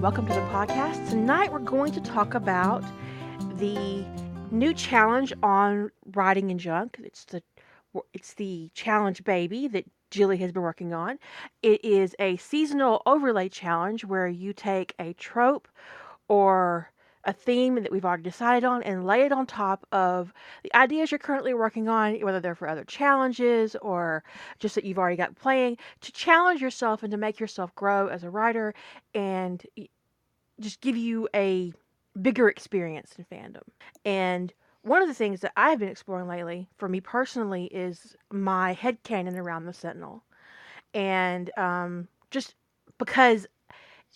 welcome to the podcast. Tonight, we're going to talk about the new challenge on Writing and Junk. It's the it's the challenge baby that Jilly has been working on. It is a seasonal overlay challenge where you take a trope or a theme that we've already decided on and lay it on top of the ideas you're currently working on, whether they're for other challenges or just that you've already got playing, to challenge yourself and to make yourself grow as a writer and just give you a bigger experience in fandom. And one of the things that I've been exploring lately, for me personally, is my head headcanon around the Sentinel. And um, just because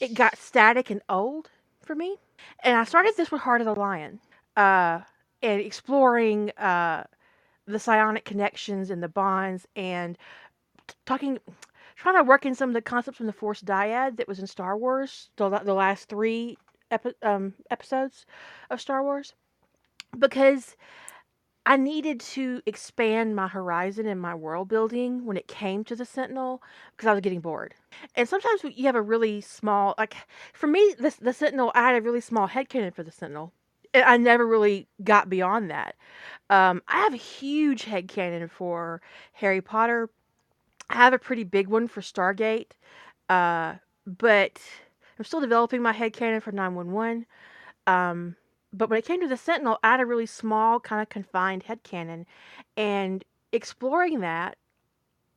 it got static and old for me. And I started this with Heart of the Lion uh, and exploring uh, the psionic connections and the bonds and talking, trying to work in some of the concepts from the Force Dyad that was in Star Wars, the, the last three epi- um, episodes of Star Wars because I needed to expand my horizon and my world building when it came to the Sentinel because I was getting bored. And sometimes you have a really small, like for me, the, the Sentinel, I had a really small head headcanon for the Sentinel. And I never really got beyond that. Um, I have a huge head headcanon for Harry Potter. I have a pretty big one for Stargate. Uh, but I'm still developing my head headcanon for 911. Um, but when it came to the Sentinel, I had a really small, kind of confined head canon, and exploring that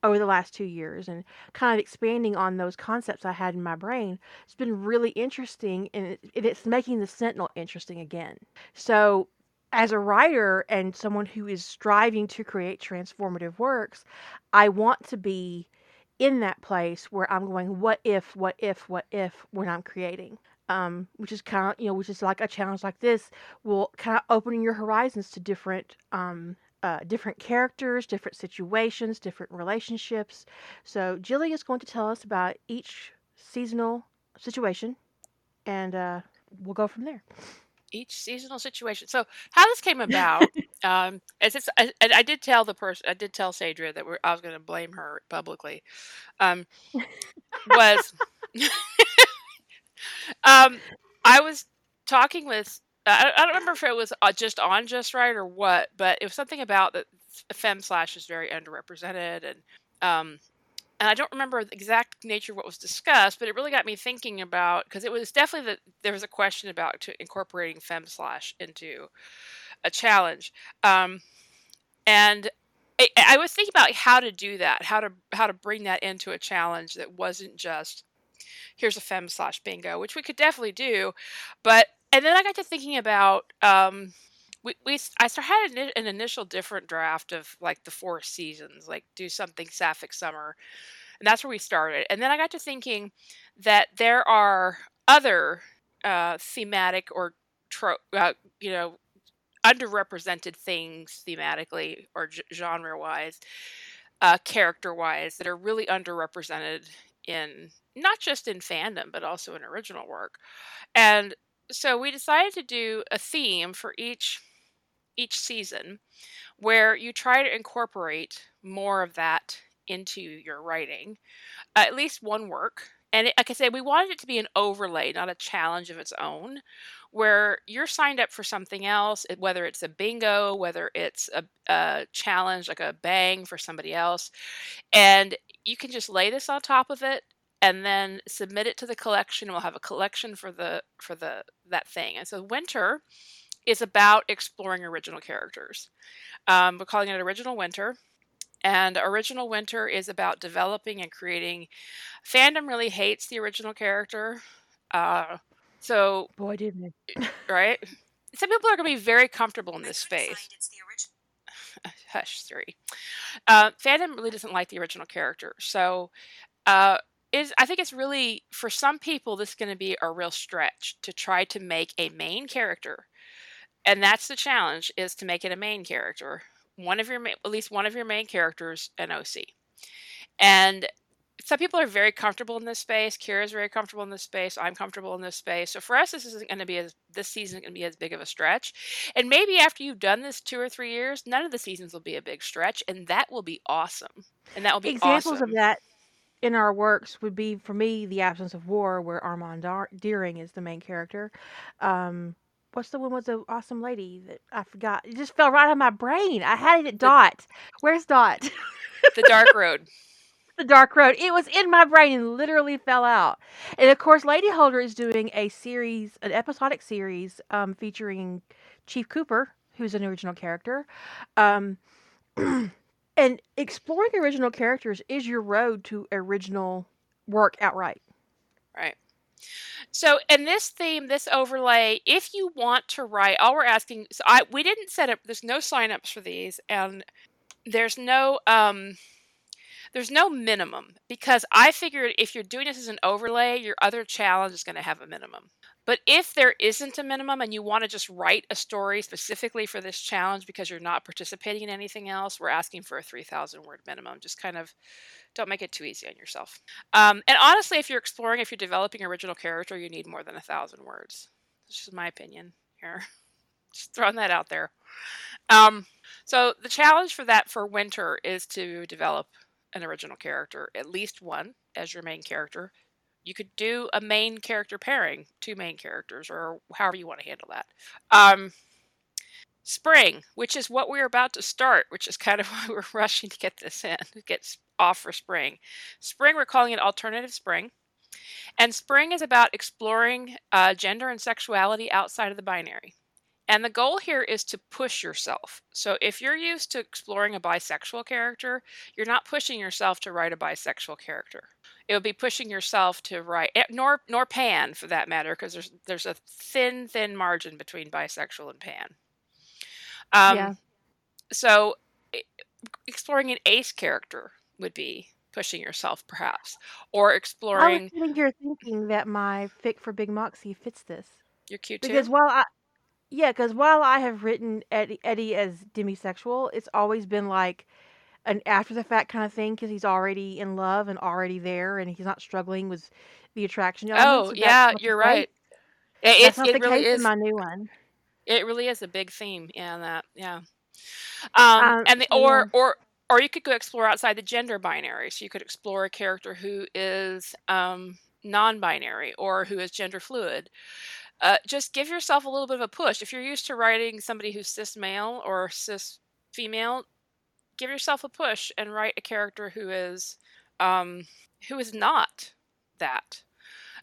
over the last two years and kind of expanding on those concepts I had in my brain, it's been really interesting, and it's making the Sentinel interesting again. So, as a writer and someone who is striving to create transformative works, I want to be in that place where I'm going, what if, what if, what if when I'm creating um, which is kind of you know which is like a challenge like this will kind of opening your horizons to different um, uh, different characters, different situations, different relationships. So Jilly is going to tell us about each seasonal situation, and uh, we'll go from there. Each seasonal situation. So how this came about, um, as it's, I, I, did tell the person, I did tell Sadria that I was going to blame her publicly, um, was um, I was talking with I, don't remember if it was uh, just on Just Right or what, but it was something about that fem slash is very underrepresented and um and I don't remember the exact nature of what was discussed, but it really got me thinking about because it was definitely that there was a question about to incorporating fem slash into a challenge, um, and I, I was thinking about how to do that, how to how to bring that into a challenge that wasn't just here's a fem slash bingo, which we could definitely do. But and then I got to thinking about um, we, we I had an, an initial different draft of like the four seasons, like do something sapphic summer, and that's where we started. And then I got to thinking that there are other uh, thematic or tro- uh, you know underrepresented things thematically or g- genre wise, uh, character wise that are really underrepresented in not just in fandom but also in original work. And so we decided to do a theme for each each season where you try to incorporate more of that into your writing at least one work and it, like i said we wanted it to be an overlay not a challenge of its own where you're signed up for something else whether it's a bingo whether it's a, a challenge like a bang for somebody else and you can just lay this on top of it and then submit it to the collection. We'll have a collection for the for the that thing. And so winter is about exploring original characters. Um, we're calling it Original Winter. And Original Winter is about developing and creating. Fandom really hates the original character. Uh, so, boy, didn't it. right? Some people are going to be very comfortable in this space. Hush, three. Uh, fandom really doesn't like the original character. So, uh, is I think it's really for some people this is going to be a real stretch to try to make a main character. And that's the challenge is to make it a main character. One of your at least one of your main characters an OC. And some people are very comfortable in this space. Kira's very comfortable in this space. I'm comfortable in this space. So for us, this isn't going to be as this season going to be as big of a stretch. And maybe after you've done this two or three years, none of the seasons will be a big stretch, and that will be awesome. And that will be examples awesome. of that in our works would be for me the absence of war, where Armand Deering is the main character. Um, what's the one with the awesome lady that I forgot? It just fell right out of my brain. I had it at Dot. Where's Dot? The Dark Road. the Dark Road. It was in my brain and literally fell out. And of course, Lady Holder is doing a series, an episodic series, um, featuring Chief Cooper, who's an original character. Um, and exploring original characters is your road to original work outright. Right. So, in this theme, this overlay, if you want to write, all we're asking, so I we didn't set up. There's no signups for these, and there's no um, there's no minimum because I figured if you're doing this as an overlay, your other challenge is going to have a minimum. But if there isn't a minimum and you want to just write a story specifically for this challenge because you're not participating in anything else, we're asking for a 3,000 word minimum. Just kind of don't make it too easy on yourself. Um, and honestly, if you're exploring, if you're developing original character, you need more than a thousand words. This is my opinion here. Just throwing that out there. Um, so the challenge for that for winter is to develop an original character, at least one as your main character. You could do a main character pairing, two main characters, or however you want to handle that. Um, spring, which is what we're about to start, which is kind of why we're rushing to get this in, get off for spring. Spring, we're calling it alternative spring. And spring is about exploring uh, gender and sexuality outside of the binary. And the goal here is to push yourself. So if you're used to exploring a bisexual character, you're not pushing yourself to write a bisexual character. It would be pushing yourself to write, eh, nor nor pan for that matter, because there's there's a thin thin margin between bisexual and pan. Um, Yeah. So exploring an ace character would be pushing yourself, perhaps, or exploring. I think you're thinking that my fic for Big Moxie fits this You're cute because too. while I yeah, because while I have written Eddie, Eddie as demisexual, it's always been like an after the fact kind of thing because he's already in love and already there and he's not struggling with the attraction. Oh So yeah, you're right. It That's it, not the really case in my new one. It really is a big theme. Yeah, that yeah. Um, Um, and the so yeah. or or or you could go explore outside the gender binary. So you could explore a character who is um, non-binary or who is gender fluid. Uh, just give yourself a little bit of a push. If you're used to writing somebody who's cis male or cis female, give yourself a push and write a character who is um, who is not that.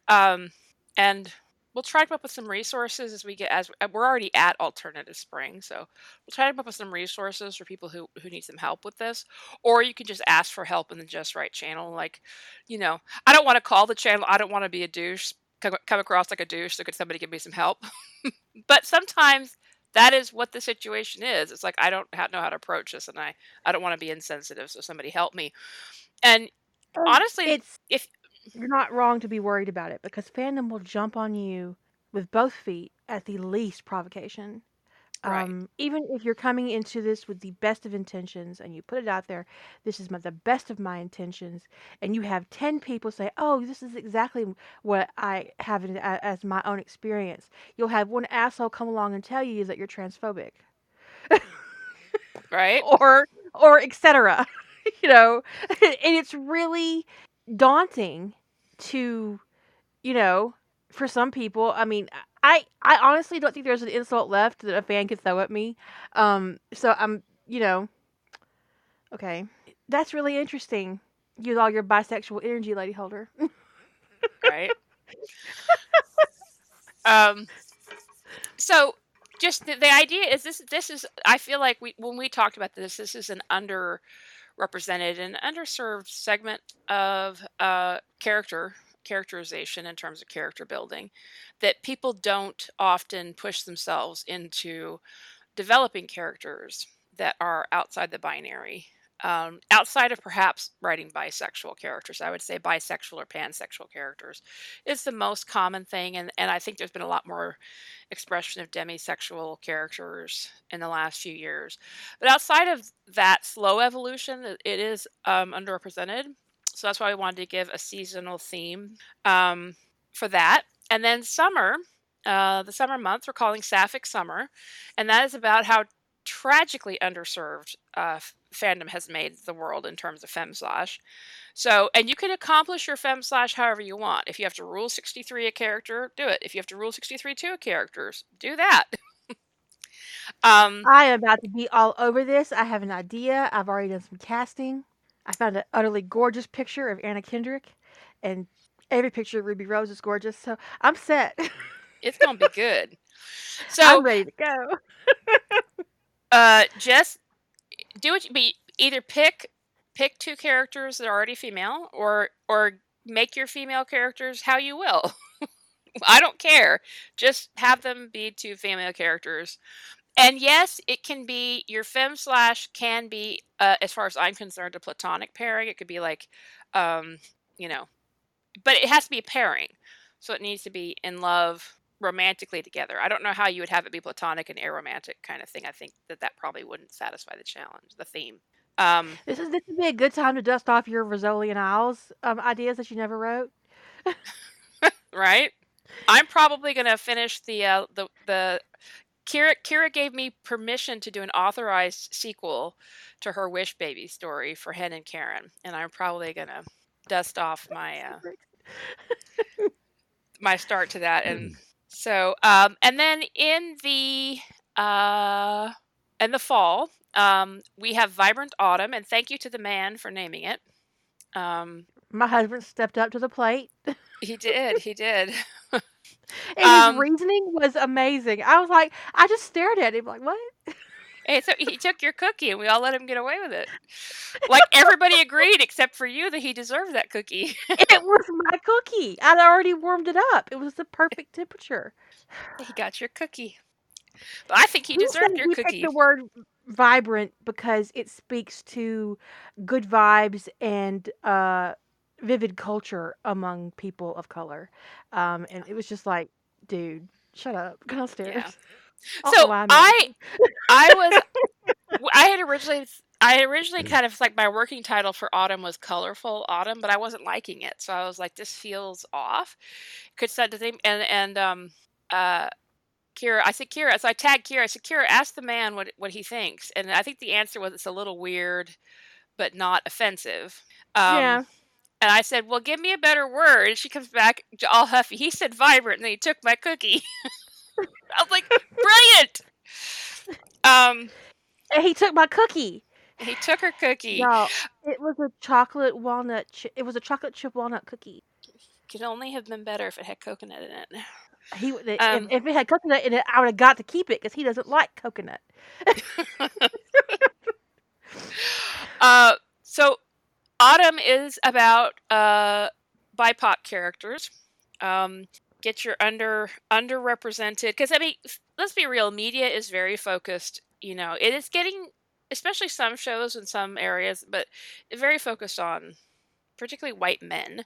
Um, and we'll try to come up with some resources as we get as uh, we're already at alternative spring so we'll try to come up with some resources for people who who need some help with this or you can just ask for help in the just right channel like you know i don't want to call the channel i don't want to be a douche come, come across like a douche so could somebody give me some help? But sometimes that is what the situation is. It's like i don't know how to approach this and i i don't want to be insensitive so somebody help me. And Um, honestly it's if you're not wrong to be worried about it because fandom will jump on you with both feet at the least provocation. Right. Um, even if you're coming into this with the best of intentions and you put it out there, this is my, the best of my intentions, and you have 10 people say, Oh, this is exactly what I have in, as my own experience, you'll have one asshole come along and tell you that you're transphobic. Right. Or, or etc. you know, and it's really daunting to, you know, for some people. I mean, I I honestly don't think there's an insult left that a fan could throw at me. Um, so I'm, you know, okay, that's really interesting. Use all your bisexual energy, Lady Holder. right um so just the, the idea is this this is i feel like we when we talked about this this is an underrepresented and underserved segment of uh character characterization in terms of character building that people don't often push themselves into developing characters that are outside the binary um, outside of perhaps writing bisexual characters. I would say bisexual or pansexual characters is the most common thing and, and i think there's been a lot more expression of demisexual characters in the last few years. But outside of that slow evolution it is um, underrepresented so that's why we wanted to give a seasonal theme um, for that and then summer uh, the summer month we're calling sapphic summer and that is about how tragically underserved uh, fandom has made the world in terms of femslash. So, and you can accomplish your femslash however you want. If you have to rule 63 a character, do it. If you have to rule 63 two characters, do that. um, I am about to be all over this. I have an idea. I've already done some casting. I found an utterly gorgeous picture of Anna Kendrick, and every picture of Ruby Rose is gorgeous. So I'm set. it's gonna be good. So I'm ready to go. uh, just do what you be. Either pick pick two characters that are already female, or or make your female characters how you will. I don't care. Just have them be two female characters. And yes, it can be your fem slash can be, uh, as far as I'm concerned, a platonic pairing. It could be like, um, you know, but it has to be a pairing. So it needs to be in love romantically together. I don't know how you would have it be platonic and aromantic kind of thing. I think that that probably wouldn't satisfy the challenge, the theme. Um, this is this would be a good time to dust off your Rizzoli and Isles um, ideas that you never wrote. right. I'm probably going to finish the uh, the the Kira Kira gave me permission to do an authorized sequel to her Wish Baby story for Hen and Karen, and I'm probably going to dust off my uh, my start to that and mm. so um and then in the uh in the fall um we have vibrant autumn and thank you to the man for naming it. Um my husband stepped up to the plate. He did he did and um, his reasoning was amazing i was like i just stared at him like what Hey, so he took your cookie and we all let him get away with it. Like everybody agreed except for you that he deserved that cookie. it was my cookie. I'd already warmed it up. It was the perfect temperature. He got your cookie. But I think he deserved your cookie. the word vibrant because it speaks to good vibes and uh, vivid culture among people of color. Um, and it was just like, dude, shut up. Go downstairs. Yeah. So I, I was, I had originally, I originally kind of like my working title for autumn was colorful autumn, but I wasn't liking it, so I was like, this feels off. Could set the thing, and and um, uh, Kira, I said Kira, so I tagged Kira. I said Kira, ask the man what what he thinks, and I think the answer was it's a little weird, but not offensive. Um, yeah. And I said, "Well, give me a better word." And she comes back all huffy. He said vibrant, and then he took my cookie. I was like, brilliant. Um, and he took my cookie. He took her cookie. No, it was a chocolate walnut. Chi- it was a chocolate chip walnut cookie. It Could only have been better if it had coconut in it. He, um, if, if, it had coconut in it, I would have got to keep it because he doesn't like coconut. uh, so, Autumn is about uh, BIPOC characters. Um, get your under underrepresented because I mean, let's be real, media is very focused. You know, it is getting, especially some shows in some areas, but very focused on particularly white men,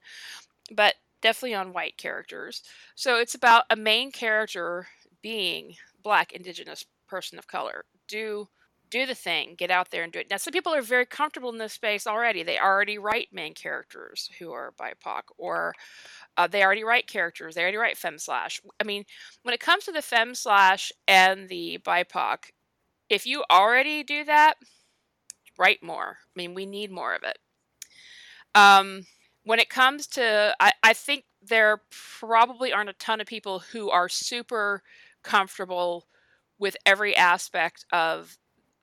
but definitely on white characters. So it's about a main character being black, indigenous person of color. Do do the thing, get out there and do it. Now, some people are very comfortable in this space already. They already write main characters who are BIPOC, or uh, they already write characters. They already write fem slash. I mean, when it comes to the fem slash and the BIPOC, if you already do that, write more. I mean, we need more of it. Um, when it comes to, I, I think there probably aren't a ton of people who are super comfortable with every aspect of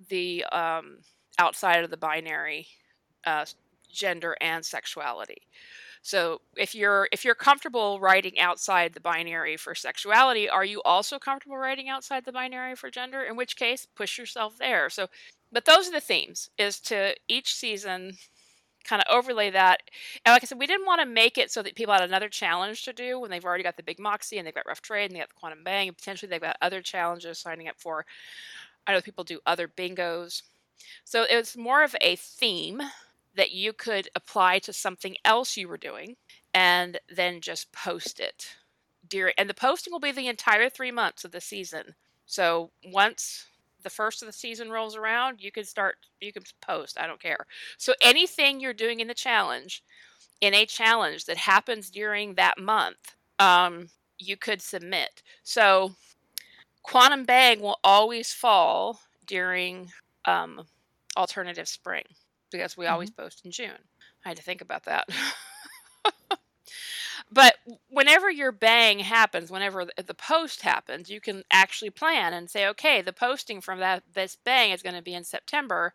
the um, outside of the binary uh, gender and sexuality. So if you're if you're comfortable writing outside the binary for sexuality, are you also comfortable writing outside the binary for gender? In which case, push yourself there. So but those are the themes is to each season kind of overlay that. And like I said, we didn't want to make it so that people had another challenge to do when they've already got the Big Moxie and they've got Rough Trade and they've got the Quantum Bang and potentially they've got other challenges signing up for. I know people do other bingos. So it was more of a theme that you could apply to something else you were doing and then just post it during and the posting will be the entire three months of the season. So once the first of the season rolls around you can start you can post i don't care. So anything you're doing in the challenge in a challenge that happens during that month um, you could submit. So quantum bang will always fall during um, alternative spring because we always Mm-hmm. post in June. I had to think about that. but whenever your bang happens, whenever the, the post happens, you can actually plan and say, okay, the posting from that this bang is going to be in September.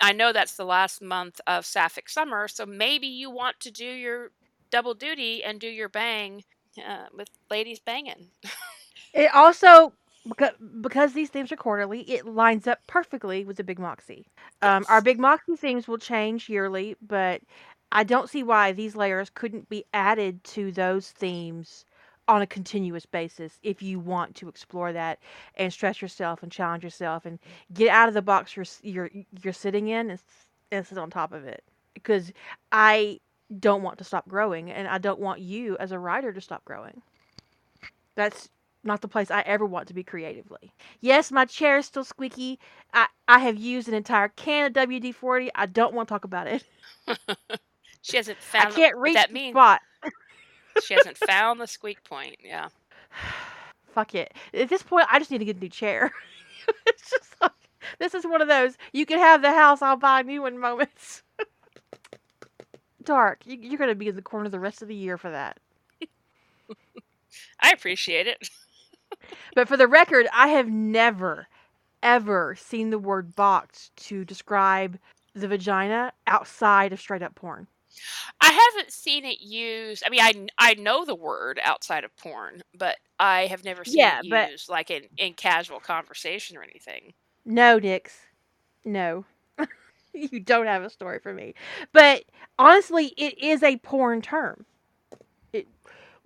I know that's the last month of sapphic summer, so maybe you want to do your double duty and do your bang uh, with ladies banging. It also because, because these themes are quarterly, it lines up perfectly with the Big Moxie. Um, our Big Moxie themes will change yearly, but I don't see why these layers couldn't be added to those themes on a continuous basis if you want to explore that and stretch yourself and challenge yourself and get out of the box you're you're you're sitting in and, and sit on top of it because I don't want to stop growing and I don't want you as a writer to stop growing. That's not the place I ever want to be creatively. Yes, my chair is still squeaky. I, I have used an entire can of WD 40. I don't want to talk about it. She hasn't found I can't reach that the means. spot. She hasn't found the squeak point. Yeah. Fuck it. At this point, I just need to get a new chair. it's just like, this is one of those, you can have the house, I'll buy a new one moments. Dark, you, you're going to be in the corner the rest of the year for that. I appreciate it. But for the record, I have never, ever seen the word box to describe the vagina outside of straight up porn. I haven't seen it used. I mean, I, I know the word outside of porn, but I have never seen Yeah, it but- used like in, in casual conversation or anything. No, Dix. No. you don't have a story for me. But honestly, it is a porn term.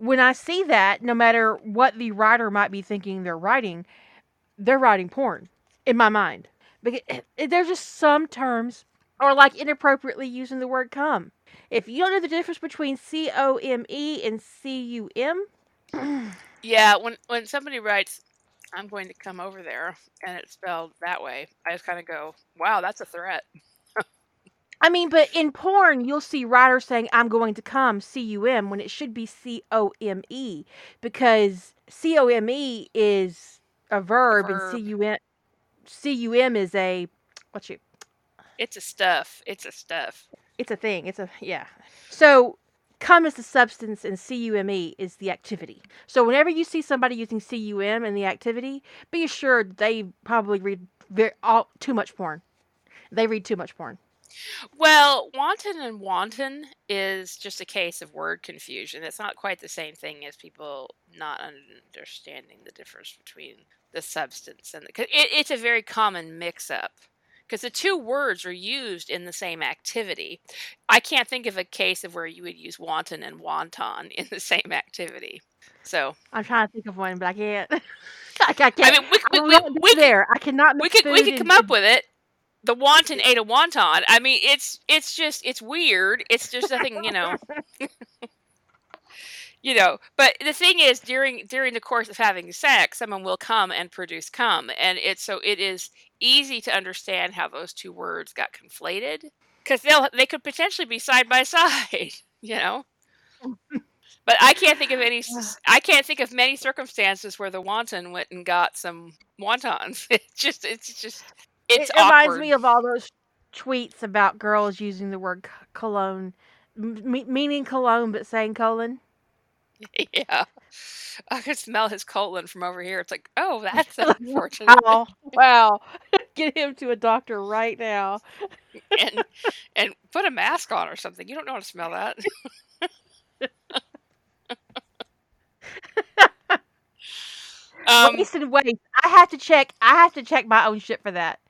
When I see that, no matter what the writer might be thinking they're writing, they're writing porn in my mind. Because eh, eh, there's just some terms, or like inappropriately using the word come. If you don't know the difference between C O M E and C U M, Yeah, when when somebody writes, "I'm going to come over there," and it's spelled that way, I just kind of go, "Wow, that's a threat." I mean, but in porn, you'll see writers saying, I'm going to come, C U M, when it should be C O M E, because C O M E is a verb, and Verb. C U M C U M is a, what's your, It's a stuff. It's a stuff. it's a thing. It's a, yeah. So, come is the substance, and C U M E is the activity. So, whenever you see somebody using C U M in the activity, be assured they probably read very, all, too much porn. They read too much porn. Well, wanton and wanton is just a case of word confusion. It's not quite the same thing as people not understanding the difference between the substance and the. 'cause it, it's a very common mix-up because the two words are used in the same activity. I can't think of a case of where you would use wanton and wanton in the same activity. So I'm trying to think of one, but I can't. I, can't. I mean, we, I we, we, we, there. I cannot. we mix could we could come up with it. The wanton ate a wonton. I mean, it's it's just it's weird. It's just nothing, you know. you know, but the thing is, during during the course of having sex, someone will come and produce cum, and it's so it is easy to understand how those two words got conflated because they'll they could potentially be side by side. You know. But I can't think of any. I can't think of many circumstances where the wanton went and got some wontons. It's just, it's just, it's it reminds awkward. me of all those tweets about girls using the word cologne, m- meaning cologne but saying colon. yeah, I could smell his colon from over here. It's like, oh, that's unfortunate. Wow, wow! Get him to a doctor right now. and and put a mask on or something. You don't know how to smell that. um, waste and waste. I have to check. I have to check my own shit for that.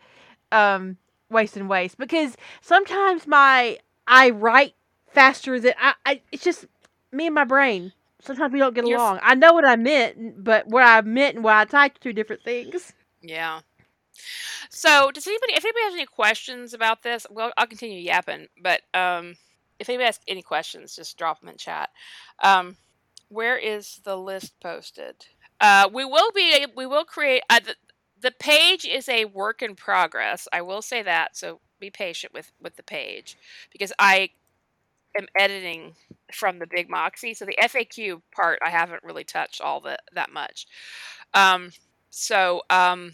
Um, waste and waste because sometimes my I write faster than I. I it's just me and my brain. Sometimes we don't get You're along. I know what I meant, but what I meant and what I typed two different things. yeah. So, does anybody, if anybody has any questions about this, well, I'll continue yapping. But um, if anybody has any questions, just drop them in chat. Um, where is the list posted? Uh, we will be. We will create. Uh, the, page is a work in progress. I will say that. So be patient with with the page because I am editing from the Big Moxie. So the FAQ part I haven't really touched all the that much. Um, so um,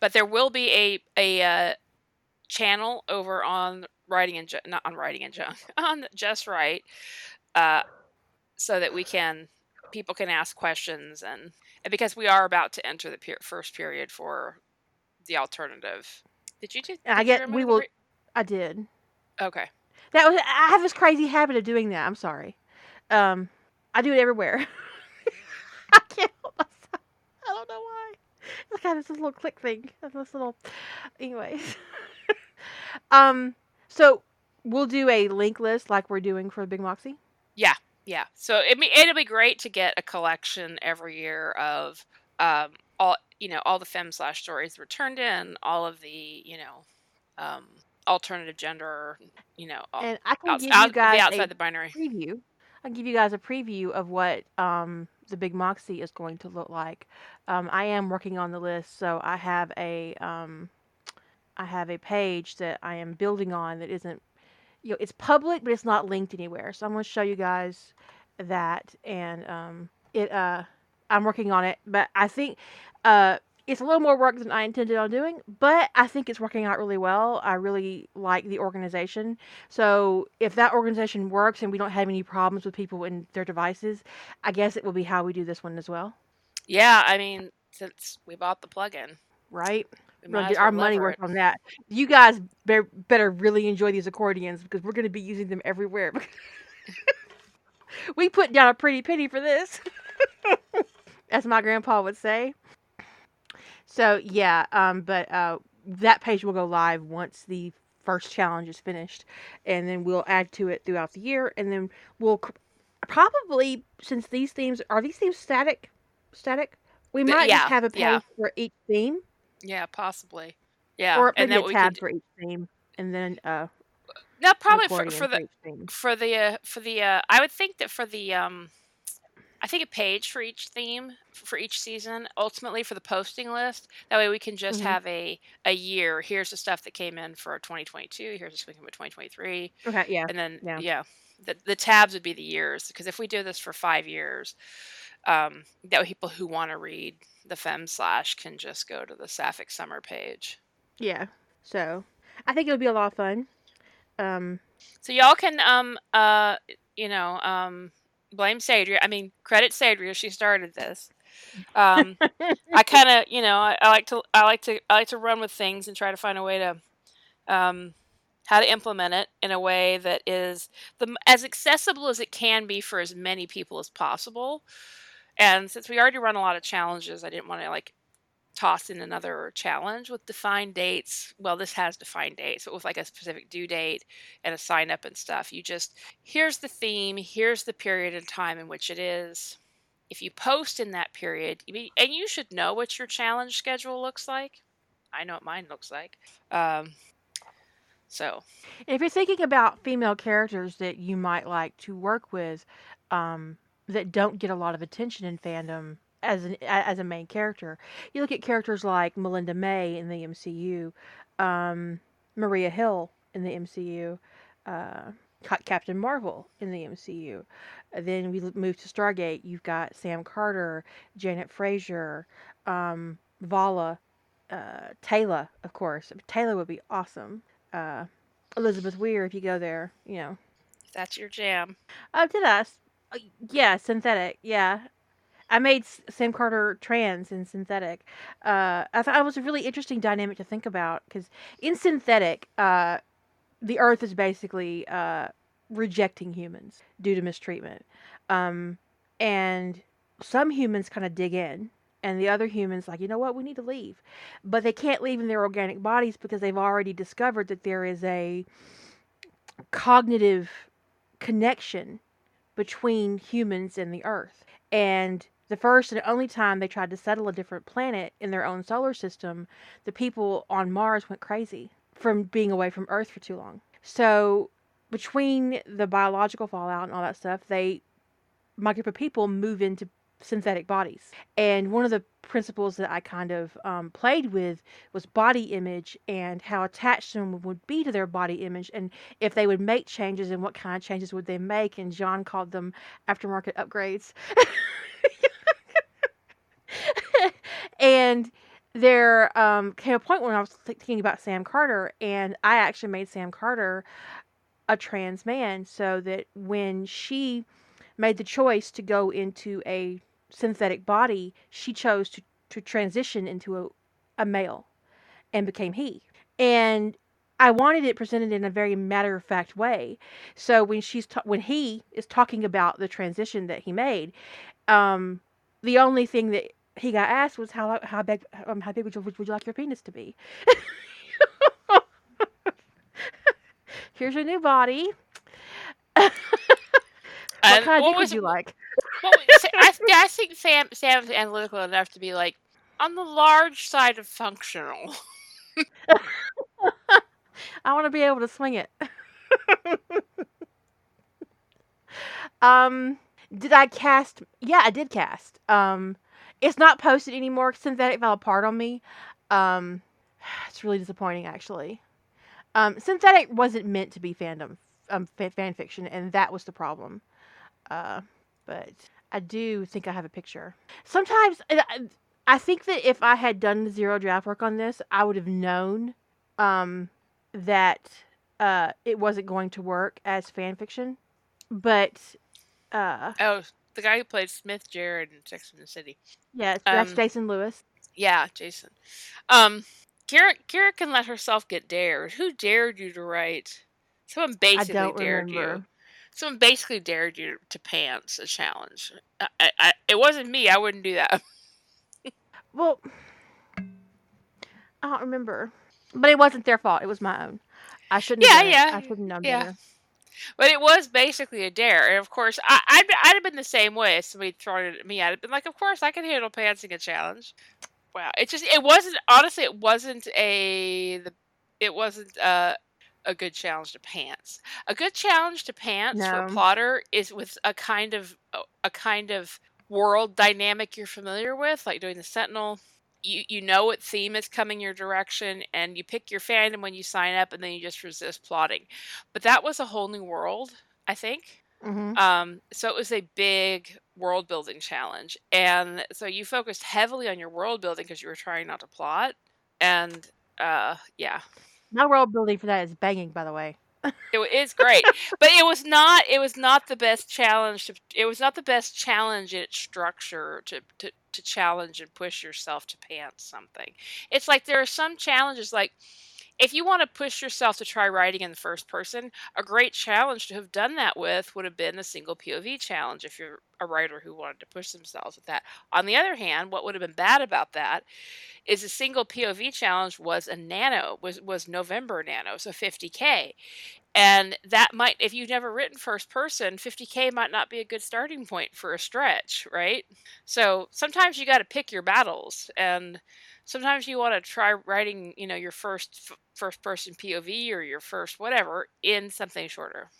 but there will be a a uh, channel over on writing and not on writing and junk on just right, uh, so that we can people can ask questions and, and because we are about to enter the per- first period for the alternative. Did you do? Did I get we will. re- I did. Okay. That was. I have this crazy habit of doing that. I'm sorry. Um, I do it everywhere. I can't help myself. I don't know why. It's kind of this little click thing. This little. Anyways. um. So we'll do a link list like we're doing for Big Moxie. Yeah, yeah. So it it'll be great to get a collection every year of um all you know all the fem slash stories that were turned in, all of the you know um alternative gender, you know, all, And I can outs- give out, you guys the a outside the binary. preview. I'll give you guys a preview of what um, the Big Moxie is going to look like. Um, I am working on the list, so I have a um, I have a page that I am building on that isn't you know it's public, but it's not linked anywhere. So I'm going to show you guys that, and um, it uh, I'm working on it, but I think uh, it's a little more work than I intended on doing, but I think it's working out really well. I really like the organization. So if that organization works and we don't have any problems with people and their devices, I guess it will be how we do this one as well, Yeah, I mean, since we bought the plugin, right? We We're gonna get our well money worth on that. You guys be- better really enjoy these accordions because we're going to be using them everywhere. we put down a pretty penny for this, as my grandpa would say. So yeah, um, but uh, that page will go live once the first challenge is finished, and then we'll add to it throughout the year, and then we'll c- probably since these themes are these themes static, static, we might yeah, just have a page yeah. for each theme, Yeah, possibly. Yeah, or and then a tab for each theme, and then uh, no probably for, for for the for the uh, for the uh, I would think that for the um I think a page for each theme for each season ultimately for the posting list that way we can just hmm have a a year. Here's the stuff that came in for 2022 here's the stuff came in 2023 Okay, yeah, and then yeah, yeah the, the tabs would be the years because if we do this for five years um that people who want to read the fem slash can just go to the sapphic summer page yeah. So I think it'll be a lot of fun. Um, So y'all can um uh you know um blame Sadria. I mean credit Sadria. She started this. Um, I kind of you know I, I like to I like to I like to run with things and try to find a way to um how to implement it in a way that is the as accessible as it can be for as many people as possible. And since we already run a lot of challenges, I didn't want to like toss in another challenge with defined dates. Well, this has defined dates, but with like a specific due date and a sign up and stuff. You just, here's the theme, here's the period and time in which it is. If you post in that period, and you should know what your challenge schedule looks like. I know what mine looks like. Um, so, if you're thinking about female characters that you might like to work with, um, that don't get a lot of attention in fandom as an a- as a main character, you look at characters like Melinda May in the MCU, um, Maria Hill in the MCU, uh, Captain Marvel in the MCU. Then we move to Stargate. You've got Sam Carter, Janet Fraiser, um, Vala, uh, Taylor, of course. Taylor would be awesome. Uh, Elizabeth Weir, if you go there, you know. if that's your jam. Oh, did I? Uh, Yeah, synthetic. Yeah, I made Sam Carter trans in synthetic. Uh, I thought it was a really interesting dynamic to think about because in synthetic, uh, the Earth is basically uh, rejecting humans due to mistreatment, um, and some humans kind of dig in. And the other humans, like, you know what, we need to leave. But they can't leave in their organic bodies because they've already discovered that there is a cognitive connection between humans and the earth. And the first and only time they tried to settle a different planet in their own solar system, the people on Mars went crazy from being away from Earth for too long. So, between the biological fallout and all that stuff, they, my group of people, move into synthetic bodies. And one of the principles that I kind of um, played with was body image and how attached someone would be to their body image and if they would make changes and what kind of changes would they make. And John called them aftermarket upgrades. and there um, came a point when I was thinking about Sam Carter, and I actually made Sam Carter a trans man so that when she made the choice to go into a synthetic body, she chose to, to transition into a, a male and became he. And I wanted it presented in a very matter of fact way. So when she's ta- when he is talking about the transition that he made, um, the only thing that he got asked was how how big um, how big would you, would you like your penis to be? Here's your new body. what kind of what was would you like? what I, I think Sam Sam's analytical enough to be like on the large side of functional. I want to be able to swing it. um, did I cast? Yeah, I did cast. Um, it's not posted anymore. Synthetic fell apart on me. Um, it's really disappointing, actually. Um, Synthetic wasn't meant to be fandom, um, fa- fan fiction, and that was the problem. Uh, but I do think I have a picture. Sometimes I, I think that if I had done zero draft work on this, I would have known um, that uh, it wasn't going to work as fan fiction. But uh, Oh, the guy who played Smith Jerrod in Sex and the City. yeah, that's Um, Jason Lewis. Yeah, Jason. Um, Kira Kira can let herself get dared. Who dared you to write? Someone basically dared you. Someone basically dared you to pants a challenge. I, I, it wasn't me. I wouldn't do that. Well, I don't remember. But it wasn't their fault. It was my own. I shouldn't Yeah, have yeah, I shouldn't have known yeah. better. But it was basically a dare, and of course, I, I'd, I'd have been the same way if somebody thrown it at me. I'd have been like, "Of course, I can handle pantsing a challenge." Wow, it just it wasn't honestly, it wasn't a the, it wasn't a, a good challenge to pants. A good challenge to pants for a plotter is with a kind of a, a kind of world dynamic you're familiar with, like doing the Sentinel. You you know what theme is coming your direction, and you pick your fandom when you sign up, and then you just resist plotting. But that was a whole new world, I think. hmm Um, so it was a big world building challenge, and so you focused heavily on your world building because you were trying not to plot. And uh, yeah, My world building for that is banging, by the way. it's great, but it was not. It was not the best challenge. To, it was not the best challenge in its structure to to to challenge and push yourself to pants something. It's like there are some challenges like. If you want to push yourself to try writing in the first person, a great challenge to have done that with would have been the single POV challenge if you're a writer who wanted to push themselves with that. On the other hand, what would have been bad about that is a single POV challenge was a nano, was was November nano, so 50k. And that might if you've never written first person, 50k might not be a good starting point for a stretch, right? So sometimes you got to pick your battles and sometimes you want to try writing, you know, your first f- first person POV or your first whatever in something shorter.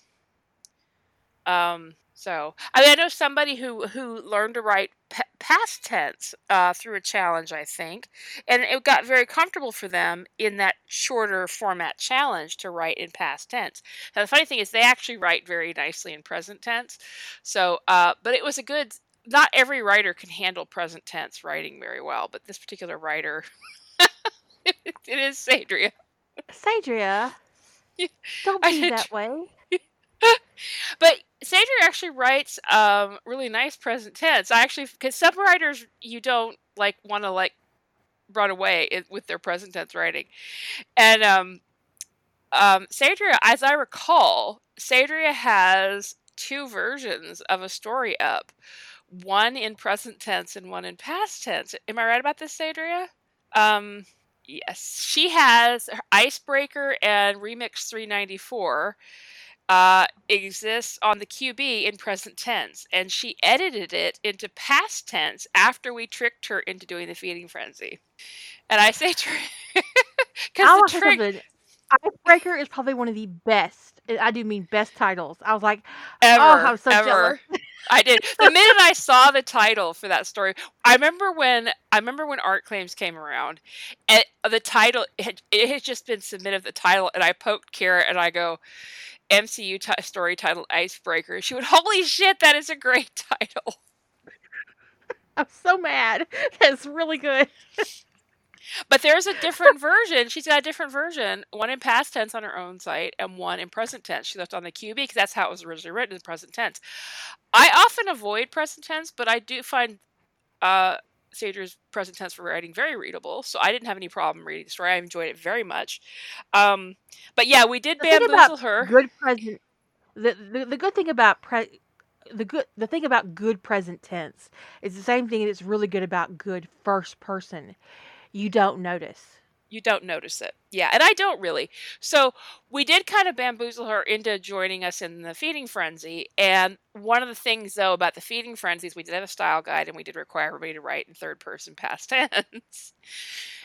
Um, so I mean, I know somebody who who learned to write pa- past tense uh, through a challenge, I think, and it got very comfortable for them in that shorter format challenge to write in past tense. Now the funny thing is, they actually write very nicely in present tense. So, uh, but it was a good. Not every writer can handle present tense writing very well, but this particular writer, it is Sadria. Sadria, Yeah, don't be that way. But Sadria actually writes um, really nice present tense. I actually, because some writers you don't like want to like run away with their present tense writing, and um, um, Sadria, as I recall, Sadria has two versions of a story up, one in present tense and one in past tense. Am I right about this, Sadria? Um, yes, she has Icebreaker and Remix 394 uh, exists on the QB in present tense, and she edited it into past tense after we tricked her into doing the feeding frenzy. And I say trick because the trick. Icebreaker is probably one of the best. I do mean best titles. I was like, oh, ever, oh, I'm so ever. jealous. I did. The minute I saw the title for that story, I remember when I remember when Art Claims came around, and the title it had, it had just been submitted. The title, and I poked Kara, and I go, "MCU ti story title Icebreaker." She went, "Holy shit, that is a great title." I'm so mad. That's really good. But there's a different version. She's got a different version, one in past tense on her own site and one in present tense. She left on the QB because that's how it was originally written in present tense. I often avoid present tense, but I do find uh, Sager's present tense for writing very readable, so I didn't have any problem reading the story. I enjoyed it very much. Um, but yeah, we did The bamboozle her. good present the, the the good thing about pre the good the thing about good present tense is the same thing that's really good about good first person. You don't notice. You don't notice it. Yeah, and I don't really. So we did kind of bamboozle her into joining us in the feeding frenzy. And one of the things, though, about the feeding frenzies, we did have a style guide and we did require everybody to write in third person past tense.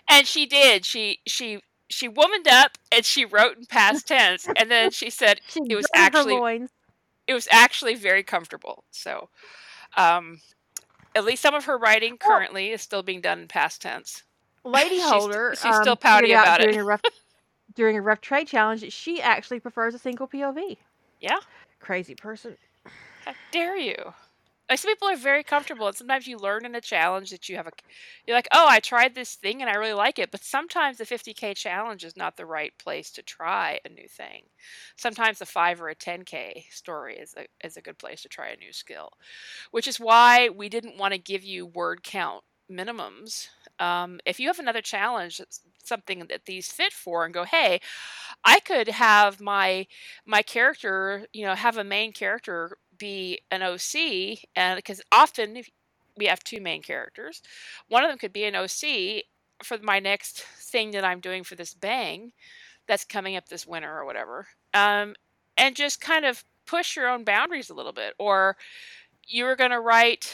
and she did. She she she womaned up and she wrote in past tense. And then she said She it was actually it was actually very comfortable. So um at least some of her writing currently is still being done in past tense. Lady Holder she's um, still pouty out about during it. a rough during a rough trade challenge that she actually prefers a single POV. Yeah. Crazy person. How dare you? Like some people are very comfortable, and sometimes you learn in a challenge that you have a. You're like, oh, I tried this thing and I really like it, but sometimes the 50k challenge is not the right place to try a new thing. Sometimes a five or a 10k story is a is a good place to try a new skill, which is why we didn't want to give you word count minimums. Um, if you have another challenge, something that these fit for, and go, hey, I could have my my character, you know, have a main character be an OC, and because often we have two main characters, one of them could be an OC for my next thing that I'm doing for this bang that's coming up this winter or whatever, um, and just kind of push your own boundaries a little bit. Or you were going to write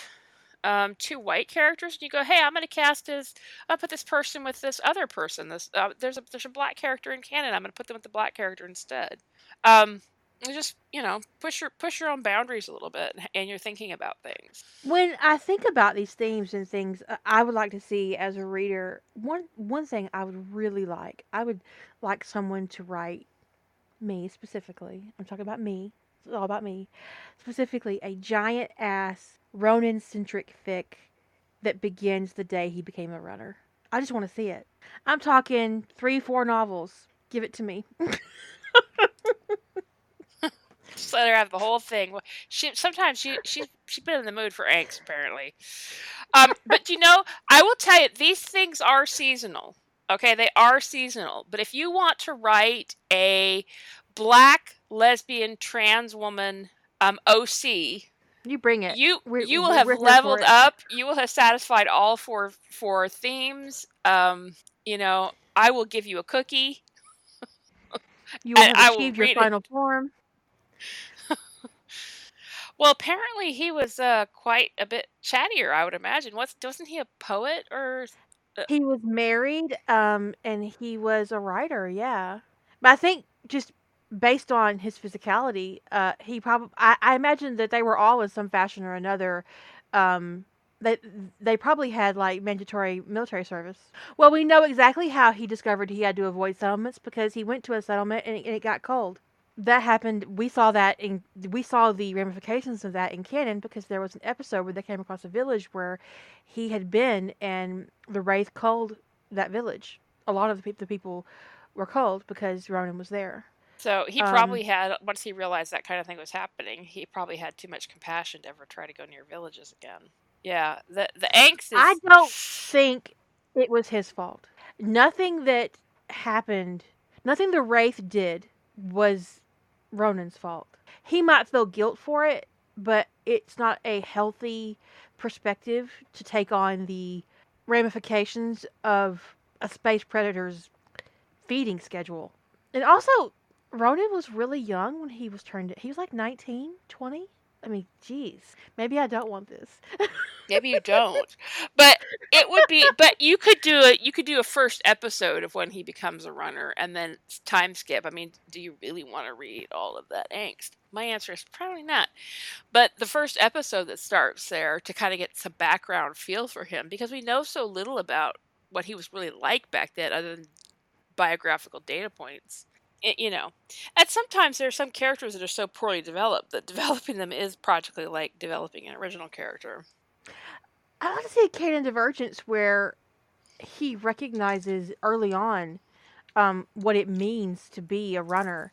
um, two white characters, and you go, "Hey, I'm going to cast this. I'll put this person with this other person. This uh, there's a there's a black character in canon. I'm going to put them with the black character instead." Um, just you know push your push your own boundaries a little bit, and you're thinking about things. When I think about these themes and things, uh, I would like to see as a reader one one thing I would really like. I would like someone to write me specifically. I'm talking about me. It's all about me. Specifically, a giant ass Ronon centric fic that begins the day he became a runner. I just want to see it. I'm talking three, four novels. Give it to me. Just let her have the whole thing. Well, She sometimes she she's she's been in the mood for angst apparently. Um, but you know, I will tell you these things are seasonal. Okay, they are seasonal. But if you want to write a black lesbian trans woman um, OC, You bring it. you We're, you will have we're here for leveled up. You will have satisfied all four four themes. Um, you know, I will give you a cookie, You will have I will your read it. final form. Well, apparently he was uh, quite a bit chattier, I would imagine. What's wasn't he a poet or? Uh, He was married, um, and he was a writer, yeah. But I think just based on his physicality, uh, he probably I, I imagine that they were all in some fashion or another. Um, they they probably had like mandatory military service. Well, we know exactly how he discovered he had to avoid settlements because he went to a settlement and it, and it got cold. That happened. We saw that in we saw the ramifications of that in canon because there was an episode where they came across a village where he had been and the wraith culled that village. A lot of the, peop the people were culled because Ronon was there. So he Um, probably had once he realized that kind of thing was happening, he probably had too much compassion to ever try to go near villages again. Yeah, the the angst I don't think it was his fault. Nothing that happened, nothing the wraith did was Ronon's fault. He might feel guilt for it, but it's not a healthy perspective to take on the ramifications of a space predator's feeding schedule. And also, Ronon was really young when he was turned. He was like 19, 20. I mean, geez, maybe I don't want this. Maybe you don't, but it would be. But you could do a you could do a first episode of when he becomes a runner, and then time skip. I mean, do you really want to read all of that angst? My answer is probably not. But the first episode that starts there to kind of get some background feel for him, because we know so little about what he was really like back then, other than biographical data points. I- you know, and sometimes there are some characters that are so poorly developed that developing them is practically like developing an original character. I want to see a canon divergence where he recognizes early on um, what it means to be a runner.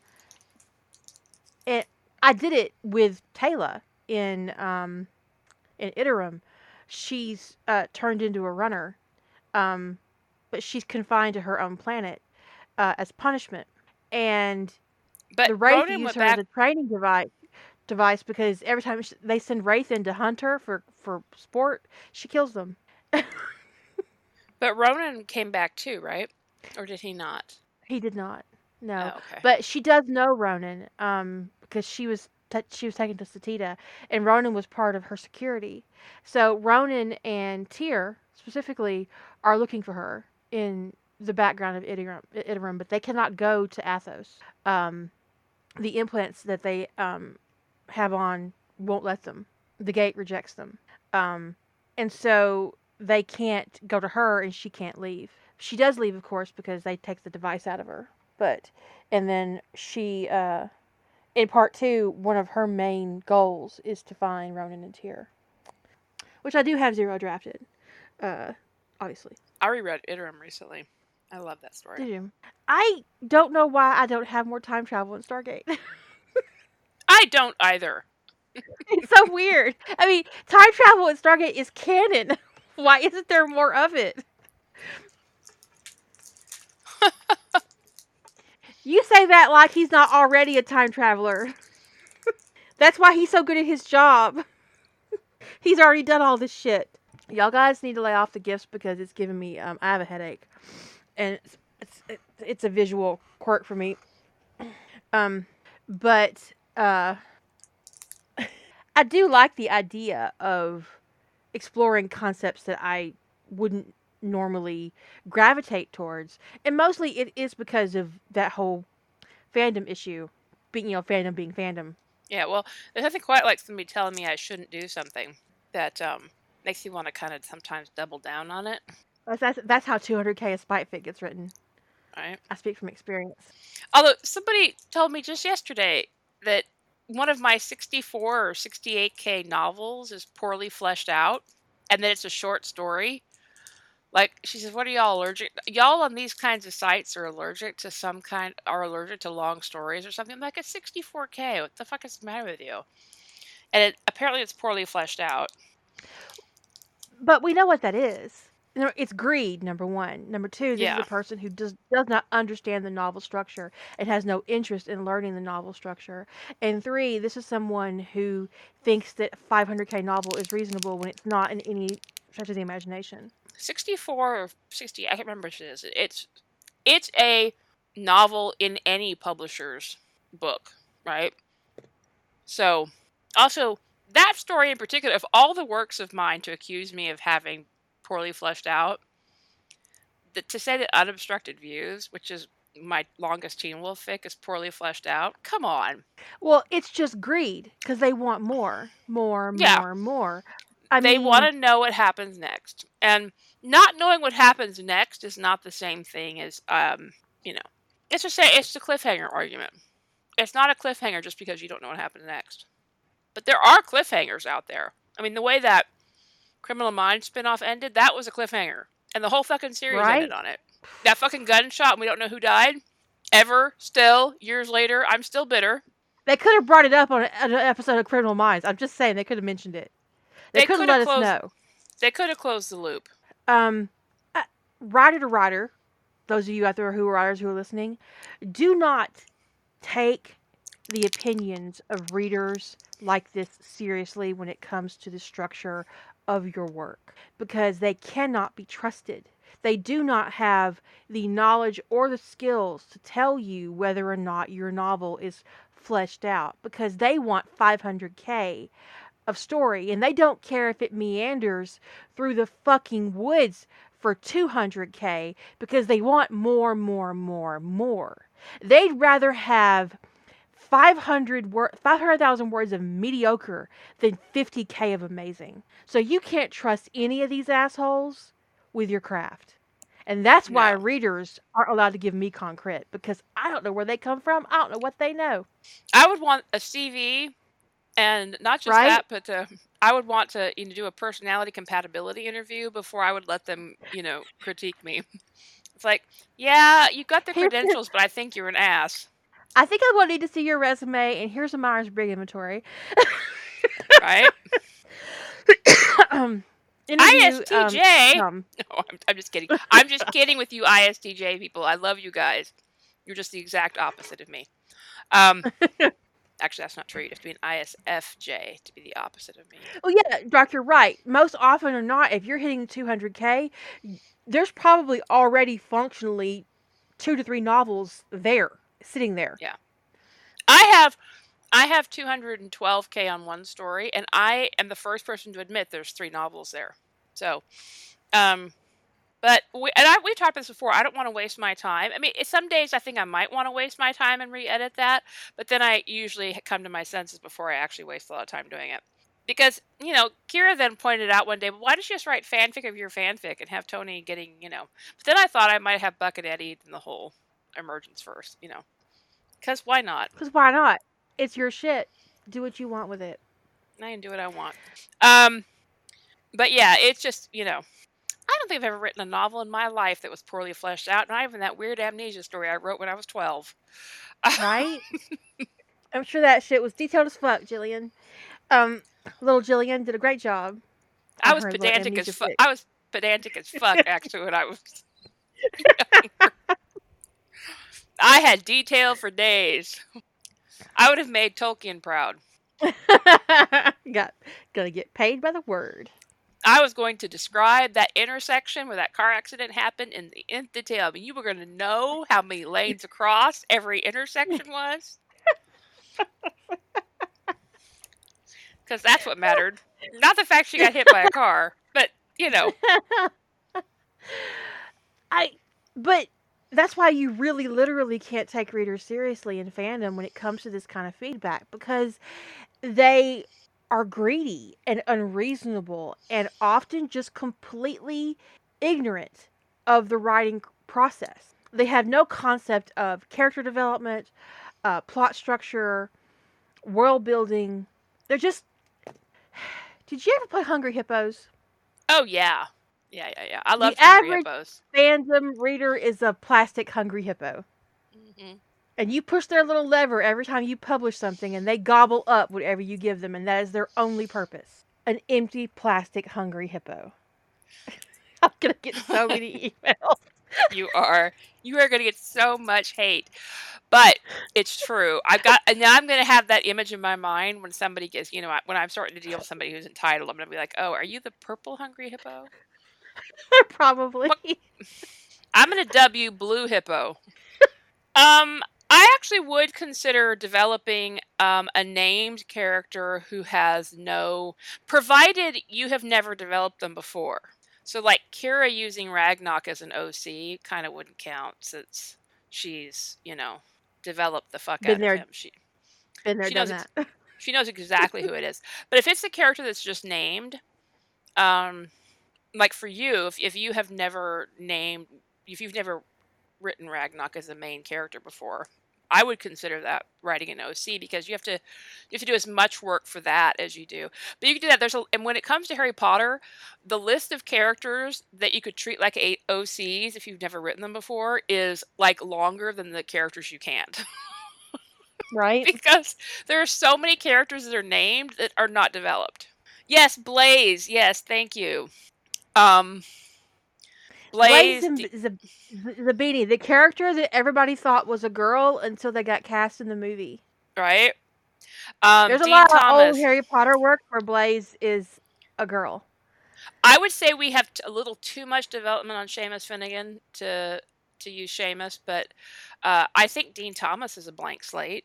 It, I did it with Taylor in um, in Iterum. She's uh, turned into a runner, um, but she's confined to her own planet uh, as punishment. And But the Wraith Ronon use went her back. as a training device device because every time sh they send Wraith in to hunt her for for sport, she kills them. But Ronon came back too, right? Or did he not? He did not. No. Oh, okay. But she does know Ronon, um, because she was t- she was taken to Sateda, and Ronon was part of her security. So Ronon and Tyre specifically are looking for her in the background of Iterum, but they cannot go to Athos. Um, the implants that they um, have on won't let them. The gate rejects them, um, and so they can't go to her, and she can't leave. She does leave, of course, because they take the device out of her. But and then she, uh, in part two, one of her main goals is to find Ronon and Tyre, which I do have zero drafted, uh, obviously. I reread Iterum recently. I love that story. Did you? I don't know why I don't have more time travel in Stargate. I don't either. it's so weird. I mean, time travel in Stargate is canon. Why isn't there more of it? you say that like he's not already a time traveler. That's why he's so good at his job. he's already done all this shit. Y'all guys need to lay off the gifts because it's giving me um I have a headache. And it's it's, it's a visual quirk for me. Um but uh I do like the idea of exploring concepts that I wouldn't normally gravitate towards. And mostly it is because of that whole fandom issue. Being, you know, fandom being fandom. Yeah, well, there's nothing quite like somebody telling me I shouldn't do something that um, makes you want to kind of sometimes double down on it. That's, that's, that's how 200k of Spite Fit gets written. Right. I speak from experience. Although somebody told me just yesterday that one of my 64 or 68k novels is poorly fleshed out and that it's a short story. Like she says, what are y'all allergic? Y'all on these kinds of sites are allergic to some kind, are allergic to long stories or something. I'm like, it's 64k. What the fuck is the matter with you? And it, apparently, it's poorly fleshed out. But we know what that is. It's greed, number one. Number two, this Yeah. is a person who does does not understand the novel structure and has no interest in learning the novel structure. And three, this is someone who thinks that 500k novel is reasonable when it's not in any stretch of the imagination. 64 or 60, I can't remember which it is. It's it's a novel in any publisher's book, right? So, also that story in particular, of all the works of mine to accuse me of having poorly fleshed out, the, to say that unobstructed views, which is my longest Teen Wolf fic, is poorly fleshed out. Come on. Well, it's just greed because they want more, more, Yeah. more, more. I they mean, want to know what happens next, and not knowing what happens next is not the same thing as um, you know. It's just say it's the cliffhanger argument. It's not a cliffhanger just because you don't know what happens next. But there are cliffhangers out there. I mean, the way that Criminal Minds spinoff ended, that was a cliffhanger, and the whole fucking series Right. ended on it. That fucking gunshot, and we don't know who died. Ever, still, years later, I'm still bitter. they could have brought it up on an episode of Criminal Minds. I'm just saying they could have mentioned it. They, They could have let us closed- know. They could have closed the loop. um, uh, writer to writer, those of you out there who are writers who are listening, do not take the opinions of readers like this seriously when it comes to the structure of your work because they cannot be trusted. They do not have the knowledge or the skills to tell you whether or not your novel is fleshed out because they want 500k of story and they don't care if it meanders through the fucking woods for 200k because they want more, more, more, more. They'd rather have 500 wor- 500,000 words of mediocre than 50k of amazing. So you can't trust any of these assholes with your craft. And that's why No. readers aren't allowed to give me concrete because I don't know where they come from. I don't know what they know. I would want a CV And not just Right? that, but to, I would want to you know, do a personality compatibility interview before I would let them, you know, critique me. It's like, yeah, you got the credentials, but I think you're an ass, I think I will need to see your resume, and here's a Myers Briggs inventory. right? um, interview, um, ISTJ. Tom. No, I'm, I'm just kidding. I'm just kidding with you, ISTJ people. I love you guys. You're just the exact opposite of me. Um, actually, that's not true. You have to be an ISFJ to be the opposite of me. Oh yeah, Doc, you're right. Most often or not, if you're hitting 200k, there's probably already functionally two to three novels there, sitting there. Yeah. I have, I have 212k on one story, and I am the first person to admit there's three novels there. So, um, but we, and I, we've talked about this before. I don't want to waste my time. I mean, some days I think I might want to waste my time and re-edit that, but then I usually come to my senses before I actually waste a lot of time doing it. Because you know, Kira then pointed out one day, well, why don't you just write fanfic of your fanfic and have Tony getting, you know? But then I thought I might have Bucket Eddie in the whole emergence first, you know, because why not? Because why not? It's your shit. Do what you want with it. I can do what I want. Um, but yeah, it's just you know, I don't think I've ever written a novel in my life that was poorly fleshed out. Not even that weird amnesia story I wrote when I was twelve. Right? I'm sure that shit was detailed as fuck, Jillian. Um, little Jillian did a great job. I was pedantic as fuck. I was pedantic as fuck actually when I was. I had detail for days. I would have made Tolkien proud. Got gonna get paid by the word. I was going to describe that intersection where that car accident happened in the nth detail. I mean, you were going to know how many lanes across every intersection was. Because that's what mattered. Not the fact she got hit by a car, but, you know, I but that's why you really literally can't take readers seriously in fandom when it comes to this kind of feedback because they are greedy and unreasonable and often just completely ignorant of the writing process. They have no concept of character development, uh, plot structure, world building. They're just. Did you ever play Hungry Hippos? oh, yeah. Yeah, yeah, yeah. I love The average- Hippos. Fandom reader is a plastic hungry hippo. hmm and you push their little lever every time you publish something and they gobble up whatever you give them and that is their only purpose an empty plastic hungry hippo i'm gonna get so many emails You are. You are going to get so much hate. But it's true. I've got, and now I'm going to have that image in my mind when somebody gets, you know, when I'm starting to deal with somebody who's entitled, I'm going to be like, oh, are you the purple hungry hippo? probably I'm going to W blue hippo. Um, I actually would consider developing um, a named character who has no, provided you have never developed them before. So, like Kira using Ragnarok as an OC kind of wouldn't count since she's, you know, developed the fuck Been out there. of him. She been there She done knows that she knows exactly who it is. But if it's a character that's just named, um, like for you, if, if you have never named, if you've never written Ragnarok as the main character before, I would consider that writing an OC because you have to you have to do as much work for that as you do. But you can do that. There's a and when it comes to Harry Potter, the list of characters that you could treat like a OCs if you've never written them before is like longer than the characters you can't. right because there are so many characters that are named that are not developed. Yes, Blaise. Yes, thank you. Um, Blaise. Blaze and d- the, the, the beanie the character that everybody thought was a girl until they got cast in the movie right. Um, there's a Dean lot of old harry potter work where Blaise is a girl I would say we have t- a little too much development on Seamus Finnigan to to use Seamus, but uh, I think Dean Thomas is a blank slate.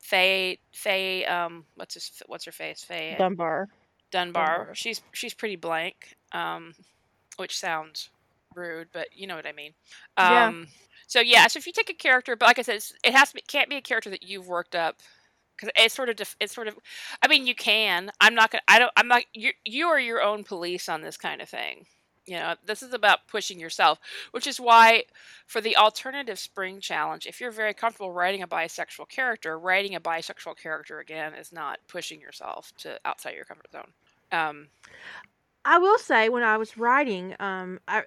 Fay, Fay, um, what's his, what's her face? Fay dunbar Dunbar. Dunbar. She's she's pretty blank, um, which sounds rude, but you know what I mean. Yeah. Um, So yeah, so if you take a character, but like I said, it has to be, can't be a character that you've worked up because it's sort of def- it's sort of. I mean, you can. I'm not gonna. I don't. I'm not. You you are your own police on this kind of thing. You know, this is about pushing yourself, which is why for the alternative spring challenge, if you're very comfortable writing a bisexual character, writing a bisexual character again is not pushing yourself to outside your comfort zone. Um, I will say when I was writing, um, I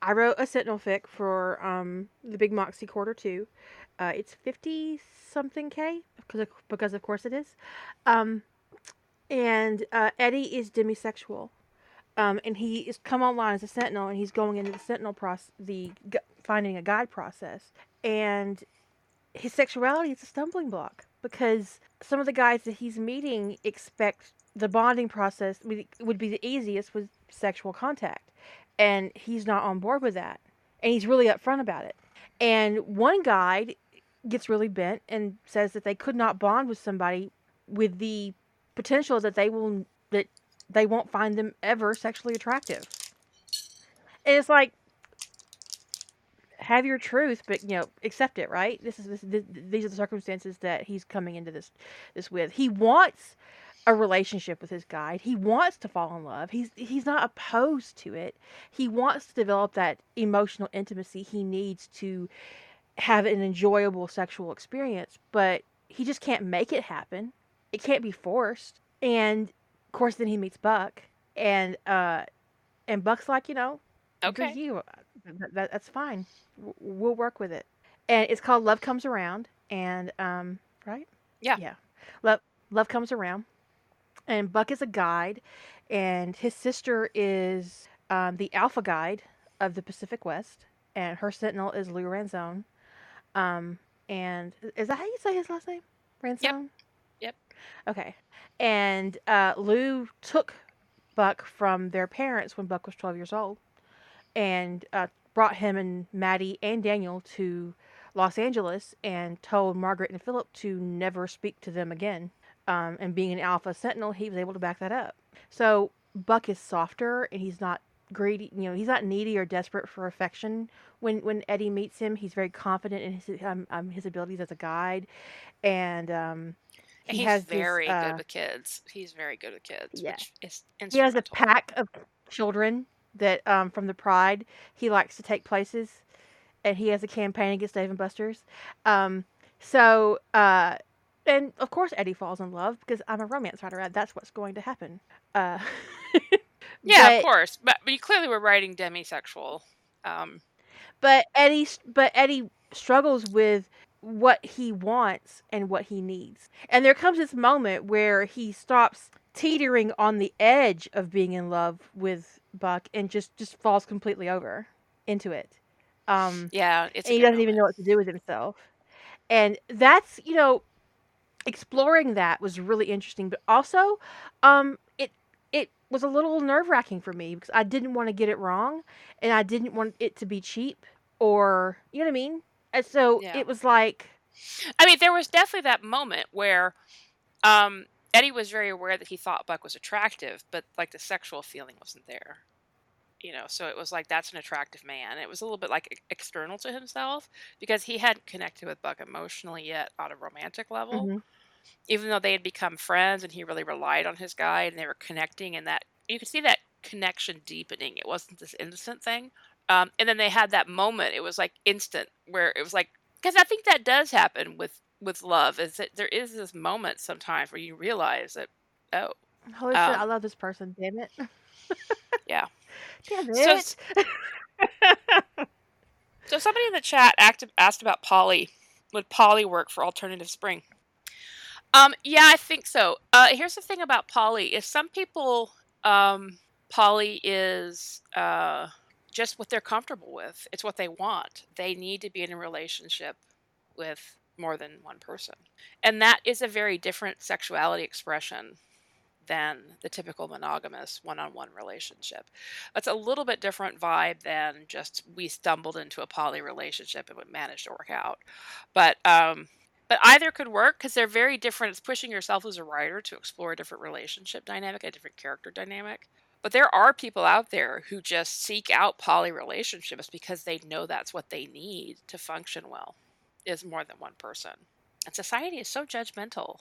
I wrote a Sentinel fic for um, the Big Moxie Quarter Two. Uh, it's fifty something k because of, because of course it is, um, and uh, Eddie is demisexual, um, and he is come online as a Sentinel, and he's going into the Sentinel process, the finding a guide process, and his sexuality is a stumbling block because some of the guys that he's meeting expect the bonding process would be the easiest with sexual contact, and he's not on board with that, and he's really upfront about it. And one guide gets really bent and says that they could not bond with somebody with the potential that they will that they won't find them ever sexually attractive. And it's like have your truth, but you know, accept it. Right? This is this, this, these are the circumstances that he's coming into this this with. He wants a relationship with his guide. He wants to fall in love. He's he's not opposed to it. He wants to develop that emotional intimacy he needs to have an enjoyable sexual experience, but he just can't make it happen. It can't be forced. And of course then he meets Buck and uh and Buck's like, you know, okay. you. That, that, that's fine. We'll work with it. And it's called Love Comes Around and um right? Yeah. Yeah. Love Love Comes Around and Buck is a guide, and his sister is um, the Alpha Guide of the Pacific West, and her Sentinel is Lou Ranzone. Um, and is that how you say his last name? Ranzone. Yep. Yep. Okay. And uh, Lou took Buck from their parents when Buck was 12 years old, and uh, brought him and Maddie and Daniel to Los Angeles, and told Margaret and Philip to never speak to them again um, and being an alpha sentinel, he was able to back that up. So Buck is softer and he's not greedy. You know, he's not needy or desperate for affection. When when Eddie meets him, he's very confident in his um, um his abilities as a guide, and um, he he's has very this, uh, good with kids. He's very good with kids. Yeah, he has a pack of children that um from the Pride he likes to take places, and he has a campaign against Dave and Buster's. Um, so uh and of course Eddie falls in love because I'm a romance writer. That's what's going to happen. Uh, yeah, but, of course. But, but you clearly were writing demisexual. Um, but Eddie, but Eddie struggles with what he wants and what he needs. And there comes this moment where he stops teetering on the edge of being in love with Buck and just just falls completely over into it. Um, yeah, he doesn't moment. even know what to do with himself. And that's you know exploring that was really interesting, but also um, it it was a little nerve wracking for me because I didn't want to get it wrong, and I didn't want it to be cheap or you know what I mean. And so yeah. it was like, I mean, there was definitely that moment where um, Eddie was very aware that he thought Buck was attractive, but like the sexual feeling wasn't there. You know, so it was like that's an attractive man. It was a little bit like external to himself because he hadn't connected with Buck emotionally yet on a romantic level. Mm-hmm even though they had become friends and he really relied on his guide and they were connecting and that you could see that connection deepening. It wasn't this innocent thing. Um, and then they had that moment. It was like instant where it was like because I think that does happen with with love is that there is this moment sometimes where you realize that oh holy um, shit I love this person damn it yeah damn it so, so somebody in the chat asked about poly would poly work for alternative spring um, yeah, I think so. Uh, here's the thing about poly: is some people um, poly is uh, just what they're comfortable with. It's what they want. They need to be in a relationship with more than one person, and that is a very different sexuality expression than the typical monogamous one-on-one relationship. That's a little bit different vibe than just we stumbled into a poly relationship and we managed to work out. But um, but either could work because they're very different. It's pushing yourself as a writer to explore a different relationship dynamic, a different character dynamic. But there are people out there who just seek out poly relationships because they know that's what they need to function well, is more than one person. And society is so judgmental.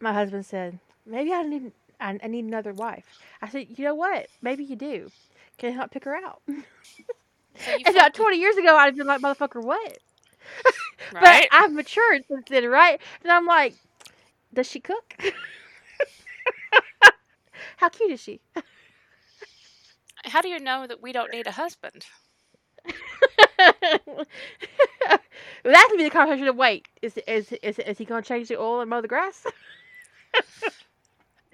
My husband said, "Maybe I need I, I need another wife." I said, "You know what? Maybe you do, Can't help pick her out. So And felt- 20 years ago, I'd have been like, motherfucker, what? right? But I've matured since then, right? And I'm like, does she cook? How cute is she? How do you know that we don't need a husband? well, that could be the conversation of wait, is is is, is he going to change the oil and mow the grass?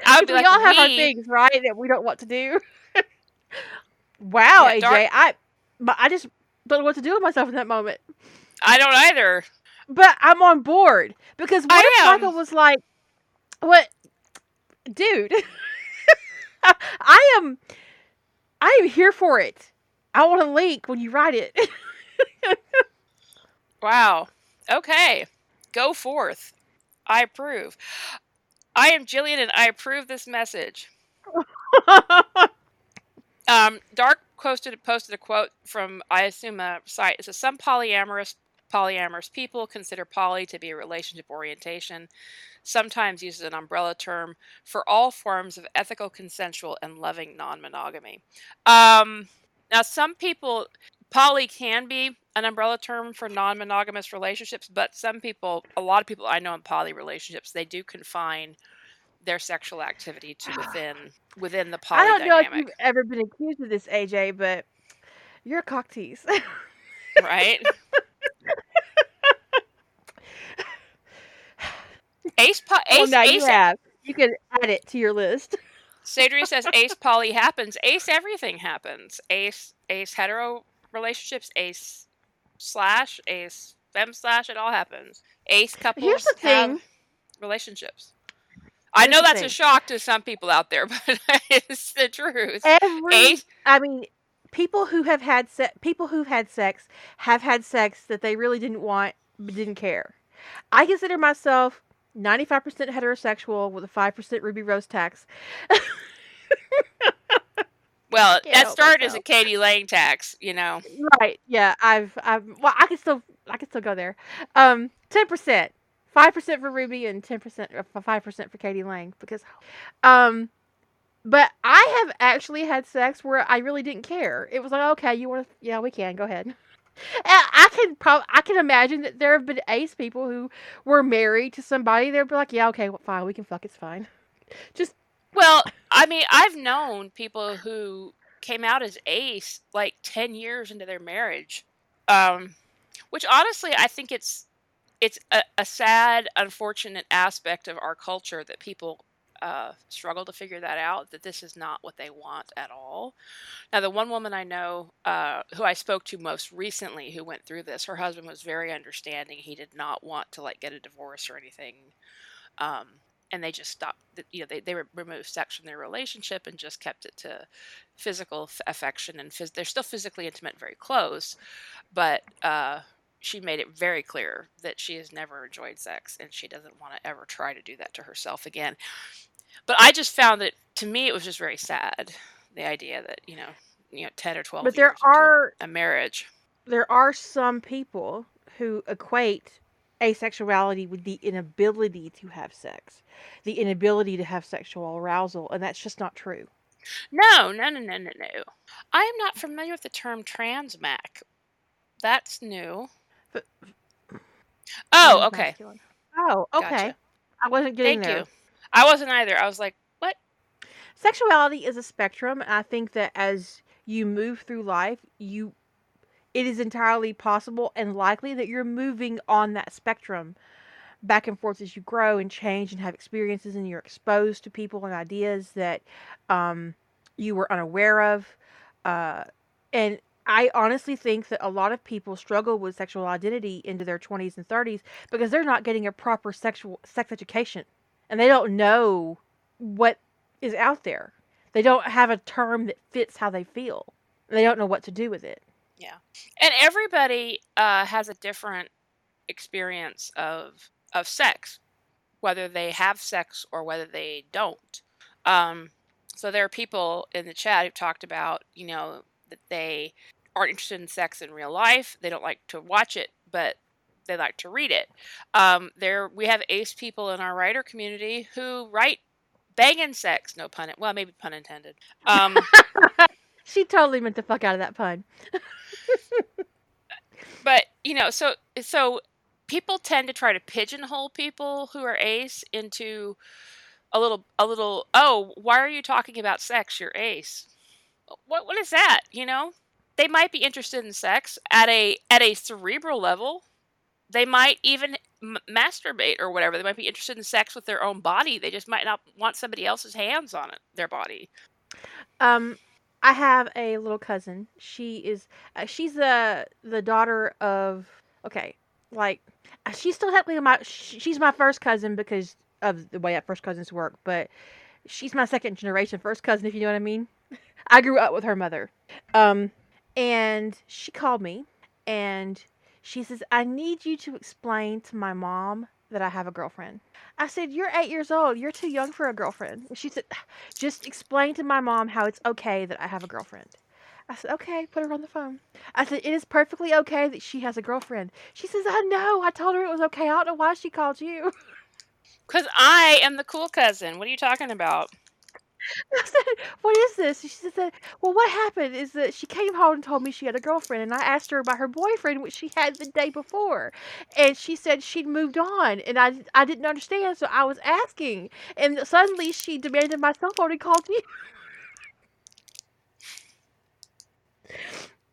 I we like, all have our things, right? That we don't want to do. wow, Yeah, AJ, dark- I, but I just don't know what to do with myself in that moment. I don't either. But I'm on board because what I if am. Michael was like, "What, dude? I am, I am here for it. I want a link when you write it." Wow. Okay. Go forth. I approve. I am Jillian and I approve this message. Um, Dark posted posted a quote from I assume a site. It says some polyamorous polyamorous people consider poly to be a relationship orientation, sometimes uses an umbrella term for all forms of ethical, consensual, and loving non-monogamy. Um, now, some people poly can be an umbrella term for non-monogamous relationships, but some people, a lot of people I know in poly relationships, they do confine their sexual activity to within within the poly I don't know if you've ever been accused of this, AJ, but you're a cock tease. right? Ace, po- oh, ace, now you ace. have. You can add it to your list. Sadri says ace poly happens. Ace everything happens. Ace, ace hetero relationships. Ace slash, ace fem slash. It all happens. Ace couples Here's the have thing. relationships. I know that's thing. a shock to some people out there, but it's the truth. Every, Ace, I mean, people who have had se- people who've had sex have had sex that they really didn't want but didn't care. I consider myself 95% heterosexual with a 5% Ruby Rose tax. well, Can't that started as a myself. k.d. lang tax, you know. Right. Yeah, I've I've well, I can still I can still go there. Um 10%. 5% for Ruby and 10% or 5% for k.d. lang because um but I have actually had sex where I really didn't care. It was like, okay, you want to yeah, we can. Go ahead. I can probably I can imagine that there have been ace people who were married to somebody. They'd be like, yeah, okay, well, fine, we can fuck. It's fine. Just Well, I mean, I've known people who came out as ace like 10 years into their marriage. Um, which honestly, I think it's it's a, a sad, unfortunate aspect of our culture that people uh, struggle to figure that out. That this is not what they want at all. Now, the one woman I know uh, who I spoke to most recently who went through this, her husband was very understanding. He did not want to like get a divorce or anything. Um, and they just stopped you know they, they removed sex from their relationship and just kept it to physical f- affection and phys- they're still physically intimate very close but uh, she made it very clear that she has never enjoyed sex and she doesn't want to ever try to do that to herself again. But i just found that to me it was just very sad the idea that you know you know 10 or 12 but there are a marriage. there are some people who equate asexuality with the inability to have sex, the inability to have sexual arousal, and that's just not true. no no no no no no i am not familiar with the term transmasc that's new But- oh okay. Oh, okay. Gotcha. I wasn't getting Thank there. you. I wasn't either. I was like, what? Sexuality is a spectrum, and I think that as you move through life, you it is entirely possible and likely that you're moving on that spectrum back and forth as you grow and change and have experiences and you're exposed to people and ideas that um, you were unaware of. Uh, and I honestly think that a lot of people struggle with sexual identity into their 20s and 30s because they're not getting a proper sexual sex education and they don't know what is out there. They don't have a term that fits how they feel. They don't know what to do with it. Yeah, and everybody uh, has a different experience of of sex, whether they have sex or whether they don't. Um, so there are people in the chat who've talked about, you know, that they aren't interested in sex in real life. They don't like to watch it, but they like to read it. Um, there, we have ace people in our writer community who write banging sex. No pun. Well, maybe pun intended. Um, she totally meant the fuck out of that pun. but you know, so so people tend to try to pigeonhole people who are ace into a little a little oh why are you talking about sex? You're ace. What what is that you know? They might be interested in sex at a at a cerebral level. They might even m- masturbate or whatever. They might be interested in sex with their own body. They just might not want somebody else's hands on it their body. Um i have a little cousin she is uh, she's the the daughter of okay like uh, she's still technically my she's my first cousin because of the way that first cousins work, but she's my second generation first cousin, if you know what I mean. I grew up with her mother. Um, and she called me and she says, I need you to explain to my mom that I have a girlfriend. I said, You're eight years old. You're too young for a girlfriend. And she said, Just explain to my mom how it's okay that I have a girlfriend. I said, Okay, put her on the phone. I said, It is perfectly okay that she has a girlfriend. She says, I know. I told her it was okay. I don't know why she called you. Because I am the cool cousin. What are you talking about? I said, "What is this?" She said, "Well, what happened is that she came home and told me she had a girlfriend, and I asked her about her boyfriend, which she had the day before, and she said she'd moved on, and I I didn't understand, so I was asking, and suddenly she demanded my cell phone and called me."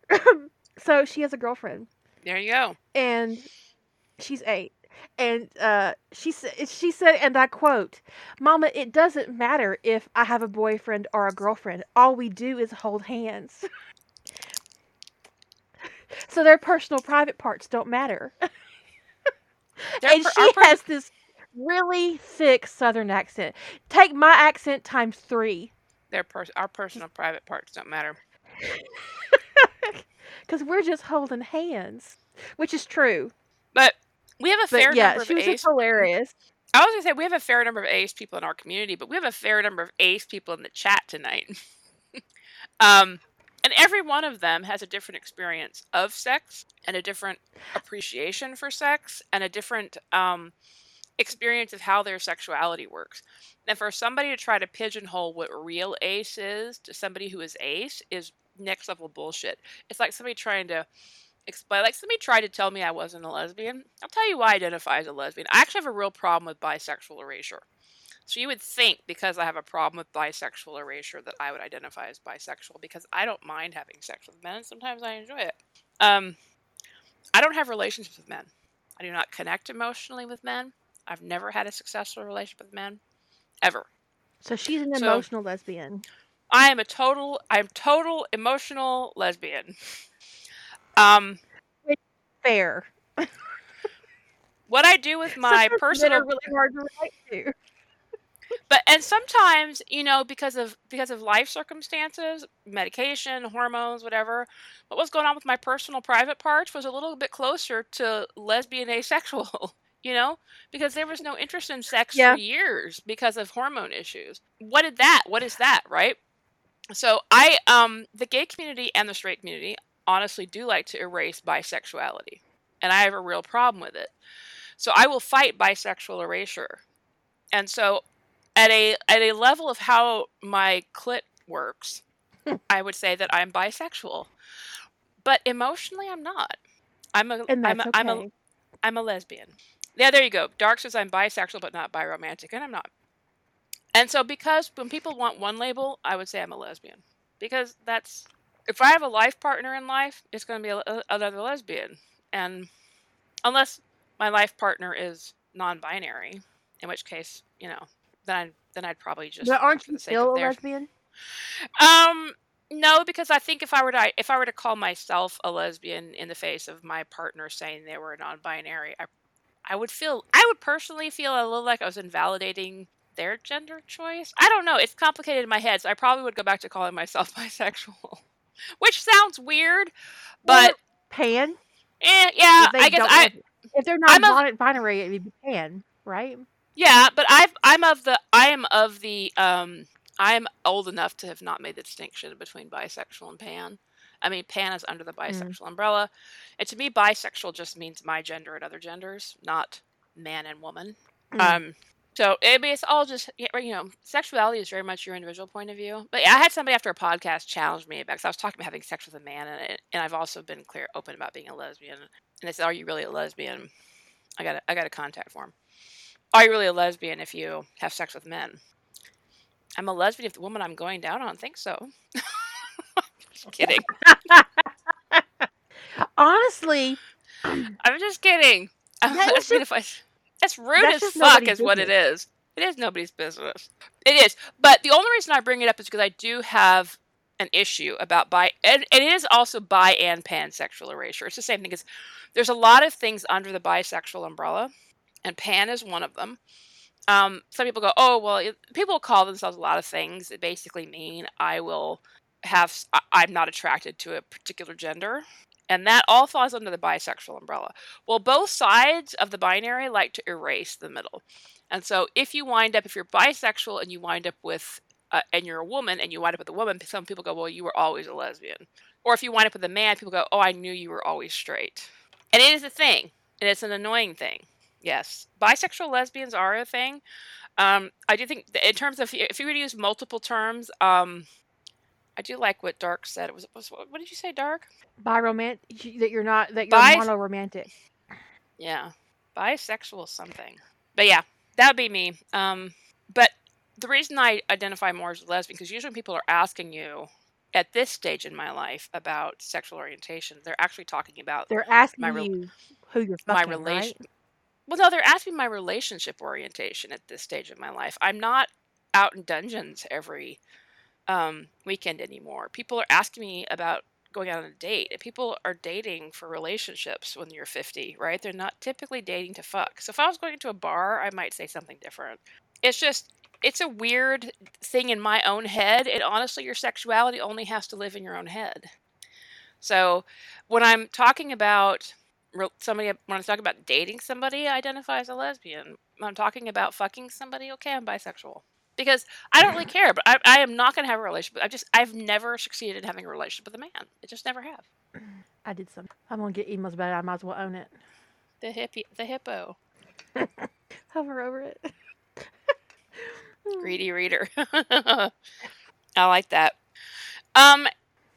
so she has a girlfriend. There you go. And she's eight and uh, she said, she said, and I quote, "Mama, it doesn't matter if I have a boyfriend or a girlfriend. All we do is hold hands." so their personal, private parts don't matter. and per- she per- has this really thick Southern accent. Take my accent times three. Their per- our personal, private parts don't matter. Because we're just holding hands, which is true. But we have a fair but, yeah, number she of was ace. hilarious. I was gonna say we have a fair number of ace people in our community, but we have a fair number of ace people in the chat tonight. um, and every one of them has a different experience of sex and a different appreciation for sex and a different um, experience of how their sexuality works. And for somebody to try to pigeonhole what real ace is to somebody who is ace is next level bullshit. It's like somebody trying to explain like somebody tried to tell me I wasn't a lesbian. I'll tell you why I identify as a lesbian. I actually have a real problem with bisexual erasure. So you would think because I have a problem with bisexual erasure that I would identify as bisexual because I don't mind having sex with men and sometimes I enjoy it. Um, I don't have relationships with men. I do not connect emotionally with men. I've never had a successful relationship with men ever. So she's an so, emotional lesbian. I am a total I'm total emotional lesbian. Um, fair. what I do with my personal really hard to relate to. but and sometimes you know because of because of life circumstances medication hormones whatever what was going on with my personal private parts was a little bit closer to lesbian asexual you know because there was no interest in sex yeah. for years because of hormone issues what did that what is that right so i um the gay community and the straight community honestly do like to erase bisexuality, and I have a real problem with it. So I will fight bisexual erasure. And so at a at a level of how my clit works, I would say that I'm bisexual. But emotionally I'm not. I'm a I'm a, okay. I'm a I'm a lesbian. Yeah, there you go. Dark says I'm bisexual but not biromantic, and I'm not. And so because when people want one label, I would say I'm a lesbian. Because that's if I have a life partner in life, it's going to be a, another lesbian. And unless my life partner is non-binary, in which case, you know, then I'd, then I'd probably just. But aren't you still a lesbian? Um, no, because I think if I were to if I were to call myself a lesbian in the face of my partner saying they were non-binary, I I would feel I would personally feel a little like I was invalidating their gender choice. I don't know. It's complicated in my head, so I probably would go back to calling myself bisexual which sounds weird, but pan. Eh, yeah, I guess I. If they're not a, binary, it'd be pan, right? Yeah, but I've I'm of the I am of the um I am old enough to have not made the distinction between bisexual and pan. I mean, pan is under the mm. bisexual mm. umbrella, and to me, bisexual just means my gender and other genders, not man and woman. Mm. Um, So eh, I mean, it's all just you know, sexuality is very much your individual point of view. But yeah, I had somebody after a podcast challenge me because I was talking about having sex with a man, and and I've also been clear, open about being a lesbian. And they said, "Are you really a lesbian?" I got I got a contact form. Are you really a lesbian if you have sex with men? I'm a lesbian if the woman I'm going down on thinks so. just kidding. Honestly, I'm just kidding. I'm is lesbian if I. That's rude That's as fuck, is what it is. It is nobody's business. It is. But the only reason I bring it up is because I do have an issue about bi, and, and it is also bi and pansexual erasure. It's the same thing as there's a lot of things under the bisexual umbrella, and pan is one of them. Um, some people go, oh well, it, people call themselves a lot of things that basically mean I will have I'm not attracted to a particular gender, and that all falls under the bisexual umbrella. Well, both sides of the binary like to erase the middle. And so if you wind up, if you're bisexual and you wind up with, uh, and you're a woman and you wind up with a woman, some people go, well, you were always a lesbian. Or if you wind up with a man, people go, oh, I knew you were always straight. And it is a thing, and it's an annoying thing. Yes, bisexual lesbians are a thing. Um, I do think, in terms of if you were to use multiple terms, um, I do like what Dark said. It was, was what did you say, Dark? biromantic that you're not that you're Bis- monoromantic. Yeah, bisexual something. But yeah, that would be me. Um, but the reason I identify more as a lesbian because usually when people are asking you at this stage in my life about sexual orientation, they're actually talking about They're asking My rel- you who you're my fucking, relation. right? Well, no, they're asking my relationship orientation at this stage of my life. I'm not out in dungeons every um, weekend anymore. People are asking me about going out on a date. People are dating for relationships when you're 50, right? They're not typically dating to fuck. So if I was going to a bar, I might say something different. It's just, it's a weird thing in my own head. And honestly, your sexuality only has to live in your own head. So when I'm talking about somebody, when I'm talking about dating somebody, I identify as a lesbian. When I'm talking about fucking somebody, okay, I'm bisexual because I don't really care. But I, I am not going to have a relationship. I just I've never succeeded in having a relationship with a man. I just never have. I did some. I'm gonna get emails about it. I might as well own it. The hippie, the hippo, Hover over it. greedy reader. I like that. Um,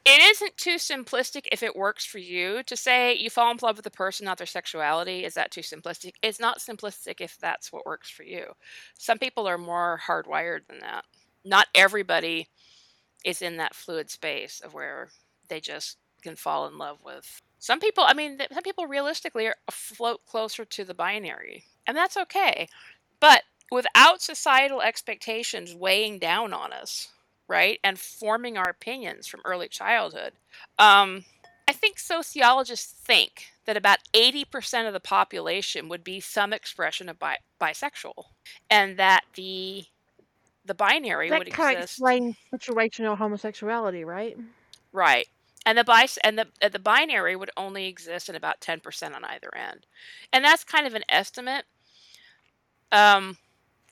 it isn't too simplistic if it works for you to say you fall in love with a person, not their sexuality. Is that too simplistic? It's not simplistic if that's what works for you. Some people are more hardwired than that. Not everybody is in that fluid space of where they just can fall in love with. Some people, I mean, some people realistically are uh, float closer to the binary, and that's okay. But without societal expectations weighing down on us, right, and forming our opinions from early childhood, um, I think sociologists think that about 80% of the population would be some expression of bi- bisexual, and that the the binary That would kind of exist. explains situational homosexuality, right? Right. And the bis and the uh, the binary would only exist in about 10% on either end. And that's kind of an estimate. Um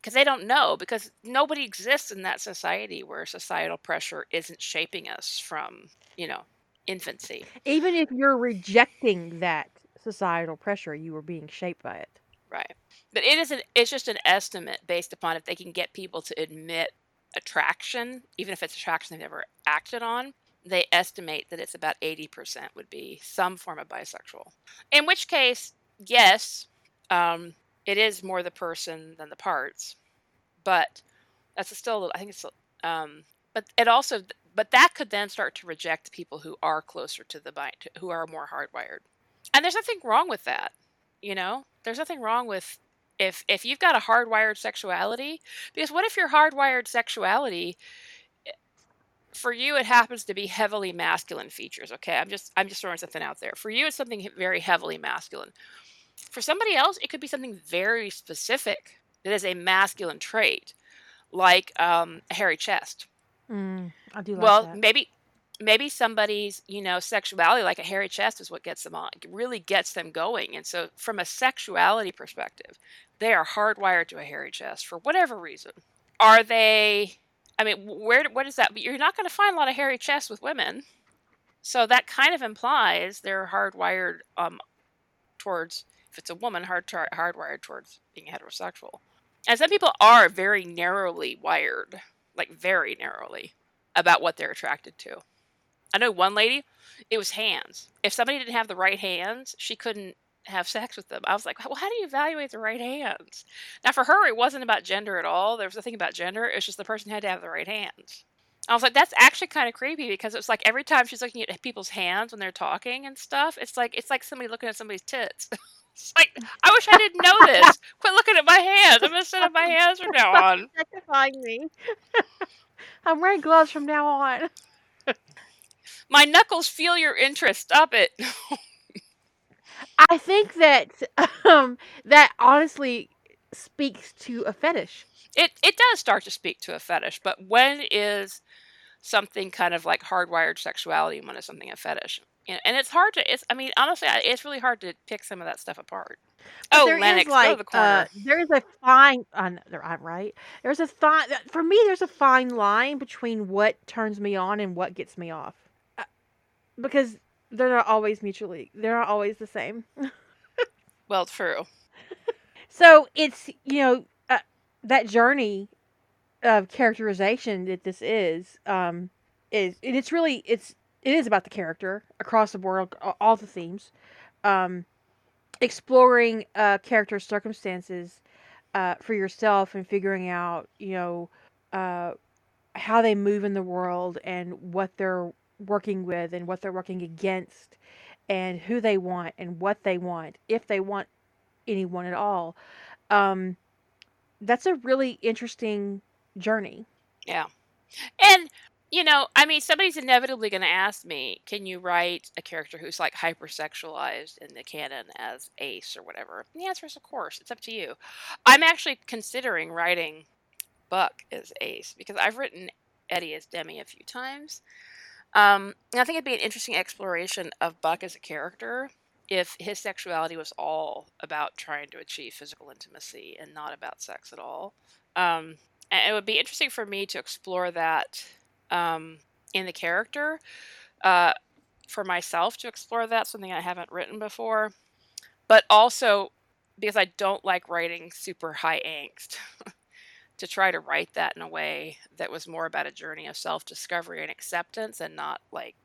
because they don't know because nobody exists in that society where societal pressure isn't shaping us from, you know, infancy. Even if you're rejecting that societal pressure, you were being shaped by it. Right. But it is an it's just an estimate based upon if they can get people to admit attraction, even if it's attraction they've never acted on, they estimate that it's about 80% would be some form of bisexual. In which case, yes, um, it is more the person than the parts, but that's still, a little- I think it's, um, but it also, but that could then start to reject people who are closer to the bi, who are more hardwired. And there's nothing wrong with that, you know? There's nothing wrong with if if you've got a hardwired sexuality, because what if your hardwired sexuality for you it happens to be heavily masculine features okay i'm just i'm just throwing something out there for you it's something very heavily masculine for somebody else it could be something very specific that is a masculine trait like um, a hairy chest. Mm, I do like well that. maybe maybe somebody's you know sexuality like a hairy chest is what gets them on really gets them going. And so from a sexuality perspective they are hardwired to a hairy chest for whatever reason. Are they i mean where what is that But you're not going to find a lot of hairy chests with women. So that kind of implies they're hardwired um towards if it's a woman hard hardwired towards being heterosexual And some people are very narrowly wired, like very narrowly, about what they're attracted to. I know one lady, it was hands. If somebody didn't have the right hands, she couldn't have sex with them. I was like, well, how do you evaluate the right hands? Now, for her, it wasn't about gender at all. There was nothing about gender. It's just the person had to have the right hands. I was like, that's actually kind of creepy because it's like every time she's looking at people's hands when they're talking and stuff, it's like it's like somebody looking at somebody's tits. it's like I wish I didn't know this. Quit looking at my hands. I'm gonna set up my hands from now on. Me. I'm wearing gloves from now on. My knuckles feel your interest. Stop it. I think that um, that honestly speaks to a fetish. It it does start to speak to a fetish, but when is something kind of like hardwired sexuality and when is something a fetish? And, and it's hard to. It's I mean honestly, it's really hard to pick some of that stuff apart. But Oh, there Lennox, go to like the uh there is a fine on I'm right. There's a fine for me there's a fine line between what turns me on and what gets me off. Uh, Because they're not always mutually they're not always the same. Well, true. So it's you know uh, that journey of characterization that this is um is and it's really it's it is about the character across the board all the themes um exploring uh character circumstances uh for yourself and figuring out you know uh how they move in the world and what they're working with and what they're working against and who they want and what they want if they want anyone at all. Um that's a really interesting journey Yeah. And you know, I mean, somebody's inevitably going to ask me, "Can you write a character who's like hypersexualized in the canon as Ace or whatever?" And the answer is, of course. It's up to you. I'm actually considering writing Buck as Ace because I've written Eddie as Demi a few times. Um, and I think it'd be an interesting exploration of Buck as a character if his sexuality was all about trying to achieve physical intimacy and not about sex at all. Um, and it would be interesting for me to explore that um, in the character uh, for myself to explore that, something I haven't written before, but also because I don't like writing super high angst. to try to write that in a way that was more about a journey of self-discovery and acceptance and not like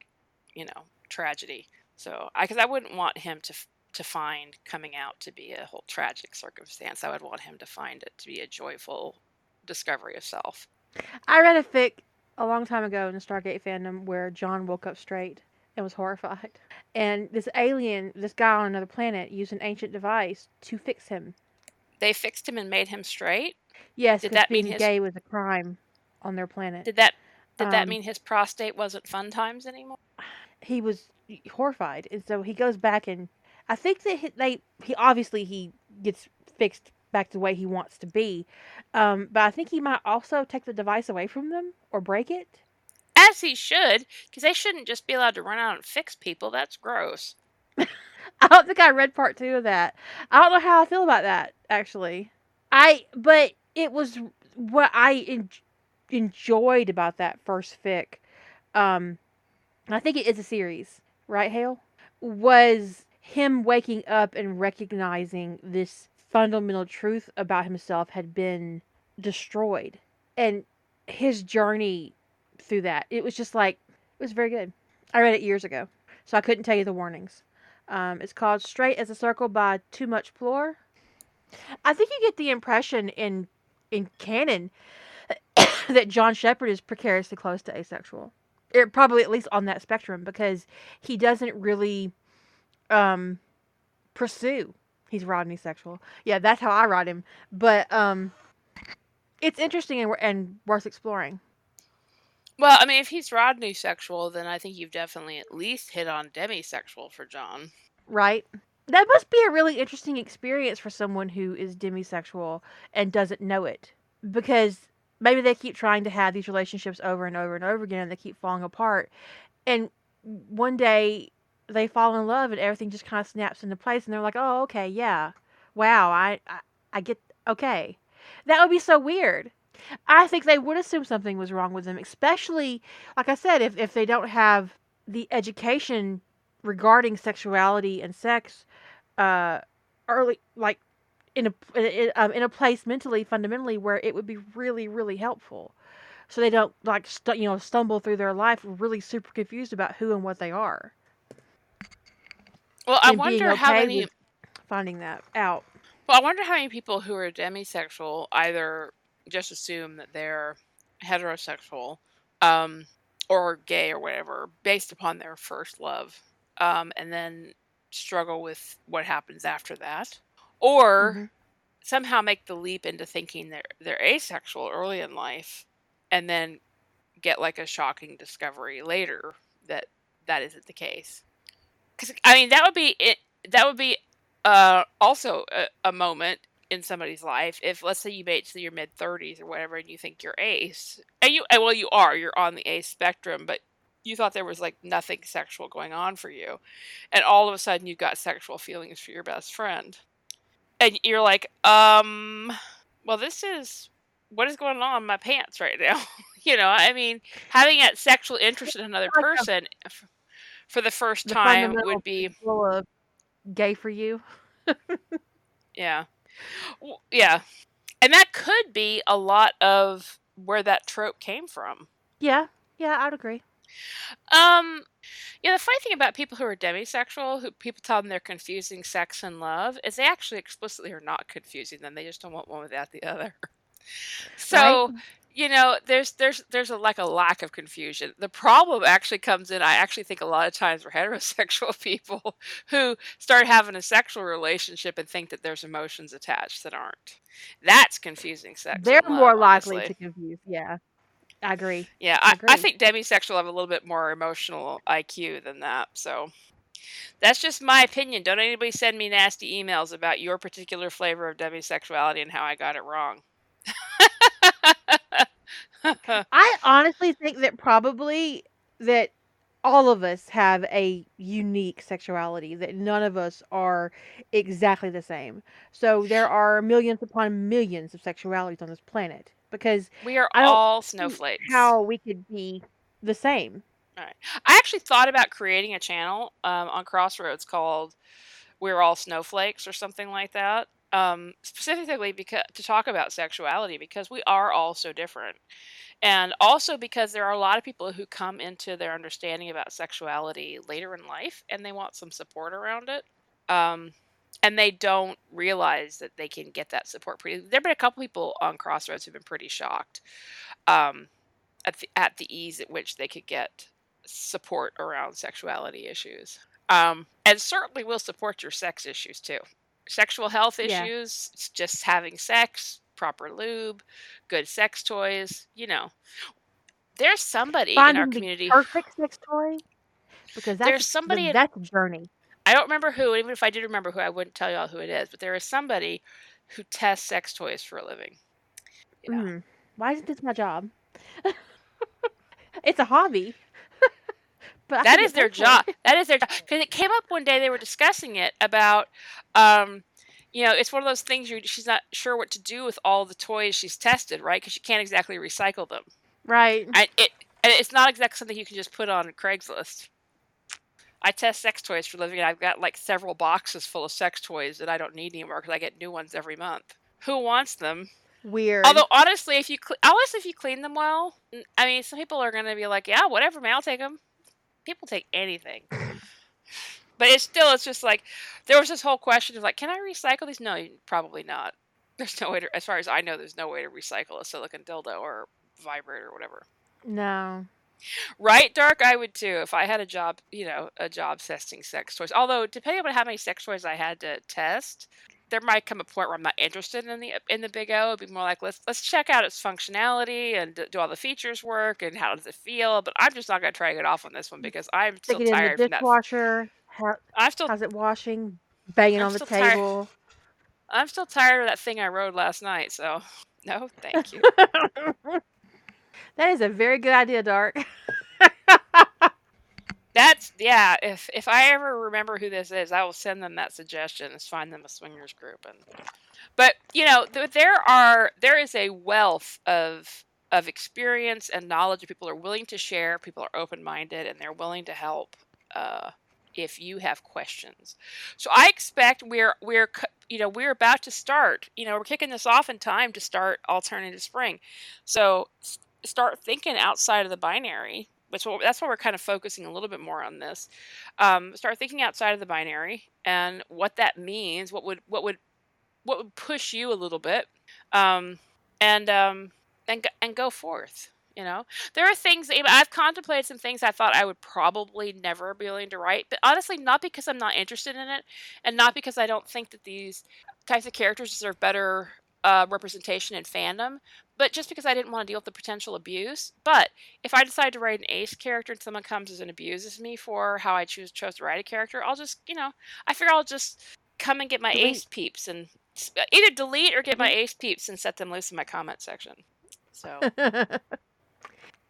you know tragedy so i because i wouldn't want him to to find coming out to be a whole tragic circumstance. I would want him to find it to be a joyful discovery of self. I read a fic a long time ago in the stargate fandom where john woke up straight and was horrified. And this alien this guy on another planet used an ancient device to fix him. They fixed him and made him straight? Yes did that mean his gay was a crime on their planet. Did that did that um mean his prostate wasn't fun times anymore he was horrified and so he goes back and i think that he, they he obviously he gets fixed back to the way he wants to be um but i think he might also take the device away from them or break it. As he should because they shouldn't just be allowed to run out and fix people. That's gross. I don't think i read part two of that. I don't know how i feel about that actually. I but it was what i en- enjoyed about that first fic um i think it is a series right hale? Was him waking up and recognizing this fundamental truth about himself had been destroyed. And his journey through that it was just like it was very good. I read it years ago so i couldn't tell you the warnings. Um, it's called straight as a circle by too much floor i think you get the impression in in canon that john sheppard is precariously close to asexual or probably at least on that spectrum because he doesn't really um pursue he's rodney sexual. Yeah that's how i write him. But um it's interesting and, and worth exploring. Well, I mean, if he's Rodney sexual, then I think you've definitely at least hit on demisexual for John. right. That must be a really interesting experience for someone who is demisexual and doesn't know it. Because maybe they keep trying to have these relationships over and over and over again and they keep falling apart. And one day they fall in love and everything just kind of snaps into place and they're like oh okay yeah. Wow i i, I get okay. That would be so weird. I think they would assume something was wrong with them especially like i said if, if they don't have the education regarding sexuality and sex uh early like in a in, um, in a place mentally fundamentally where it would be really really helpful. So they don't like you know stumble through their life really super confused about who and what they are. Well, I and wonder how many finding that out. Well, I wonder how many people who are demisexual either just assume that they're heterosexual um or gay or whatever based upon their first love um and then struggle with what happens after that or hmm somehow make the leap into thinking they're they're asexual early in life and then get like a shocking discovery later that that isn't the case. Because i mean that would be it that would be uh also a, a moment in somebody's life. If let's say you made it to your mid 30s or whatever and you think you're ace and you and well you are you're on the ace spectrum but you thought there was like nothing sexual going on for you and all of a sudden you've got sexual feelings for your best friend and you're like um well this is what is going on in my pants right now? You know i mean having that sexual interest in another person for the first time would be of gay for you. Yeah. W- yeah. And that could be a lot of where that trope came from. Yeah. Yeah i'd agree. Um yeah the funny thing about people who are demisexual who people tell them they're confusing sex and love is they actually explicitly are not confusing them they just don't want one without the other. Right. so you know there's there's there's a like a lack of confusion. The problem actually comes in i actually think a lot of times for heterosexual people who start having a sexual relationship and think that there's emotions attached that aren't. That's confusing sex they're and more likely honestly. to confuse yeah i agree. Yeah i i, I agree. think demisexual have a little bit more emotional iq than that so. That's just my opinion. Don't anybody send me nasty emails about your particular flavor of demisexuality and how i got it wrong. I honestly think that probably that all of us have a unique sexuality that none of us are exactly the same. So there are millions upon millions of sexualities on this planet because we are all snowflakes how we could be the same. All right. I actually thought about creating a channel um, on Crossroads called "We're All Snowflakes" or something like that, um, specifically because to talk about sexuality because we are all so different, and also because there are a lot of people who come into their understanding about sexuality later in life and they want some support around it. Um, and they don't realize that they can get that support pretty. There've been a couple people on Crossroads who've been pretty shocked um, at the at the ease at which they could get support around sexuality issues. Um, and certainly will support your sex issues too. Sexual health Yeah. issues, s- just having sex, proper lube, good sex toys, you know. There's somebody in our Finding community, perfect sex toy because that's there's somebody, the, in, that's a journey. I don't remember who, even if I did remember who, I wouldn't tell y'all who it is, but there is somebody who tests sex toys for a living. You know, Mm. Why isn't this my job? it's a hobby, but that is their job. That is their job. Because it came up one day, they were discussing it about, um, you know, it's one of those things you she's not sure what to do with all the toys she's tested, right? Because she can't exactly recycle them. right. And it and it's not exactly something you can just put on Craigslist. I test sex toys for a living, and I've got like several boxes full of sex toys that I don't need anymore because I get new ones every month. Who wants them? Weird. Although honestly, if you cle honestly if you clean them well, I mean, some people are gonna be like, yeah, whatever, man, I'll take them. People take anything, but it's still it's just like there was this whole question of like, can I recycle these? No, you- probably not. There's no way to, as far as I know, there's no way to recycle a silicon dildo or vibrator or whatever. No. Right, Dark? I would too if I had a job, you know, a job testing sex toys. Although, depending on how many sex toys I had to test, there might come a point where I'm not interested in the in the Big O. It'd be more like let's let's check out its functionality and do all the features work and how does it feel. But I'm just not gonna try to get off on this one mm, because I'm Stick still it in the tired from that. dishwasher. How, I'm still how's it washing? Banging I'm on the still tired. table. I'm still tired of that thing I rode last night. So no, thank you. that is a very good idea, Dark. That's yeah. If if I ever remember who this is, I will send them that suggestion. Is find them a swingers group and. But you know, th- there are there is a wealth of of experience and knowledge people are willing to share. People are open minded and they're willing to help uh, if you have questions. So I expect we're we're you know we're about to start. You know we're kicking this off in time to start alternative spring. So start thinking outside of the binary. Which that's why we're kind of focusing a little bit more on this. Um, start thinking outside of the binary and what that means. What would what would what would push you a little bit, um, and um, and and go forth. You know, there are things I've contemplated some things I thought I would probably never be willing to write, but honestly, not because I'm not interested in it, and not because I don't think that these types of characters deserve better uh, representation in fandom, but just because I didn't want to deal with the potential abuse. But if I decide to write an ace character and someone comes and abuses me for how I choose chose to write a character, I'll just you know I figure I'll just come and get my ace peeps and either delete or get my mm-hmm. ace peeps and set them loose in my comment section. So.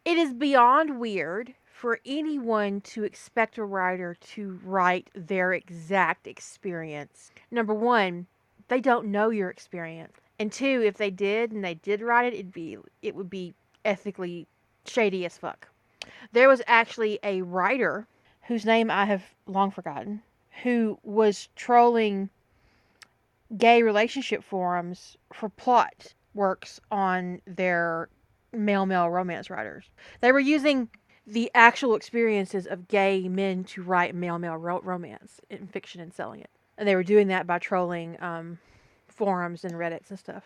It is beyond weird for anyone to expect a writer to write their exact experience. Number one, they don't know your experience. And two, if they did and they did write it, it'd be it would be ethically shady as fuck. There was actually a writer whose name I have long forgotten who was trolling gay relationship forums for plot works on their male male romance writers. They were using the actual experiences of gay men to write male male ro- romance in fiction and selling it. And they were doing that by trolling um, forums and Reddits and stuff.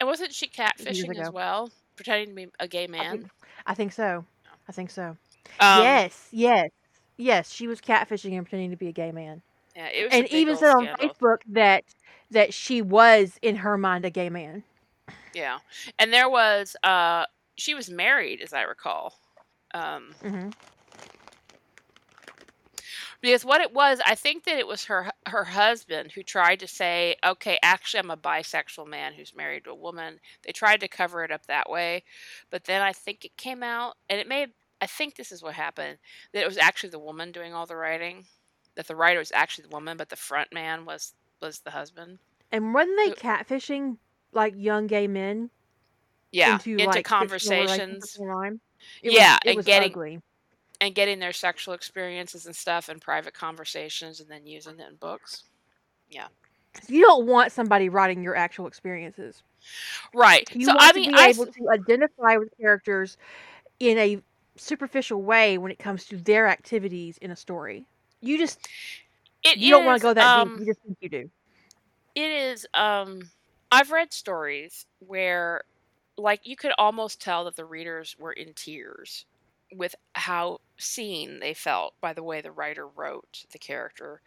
And wasn't she catfishing as well, pretending to be a gay man? I think, I think so. I think so. Um, yes, yes, yes. She was catfishing and pretending to be a gay man. Yeah, it was. And even said on Facebook that that she was in her mind a gay man. Yeah, and there was uh, she was married, as I recall. Um, mm-hmm. Because what it was, I think that it was her her husband who tried to say, "Okay, actually, I'm a bisexual man who's married to a woman." They tried to cover it up that way, but then I think it came out, and it may. I think this is what happened that it was actually the woman doing all the writing. That the writer was actually the woman, but the front man was was the husband. And wasn't they catfishing like young gay men yeah into, into like, conversations yeah was, and getting ugly. And getting their sexual experiences and stuff in private conversations and then using it in books. Yeah. You don't want somebody writing your actual experiences. Right. You so want i mean to be I, able to identify with characters in a superficial way when it comes to their activities in a story. You just it you is, don't want to go that um, deep you just think you do. It is um I've read stories where, like, you could almost tell that the readers were in tears with how seen they felt by the way the writer wrote the character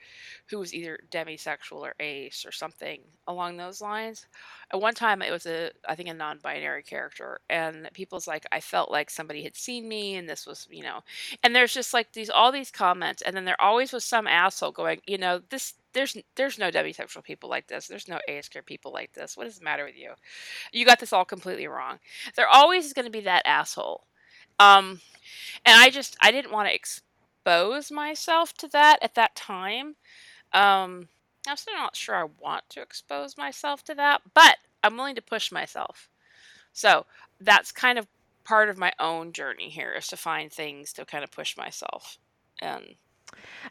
who was either demisexual or ace or something along those lines at one time it was a i think a non-binary character and people's like i felt like somebody had seen me and this was you know and there's just like these all these comments and then there always was some asshole going you know this there's there's no demisexual people like this. There's no ASK people like this. What does the matter with you? You got this all completely wrong. There always is going to be that asshole. Um, and I just I didn't want to expose myself to that at that time. Um, I'm still not sure I want to expose myself to that, but I'm willing to push myself. So that's kind of part of my own journey here is to find things to kind of push myself and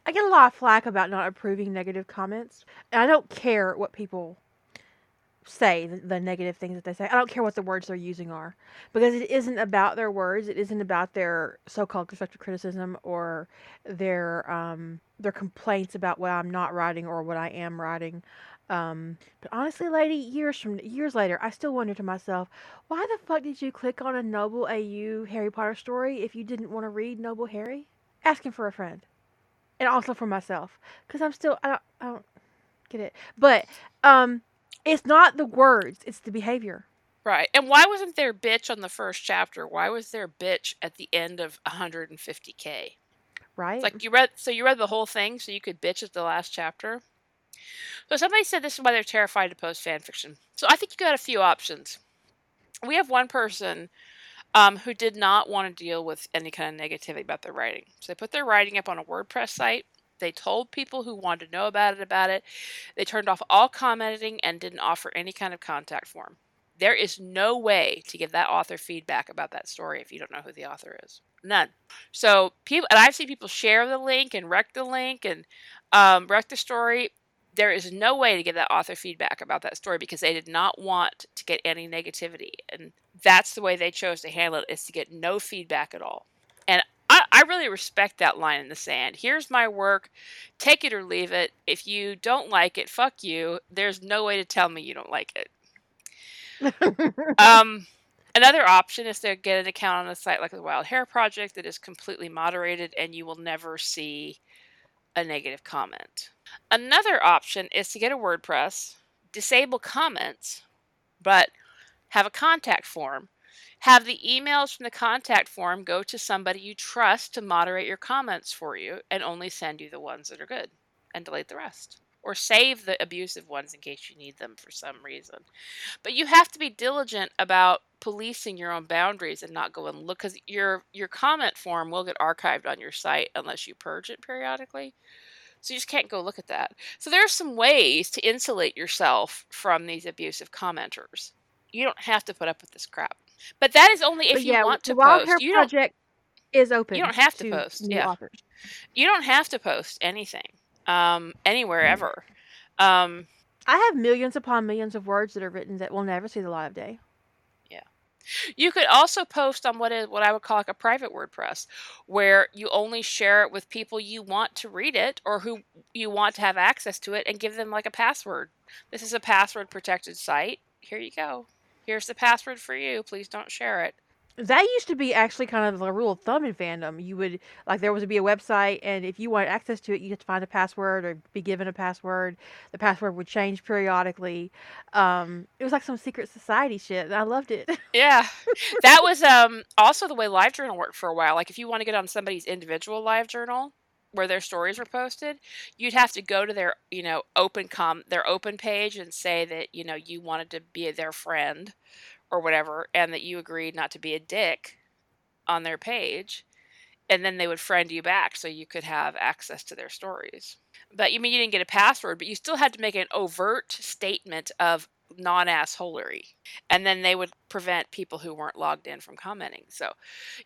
I get a lot of flack about not approving negative comments, and I don't care what people say, the, the, negative things that they say. I don't care what the words they're using are, because it isn't about their words. It isn't about their so-called constructive criticism or their um, their complaints about what I'm not writing or what I am writing. Um, but honestly, lady, years from years later, I still wonder to myself, why the fuck did you click on a Noble AU Harry Potter story if you didn't want to read Noble Harry? Asking for a friend and also for myself because I'm still I don't, I don't get it. But um, it's not the words; it's the behavior. Right. And why wasn't there bitch on the first chapter? Why was there bitch at the end of 150k? Right. It's like you read so you read the whole thing so you could bitch at the last chapter. So somebody said this is why they're terrified to post fan fiction. So I think you got a few options. We have one person um, who did not want to deal with any kind of negativity about their writing. So they put their writing up on a WordPress site. They told people who wanted to know about it about it. They turned off all commenting and didn't offer any kind of contact form. There is no way to give that author feedback about that story if you don't know who the author is. None. So people, and I've seen people share the link and wreck the link and um, wreck the story. There is no way to give that author feedback about that story because they did not want to get any negativity, and that's the way they chose to handle it is to get no feedback at all. Really respect that line in the sand. Here's my work, take it or leave it. If you don't like it, fuck you. There's no way to tell me you don't like it. um, another option is to get an account on a site like the Wild Hair Project that is completely moderated and you will never see a negative comment. Another option is to get a WordPress, disable comments, but have a contact form have the emails from the contact form go to somebody you trust to moderate your comments for you and only send you the ones that are good and delete the rest. Or save the abusive ones in case you need them for some reason. But you have to be diligent about policing your own boundaries and not go and look because your your comment form will get archived on your site unless you purge it periodically. So you just can't go look at that. So there are some ways to insulate yourself from these abusive commenters. You don't have to put up with this crap. But that is only if But you yeah, want to Wild post. Hair You don't Project is open you don't have to to post. Yeah. authors. You don't have to post anything. Um anywhere Mm. ever. Um I have millions upon millions of words that are written that will never see the light of day. Yeah. You could also post on what is what I would call like a private WordPress where you only share it with people you want to read it or who you want to have access to it and give them like a password. This is a password protected site. Here you go. Here's the password for you. Please don't share it. That used to be actually kind of a rule of thumb in fandom. You would like there was to be a website, and if you wanted access to it, you had to find a password or be given a password. The password would change periodically. Um, it was like some secret society shit. I loved it. Yeah. That was um also the way LiveJournal worked for a while. Like if you want to get on somebody's individual LiveJournal where their stories were posted, you'd have to go to their, you know, open com their open page and say that, you know, you wanted to be their friend or whatever and that you agreed not to be a dick on their page and then they would friend you back so you could have access to their stories. But you mean you didn't get a password, but you still had to make an overt statement of non-assholery and then they would prevent people who weren't logged in from commenting. So,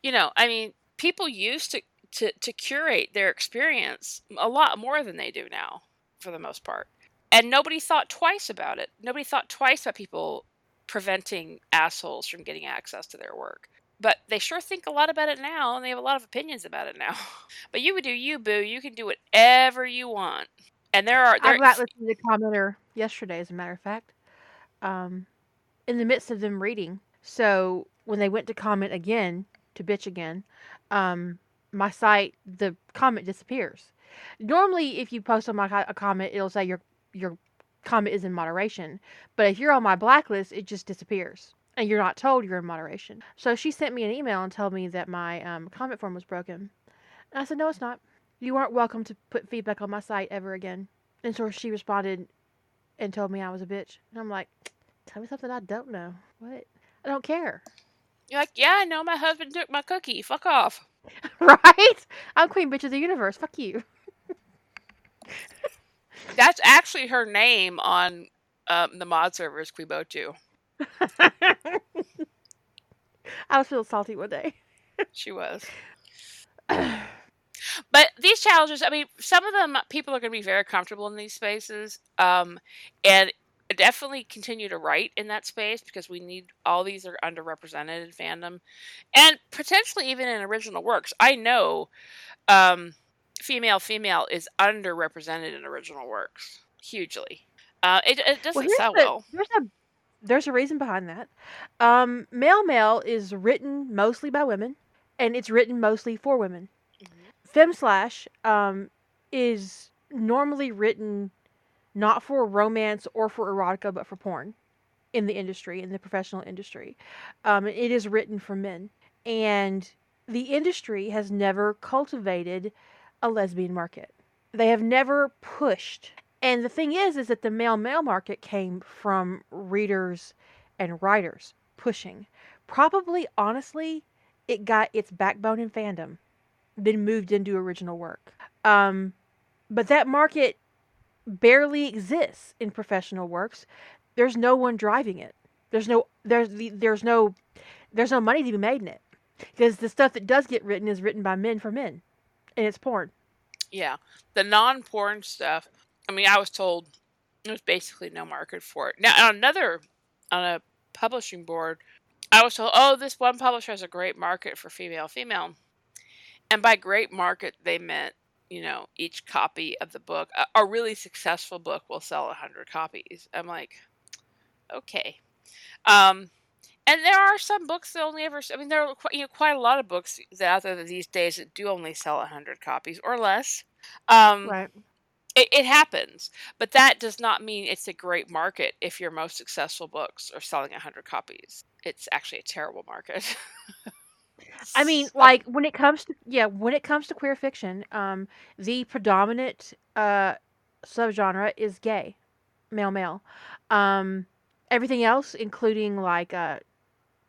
you know, I mean, people used to to to curate their experience a lot more than they do now for the most part. And nobody thought twice about it. Nobody thought twice about people preventing assholes from getting access to their work. But they sure think a lot about it now and they have a lot of opinions about it now. But you would do you, boo. You can do whatever you want. And there are I there blacklisted the commenter yesterday, as a matter of fact, um, in the midst of them reading. So when they went to comment again, to bitch again, um, my site, the comment disappears. Normally, if you post on my a comment, it'll say your your comment is in moderation. But if you're on my blacklist, it just disappears, and you're not told you're in moderation. So she sent me an email and told me that my um, comment form was broken. And I said, no, it's not. You aren't welcome to put feedback on my site ever again. And so she responded and told me I was a bitch. And I'm like, tell me something I don't know. What? I don't care. you're like, yeah, I know my husband took my cookie. Fuck off. right? I'm queen bitch of the universe. Fuck you. That's actually her name on um, the mod server is Quibotu. I was feeling salty one day. She was. But these challenges, I mean, some of them people are going to be very comfortable in these spaces, um, and definitely continue to write in that space because we need all these are underrepresented in fandom, and potentially even in original works. I know, um, female female is underrepresented in original works hugely. Uh, it, it doesn't here's sell the- well. There's a there's a reason behind that. Um, Male Mail is written mostly by women, and it's written mostly for women. Fem slash um, is normally written not for romance or for erotica, but for porn in the industry, in the professional industry. Um, it is written for men, and the industry has never cultivated a lesbian market. They have never pushed. And the thing is, is that the male male market came from readers and writers pushing. Probably, honestly, it got its backbone in fandom, then moved into original work. Um, but that market barely exists in professional works. There's no one driving it. There's no there's the, there's no there's no money to be made in it because the stuff that does get written is written by men for men, and it's porn. Yeah, the non-porn stuff. I mean, I was told there's basically no market for it. Now, on another on a publishing board, I was told, oh, this one publisher has a great market for female female, and by great market they meant you know each copy of the book a, a really successful book will sell 100 copies i'm like okay um and there are some books that only ever i mean there are you know, quite a lot of books that out there these days that do only sell 100 copies or less um Right. it, it happens but that does not mean it's a great market if your most successful books are selling 100 copies it's actually a terrible market I mean, like when it comes to yeah, when it comes to queer fiction, um, the predominant uh subgenre is gay, male male. Um, everything else, including like uh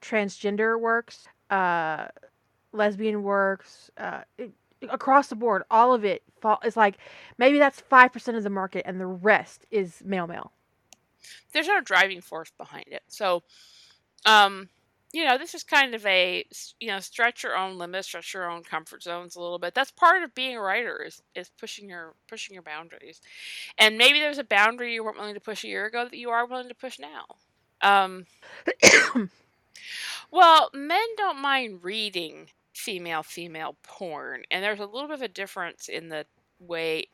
transgender works, uh, lesbian works, uh, it, across the board, all of it fall, is like maybe that's five percent of the market, and the rest is male male. there's no driving force behind it. So, um, you know, this is kind of a, you know stretch your own limits, stretch your own comfort zones a little bit. That's part of being a writer is is pushing your pushing your boundaries. And maybe there's a boundary you weren't willing to push a year ago that you are willing to push now. Um, well, men don't mind reading female female porn, and there's a little bit of a difference in the way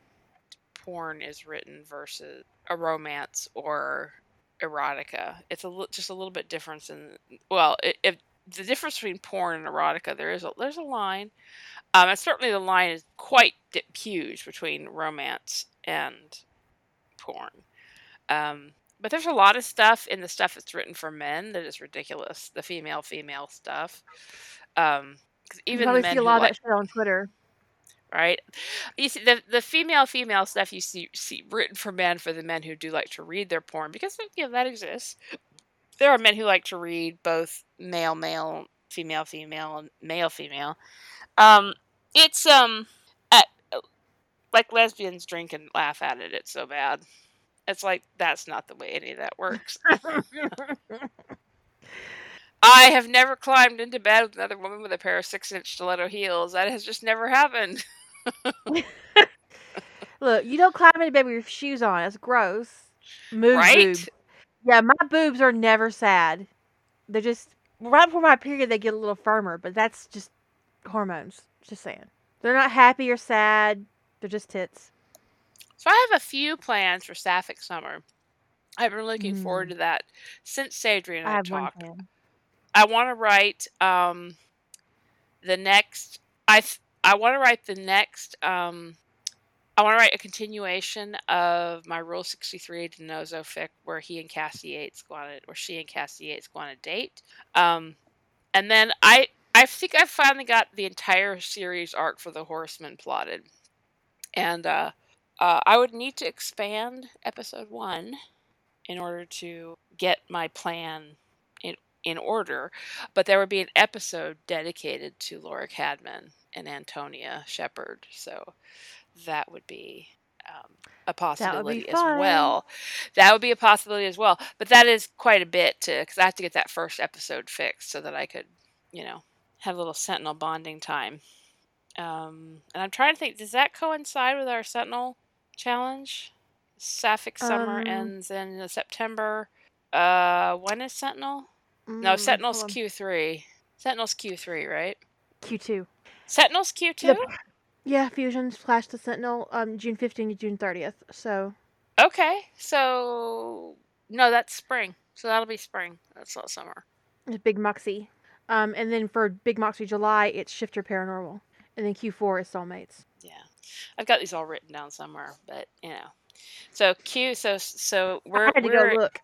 porn is written versus a romance or erotica. It's a just a little bit different in well, if the difference between porn and erotica, there is a there's a line. Um, and certainly the line is quite huge between romance and porn. Um, but there's a lot of stuff in the stuff that's written for men that is ridiculous. The female female stuff. Um, 'cause You even probably men see a lot of like that shit on Twitter. right? You see the the female female stuff you see see written for men for the men who do like to read their porn because you know that exists. There are men who like to read both male male, female female, and male female. Um, it's um, at, like lesbians drink and laugh at it. It's so bad. It's like that's not the way any of that works. I have never climbed into bed with another woman with a pair of six inch stiletto heels. That has just never happened. Look, you don't climb into bed with your shoes on. That's gross. Move Right? boob. Yeah, my boobs are never sad. They're just right before my period they get a little firmer, but that's just hormones. Just saying. They're not happy or sad. They're just tits. So I have a few plans for Sapphic Summer. I've been looking forward Mm. to that since Sadri and I I, have one talked. plan. I want to write um, the next. I th- I want to write the next. Um, I want to write a continuation of my Rule Sixty Three DiNozzo fic, where he and Cassie Yates go on a, or she and Cassie Yates go on a date. Um, and then I I think I finally got the entire series arc for the Horseman plotted, and uh, uh, I would need to expand episode one in order to get my plan in in order. But there would be an episode dedicated to Laura Cadman and Antonia Sheppard, so that would be um, a possibility as well. That would be a possibility as well. But that is quite a bit to because I have to get that first episode fixed so that I could, you know, have a little Sentinel bonding time. Um, and I'm trying to think, does that coincide with our Sentinel challenge? Sapphic summer Um, ends in uh, September. Uh, when is Sentinel? No, Mm, Sentinel's. Q3. Sentinel's Q3, right? Q2. Sentinel's Q2? Yep. Yeah, Fusions Flash to Sentinel, um, June 15th to June 30th. So, Okay, so no, that's spring. So that'll be spring. That's not summer. it's Big Moxie. Um, and then for Big Moxie July, it's Shifter Paranormal. And then Q4 is Soulmates. Yeah, I've got these all written down somewhere, but you know. So Q. So so we're I had to we're go look.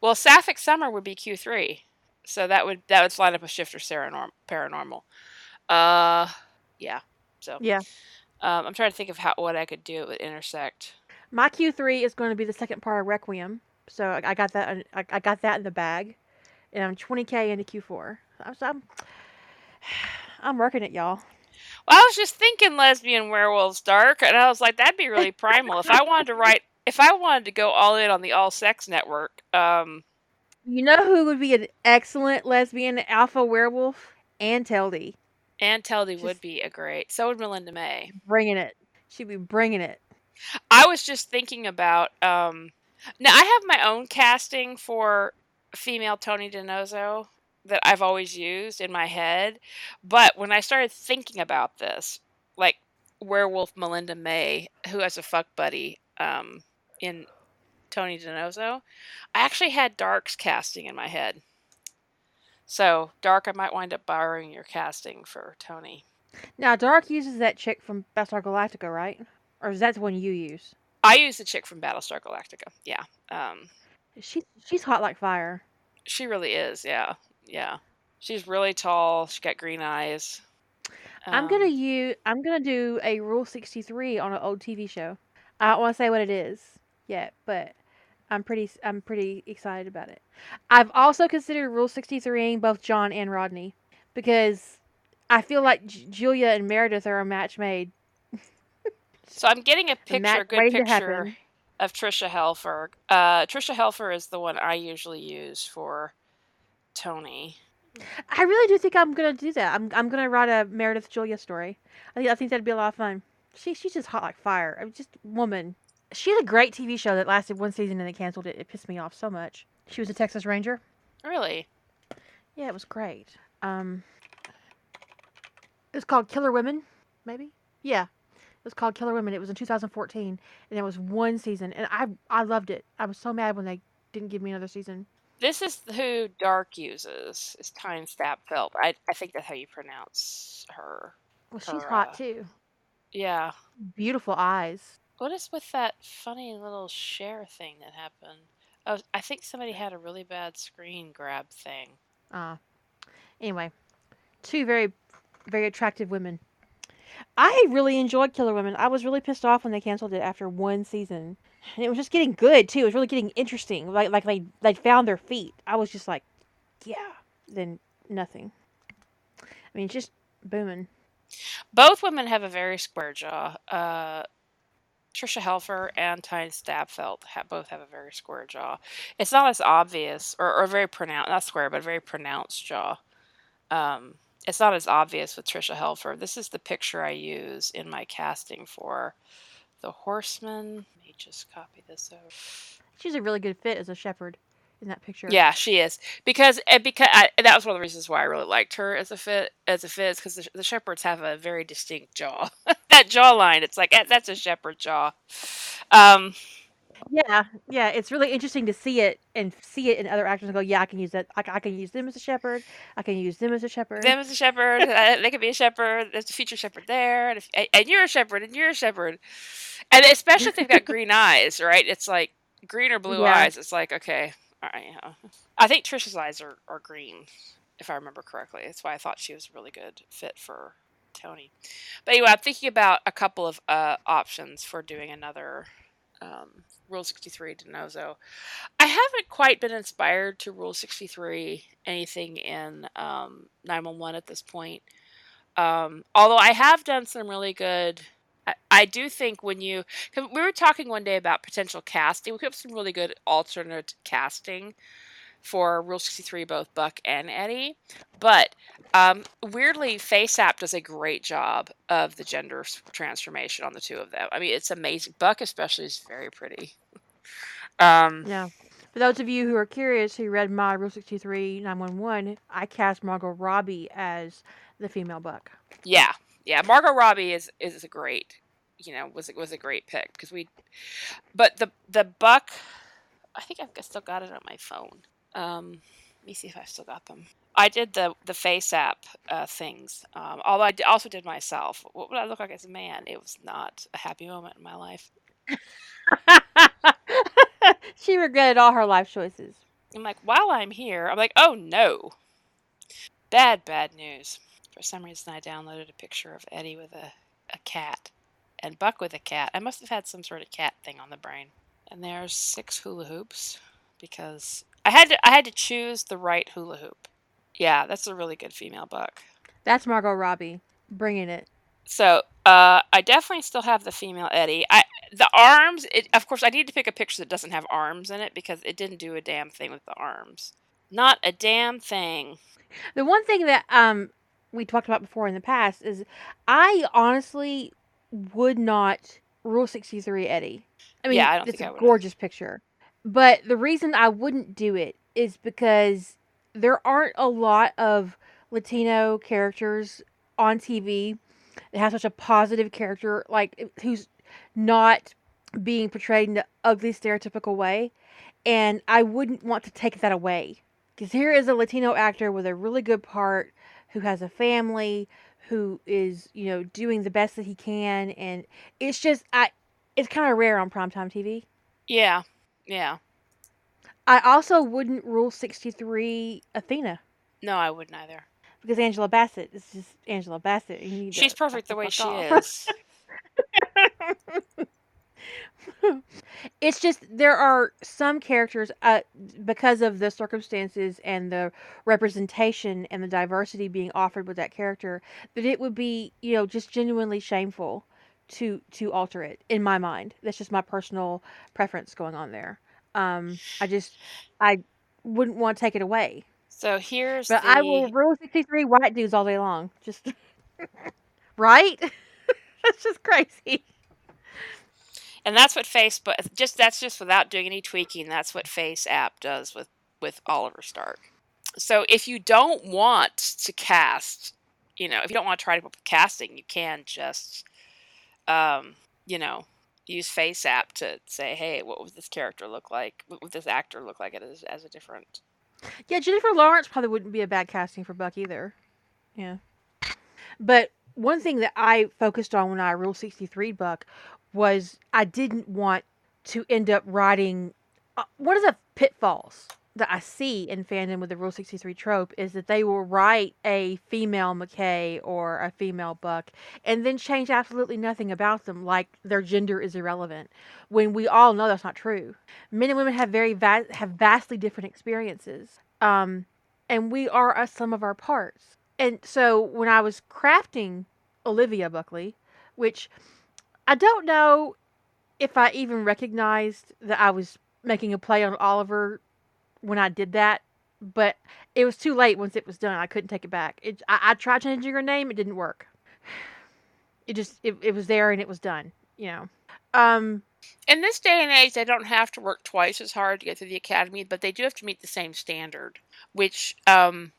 well, Sapphic summer would be Q3. So that would that would line up with Shifter Paranorm- Paranormal. Uh, yeah. So Yeah. um, I'm trying to think of how what I could do it would intersect. My Q3 is going to be the second part of Requiem. So I, I got that. I, I got that in the bag, and I'm 20k into Q4. I'm, so I'm, I'm working it, y'all. Well, I was just thinking lesbian werewolves dark, and I was like, that'd be really primal. if I wanted to write if I wanted to go all in on the all sex network, um, You know who would be an excellent lesbian alpha werewolf? Anne Teldy. Anne Teldy Just- would be a great. So would Melinda May. Bringing it. She'd be bringing it. I was just thinking about. Um, now I have my own casting for female Tony DiNozzo that I've always used in my head, but when I started thinking about this, like werewolf Melinda May, who has a fuck buddy um, in Tony DiNozzo, I actually had Dark's casting in my head. So Dark, I might wind up borrowing your casting for Tony. Now, Dark uses that chick from Battlestar Galactica, right? Or is that the one you use? I use the chick from Battlestar Galactica. Yeah. Um, She she's hot like fire. She really is, yeah. Yeah. She's really tall. She's got green eyes. I'm gonna Um, use. I'm gonna do a Rule 63 on an old TV show. I don't want to say what it is yet, but I'm pretty. I'm pretty excited about it. I've also considered Rule 63 both John and Rodney because I feel like J- Julia and Meredith are a match made. so I'm getting a picture, a good picture of Tricia Helfer. Uh, Tricia Helfer is the one I usually use for Tony. I really do think I'm gonna do that. I'm. I'm gonna write a Meredith Julia story. I think. I think that'd be a lot of fun. She. She's just hot like fire. I mean, just woman. She had a great TV show that lasted one season and they canceled it. It pissed me off so much. She was a Texas Ranger. Really? Yeah, it was great. Um, it was called Killer Women, maybe. Yeah, it was called Killer Women. It was in 2014, and it was one season, and I I loved it. I was so mad when they didn't give me another season. This is who Dark uses. Is Tyne Stapfeld. I I think that's how you pronounce her. Well, she's Her, hot uh, too. Yeah. Beautiful eyes. What is with that funny little share thing that happened? Oh, I think somebody had a really bad screen grab thing. Uh, anyway, two very, very attractive women. I really enjoyed Killer Women. I was really pissed off when they canceled it after one season, and it was just getting good too. It was really getting interesting. Like like they they found their feet. I was just like, yeah. Then nothing. I mean, just booming. Both women have a very square jaw. Uh, Tricia Helfer and Tyne Stapfeld have, both have a very square jaw. It's not as obvious, or, or very pronounced, not square, but very pronounced jaw. Um, it's not as obvious with Tricia Helfer. This is the picture I use in my casting for the Horseman. Let me just copy this over. She's a really good fit as a shepherd in that picture. Yeah, she is because and because I, that was one of the reasons why I really liked her as a fit as a fit is because the, the shepherds have a very distinct jaw. that jawline, it's like "Eh, that's a shepherd jaw. Um, Yeah, yeah. It's really interesting to see it and see it in other actors and go, yeah, I can use that. I, I can use them as a shepherd. I can use them as a shepherd. them as a shepherd, uh, they could be a shepherd. There's a future shepherd there, and, if, and- and you're a shepherd, and you're a shepherd, and especially if they've got green eyes, right? It's like green or blue Yeah. eyes. It's like okay, all right. Yeah. I think Tricia's eyes are, are green, if I remember correctly. That's why I thought she was a really good fit for Tony. But anyway, I'm thinking about a couple of uh, options for doing another um, Rule 63 DiNozzo. I haven't quite been inspired to Rule 63 anything in um, 911 at this point. Um, although I have done some really good. I, do think when you. 'cause we were talking one day about potential casting. We could have some really good alternate casting for Rule 63, both Buck and Eddie. But um, weirdly, FaceApp does a great job of the gender transformation on the two of them. I mean, it's amazing. Buck, especially, is very pretty. Um, Yeah. For those of you who are curious, who read my Rule 63 911, I cast Margot Robbie as the female buck. yeah, yeah. Margot Robbie is is a great, you know, was was a great pick because we, but the the Buck, I think I've still got it on my phone. Um, let me see if I still got them. I did the the face app uh, things. Um, although I d- also did myself. What would I look like as a man? It was not a happy moment in my life. she regretted all her life choices. I'm like, while I'm here, I'm like, oh no, bad bad news. For some reason, I downloaded a picture of Eddie with a a cat and Buck with a cat. I must have had some sort of cat thing on the brain. And there's six hula hoops because I had to I had to choose the right hula hoop. Yeah, that's a really good female buck. That's Margot Robbie bringing it. So uh, I definitely still have the female Eddie. I the arms, it, of course, I need to pick a picture that doesn't have arms in it because it didn't do a damn thing with the arms. Not a damn thing. The one thing that um we talked about before in the past is I honestly would not Rule 63 Eddie. I mean, Yeah, I don't it's a gorgeous picture. But the reason I wouldn't do it is because there aren't a lot of Latino characters on TV that have such a positive character, like who's not being portrayed in the ugly, stereotypical way. And I wouldn't want to take that away. Because here is a Latino actor with a really good part who has a family, who is, you know, doing the best that he can. And it's just, I, it's kind of rare on primetime TV. Yeah, yeah. I also wouldn't rule 63 Athena No, I wouldn't either. because Angela Bassett is just Angela Bassett. She's to perfect the way she off. is. it's just there are some characters uh, because of the circumstances and the representation and the diversity being offered with that character that it would be you know just genuinely shameful to to alter it in my mind. That's just my personal preference going on there. Um i just i wouldn't want to take it away. So here's but the i will rule 63 white dudes all day long. Just right? That's just crazy and that's what Facebook just that's just without doing any tweaking. That's what Face app does with with Oliver Stark. So if you don't want to cast, you know, if you don't want to try to put casting, you can just, um, you know, use Face app to say, hey, what would this character look like? What would this actor look like as as a different? Yeah, Jennifer Lawrence probably wouldn't be a bad casting for Buck either. Yeah. But one thing that I focused on when I Rule 63 Buck was I didn't want to end up writing. Uh, one of the pitfalls that I see in fandom with the Rule 63 trope is that they will write a female McKay or a female Buck and then change absolutely nothing about them, like their gender is irrelevant, when we all know that's not true. Men and women have very va- have vastly different experiences, um, and we are a sum of our parts. And so when I was crafting Olivia Buckley, which I don't know if I even recognized that I was making a play on Oliver when I did that, but it was too late once it was done. I couldn't take it back. It, I, I tried changing her name, it didn't work. It just it, it was there and it was done. You know. Um, In this day and age, they don't have to work twice as hard to get through the academy, but they do have to meet the same standard. Which, um,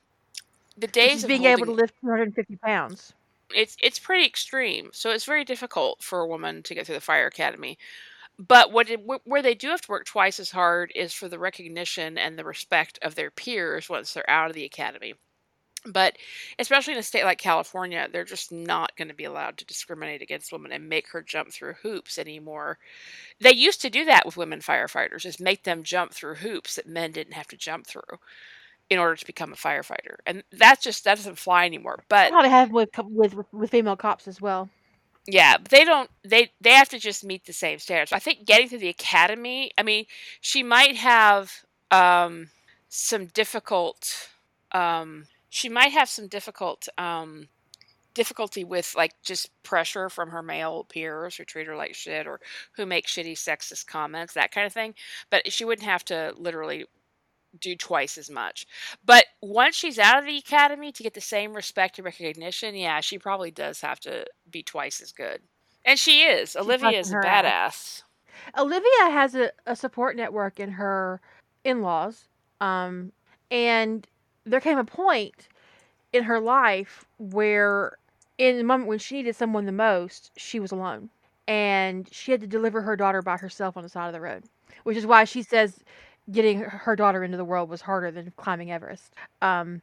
the days being able to lift 250 pounds. It's it's pretty extreme. So it's very difficult for a woman to get through the fire academy. But what it, where they do have to work twice as hard is for the recognition and the respect of their peers once they're out of the academy. But especially in a state like California, they're just not going to be allowed to discriminate against women and make her jump through hoops anymore. They used to do that with women firefighters, is make them jump through hoops that men didn't have to jump through in order to become a firefighter. And that's just that doesn't fly anymore. But Probably have with with with female cops as well. yeah, but they don't. They they have to just meet the same standards. I think getting through the academy. I mean, she might have um, some difficult. Um, she might have some difficult um, difficulty with like just pressure from her male peers who treat her like shit or who make shitty sexist comments, that kind of thing. But she wouldn't have to literally do twice as much. But once she's out of the academy to get the same respect and recognition, yeah, she probably does have to be twice as good. And she is. She's Olivia is a ass. badass. Olivia has a, a support network in her in laws. Um, and there came a point in her life where, in the moment when she needed someone the most, she was alone. And she had to deliver her daughter by herself on the side of the road, which is why she says getting her daughter into the world was harder than climbing Everest. Um,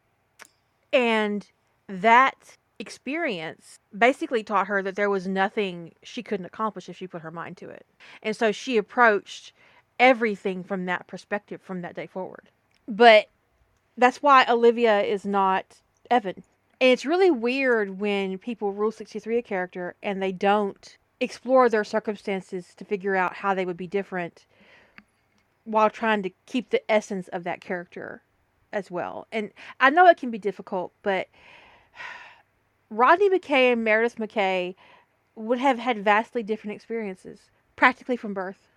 and that experience basically taught her that there was nothing she couldn't accomplish if she put her mind to it. And so she approached everything from that perspective from that day forward. But that's why Olivia is not Evan. And it's really weird when people rule 63 a character and they don't explore their circumstances to figure out how they would be different while trying to keep the essence of that character as well. And I know it can be difficult, but Rodney McKay and Meredith McKay would have had vastly different experiences. practically from birth.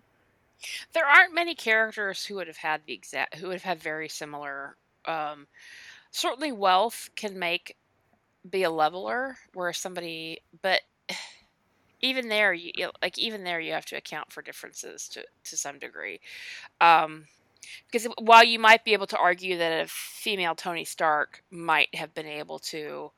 There aren't many characters who would have had the exact who would have had very similar. Um, certainly, wealth can make be a leveler where somebody, but even there, you, like even there you have to account for differences to to some degree. Um, because while you might be able to argue that a female Tony Stark might have been able to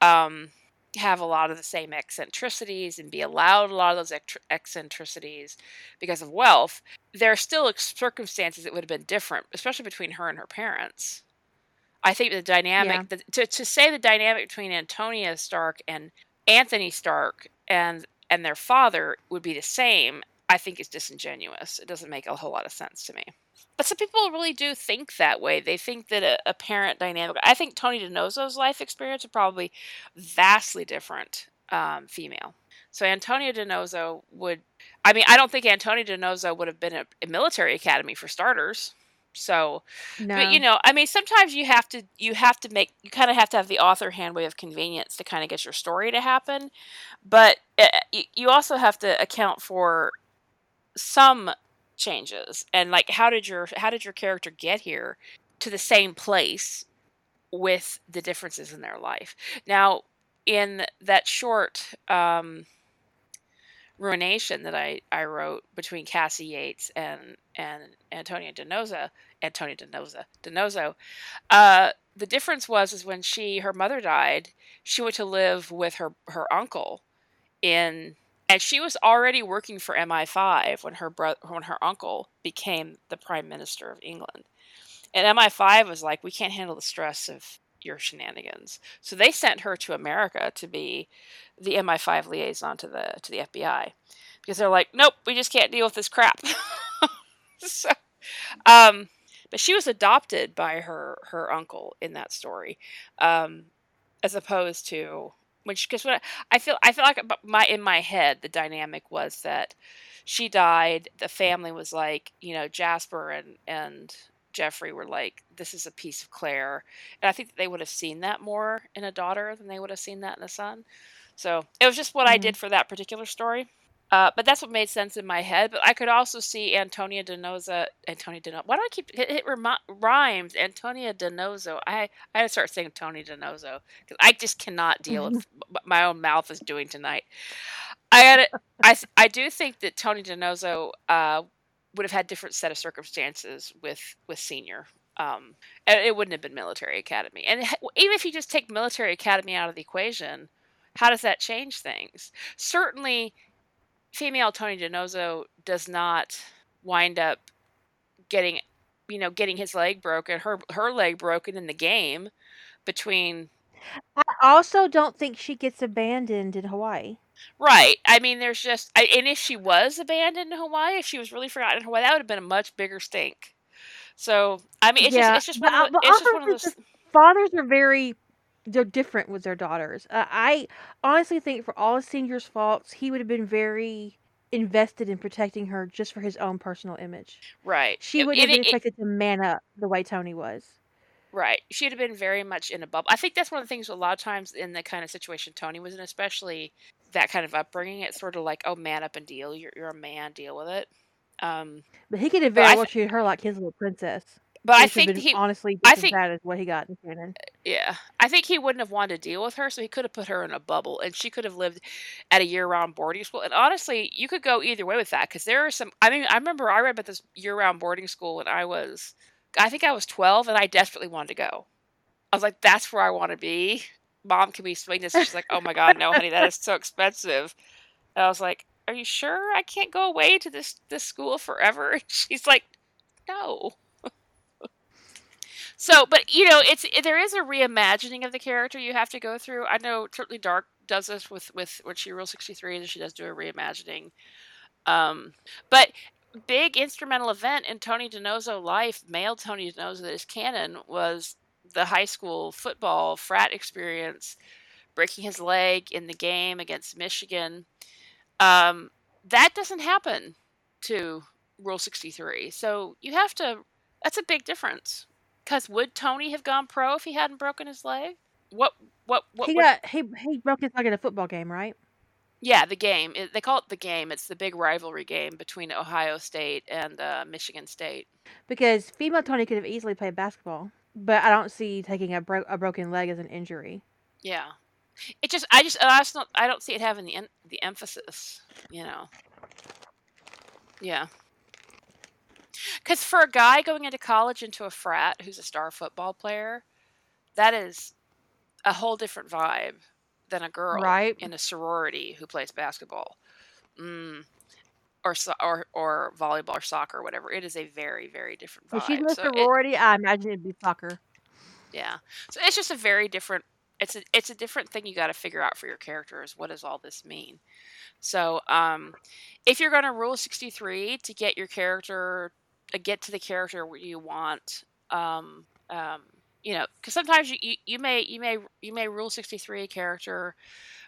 um, have a lot of the same eccentricities and be allowed a lot of those eccentricities because of wealth, there are still circumstances that would have been different, especially between her and her parents. I think the dynamic yeah. the, to to say the dynamic between Antonia Stark and Anthony Stark and and their father would be the same, I think is disingenuous. It doesn't make a whole lot of sense to me. But some people really do think that way. They think that a, a parent dynamic. I think Tony DiNozzo's life experience is probably vastly different um, female. So Antonio DiNozzo would. I mean, I don't think Antonio DiNozzo would have been a, a military academy for starters. So, no. but you know, I mean, sometimes you have to you have to make you kind of have to have the author handwave of convenience to kind of get your story to happen, but it, eh, you also have to account for some changes and like how did your how did your character get here to the same place with the differences in their life. Now, in that short um, ruination that I, I wrote between Cassie Yates and and Antonia DiNozzo, Antonia DiNozzo, DiNozzo, uh, the difference was is when she her mother died, she went to live with her her uncle in and she was already working for MI5 when her brother when her uncle became the prime minister of England. And MI5 was like, we can't handle the stress of your shenanigans. So they sent her to America to be the MI5 liaison to the to the FBI because they're like, nope, we just can't deal with this crap. so, um, but she was adopted by her her uncle in that story, um, as opposed to which because I, I feel I feel like my in my head the dynamic was that she died. The family was like, you know, Jasper and and Jeffrey were like, this is a piece of Claire. And I think they would have seen that more in a daughter than they would have seen that in a son. So it was just what mm-hmm. I did for that particular story. Uh, but that's what made sense in my head. But I could also see Antonia DiNozzo, Antonia DiNozzo. Why do I keep it, it rhymes? Antonia DiNozzo. I I had to start saying Tony DiNozzo because I just cannot deal with what my own mouth is doing tonight. I had I I do think that Tony DiNozzo uh, would have had different set of circumstances with with senior. Um, and it wouldn't have been military academy. And even if you just take military academy out of the equation, how does that change things? Certainly, female Tony DiNozzo does not wind up getting, you know, getting his leg broken, her her leg broken in the game between. I also don't think she gets abandoned in Hawaii. Right. I mean, there's just, I, and if she was abandoned in Hawaii, if she was really forgotten in Hawaii, that would have been a much bigger stink. So, I mean, it's yeah, just, it's just one of, the, it's just one of those. Fathers are very, they're different with their daughters. Uh, I honestly think for all of Senior's faults, he would have been very invested in protecting her just for his own personal image. Right. She would have been expected to man up the way Tony was. Right. She'd have been very much in a bubble. I think that's one of the things a lot of times in the kind of situation Tony was in, especially that kind of upbringing, it's sort of like, oh, man up and deal. You're, you're a man, deal with it. Um, but he could have very well th- treated her like his little princess. But I think he honestly I think that is what he got in canon. Yeah, I think he wouldn't have wanted to deal with her, so he could have put her in a bubble, and she could have lived at a year-round boarding school. And honestly, you could go either way with that because there are some. I mean, I remember I read about this year-round boarding school when I was, I think I was twelve, and I desperately wanted to go. I was like, "That's where I want to be." Mom, can we swing this? She's like, "Oh my god, no, honey, that is so expensive." And I was like, "Are you sure I can't go away to this this school forever?" And she's like, "No." So, but you know, it's there is a reimagining of the character you have to go through. I know certainly Dark does this with with when she rules sixty three, and she does do a reimagining. Um, but big instrumental event in Tony DiNozzo life, male Tony DiNozzo that is canon, was the high school football frat experience, breaking his leg in the game against Michigan. Um, that doesn't happen to Rule 63. So you have to, that's a big difference. Because would Tony have gone pro if he hadn't broken his leg? What? What? What? He would, got he he broke his leg in a football game, right? Yeah, the game. It, they call it the game. It's the big rivalry game between Ohio State and uh, Michigan State. Because female Tony could have easily played basketball, but I don't see taking a, bro- a broken leg as an injury. Yeah, it just I just I just don't I don't see it having the en- the emphasis. You know. Yeah. Because for a guy going into college into a frat who's a star football player, that is a whole different vibe than a girl Right. in a sorority who plays basketball, mm. or so, or or volleyball or soccer or whatever. It is a very very different vibe. If she's in a So it, sorority, I imagine it'd be soccer. yeah, so it's just a very different. It's a it's a different thing you got to figure out for your characters. what does all this mean. So um, if you're going to rule sixty three to get your character, get to the character you want. Um, um, you know, because sometimes you, you, you may you may you may rule sixty three character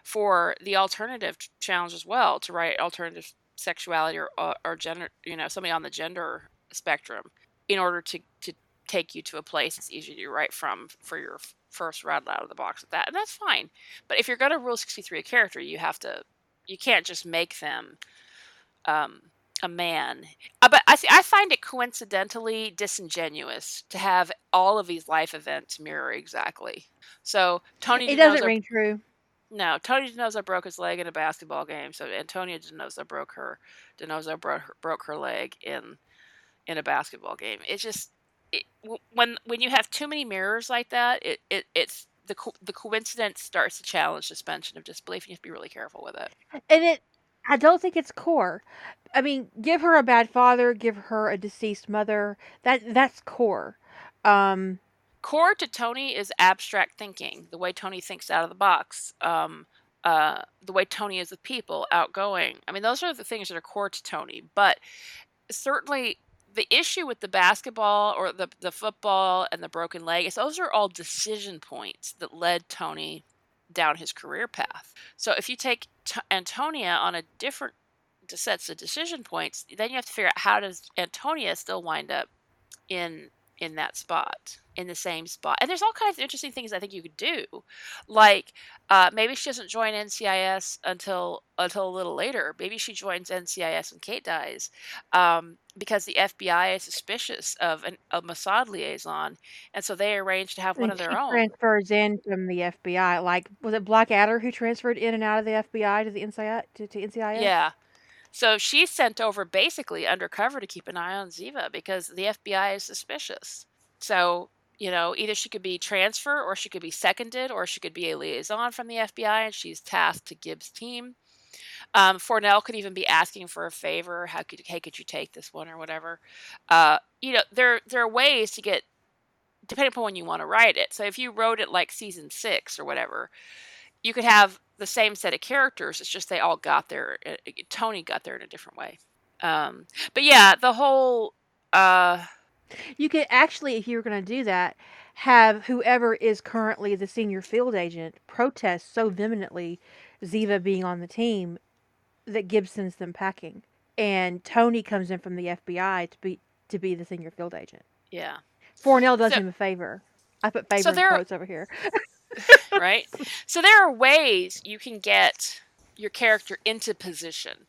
for the alternative challenge as well to write alternative sexuality or, or or gender you know somebody on the gender spectrum in order to to take you to a place it's easier to write from for your first rattle out of the box with that and that's fine but if you're going to rule 63 a character you have to you can't just make them um a man uh, but I, see, I find it coincidentally disingenuous to have all of these life events mirror exactly so tony It doesn't ring true. no, Tony DiNozzo broke his leg in a basketball game, so Antonia DiNozzo broke her DiNozzo broke her, broke her leg in in a basketball game. It's just it, when when you have too many mirrors like that, it, it it's the co- the coincidence starts to challenge suspension of disbelief, and you have to be really careful with it. And it, I don't think it's core. I mean, give her a bad father, give her a deceased mother. That that's core. Um, Core to Tony is abstract thinking, the way Tony thinks out of the box, um, uh, the way Tony is with people, outgoing. I mean, those are the things that are core to Tony. But certainly, the issue with the basketball or the the football and the broken leg is those are all decision points that led Tony down his career path. So if you take T- Antonia on a different sets of decision points, then you have to figure out how does Antonia still wind up in in that spot in the same spot and there's all kinds of interesting things i think you could do like uh, maybe she doesn't join ncis until until a little later maybe she joins ncis when kate dies um, because the fbi is suspicious of an, a mossad liaison and so they arrange to have one and of their own transfers in from the FBI. Like, was it Blackadder who transferred in and out of the FBI to the NCIS? To, to NCIS? yeah so she's sent over basically undercover to keep an eye on ziva because the fbi is suspicious so you know either she could be transferred or she could be seconded or she could be a liaison from the fbi and she's tasked to gibbs team um, Fornell could even be asking for a favor. How could hey could you take this one or whatever? Uh, you know there there are ways to get depending upon when you want to write it. So if you wrote it like season six or whatever, you could have the same set of characters. It's just they all got there. uh, Tony got there in a different way. Um, but yeah, the whole uh, You could actually, if you were going to do that, have whoever is currently the senior field agent protest so vehemently Ziva being on the team that Gibbs sends them packing, and Tony comes in from the FBI to be to be the senior field agent. yeah, Fornell does So- him a favor. I put favor in there- quotes over here. right? so there are ways you can get your character into position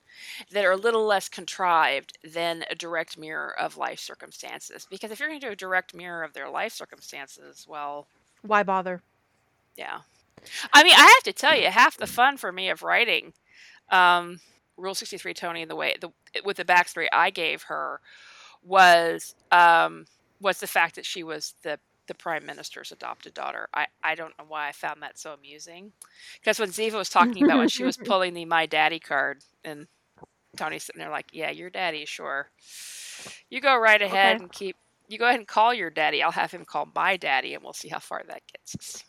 that are a little less contrived than a direct mirror of life circumstances. Because if you're going to do a direct mirror of their life circumstances, well, Why bother? yeah. I mean, I have to tell you, half the fun for me of writing um, Rule 63 Tony the way the with the backstory I gave her was um, was the fact that she was the the prime minister's adopted daughter. I, I don't know why I found that so amusing. Because when Ziva was talking about when she was pulling the my daddy card and Tony's sitting there like, Yeah, your daddy, sure. You go right ahead Okay. and keep you go ahead and call your daddy. I'll have him call my daddy and we'll see how far that gets us.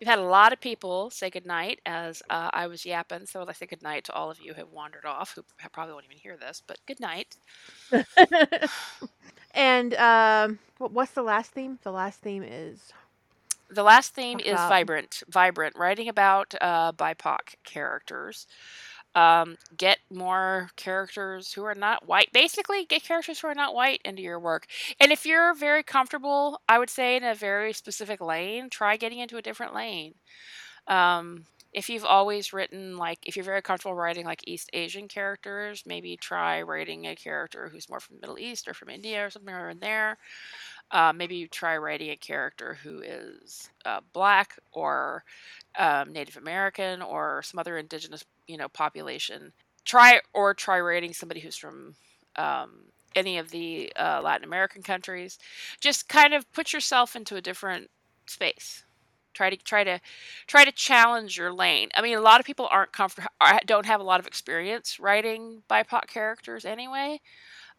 We've had a lot of people say goodnight as uh, I was yapping, so I'd like to say goodnight to all of you who have wandered off, who probably won't even hear this, but good night. and um, what- what's the last theme? The last theme is The last theme is vibrant, vibrant, writing about uh, BIPOC characters. Um, get more characters who are not white. Basically, get characters who are not white into your work. And if you're very comfortable, I would say in a very specific lane, try getting into a different lane. Um, if you've always written like if you're very comfortable writing like East Asian characters, maybe try writing a character who's more from the Middle East or from India or something in there. Uh, maybe you try writing a character who is uh, black or um, Native American or some other indigenous, you know, population. Try or try writing somebody who's from um, any of the uh, Latin American countries. Just kind of put yourself into a different space. Try to try to try to challenge your lane. I mean, a lot of people aren't comfortable, don't have a lot of experience writing BIPOC characters anyway,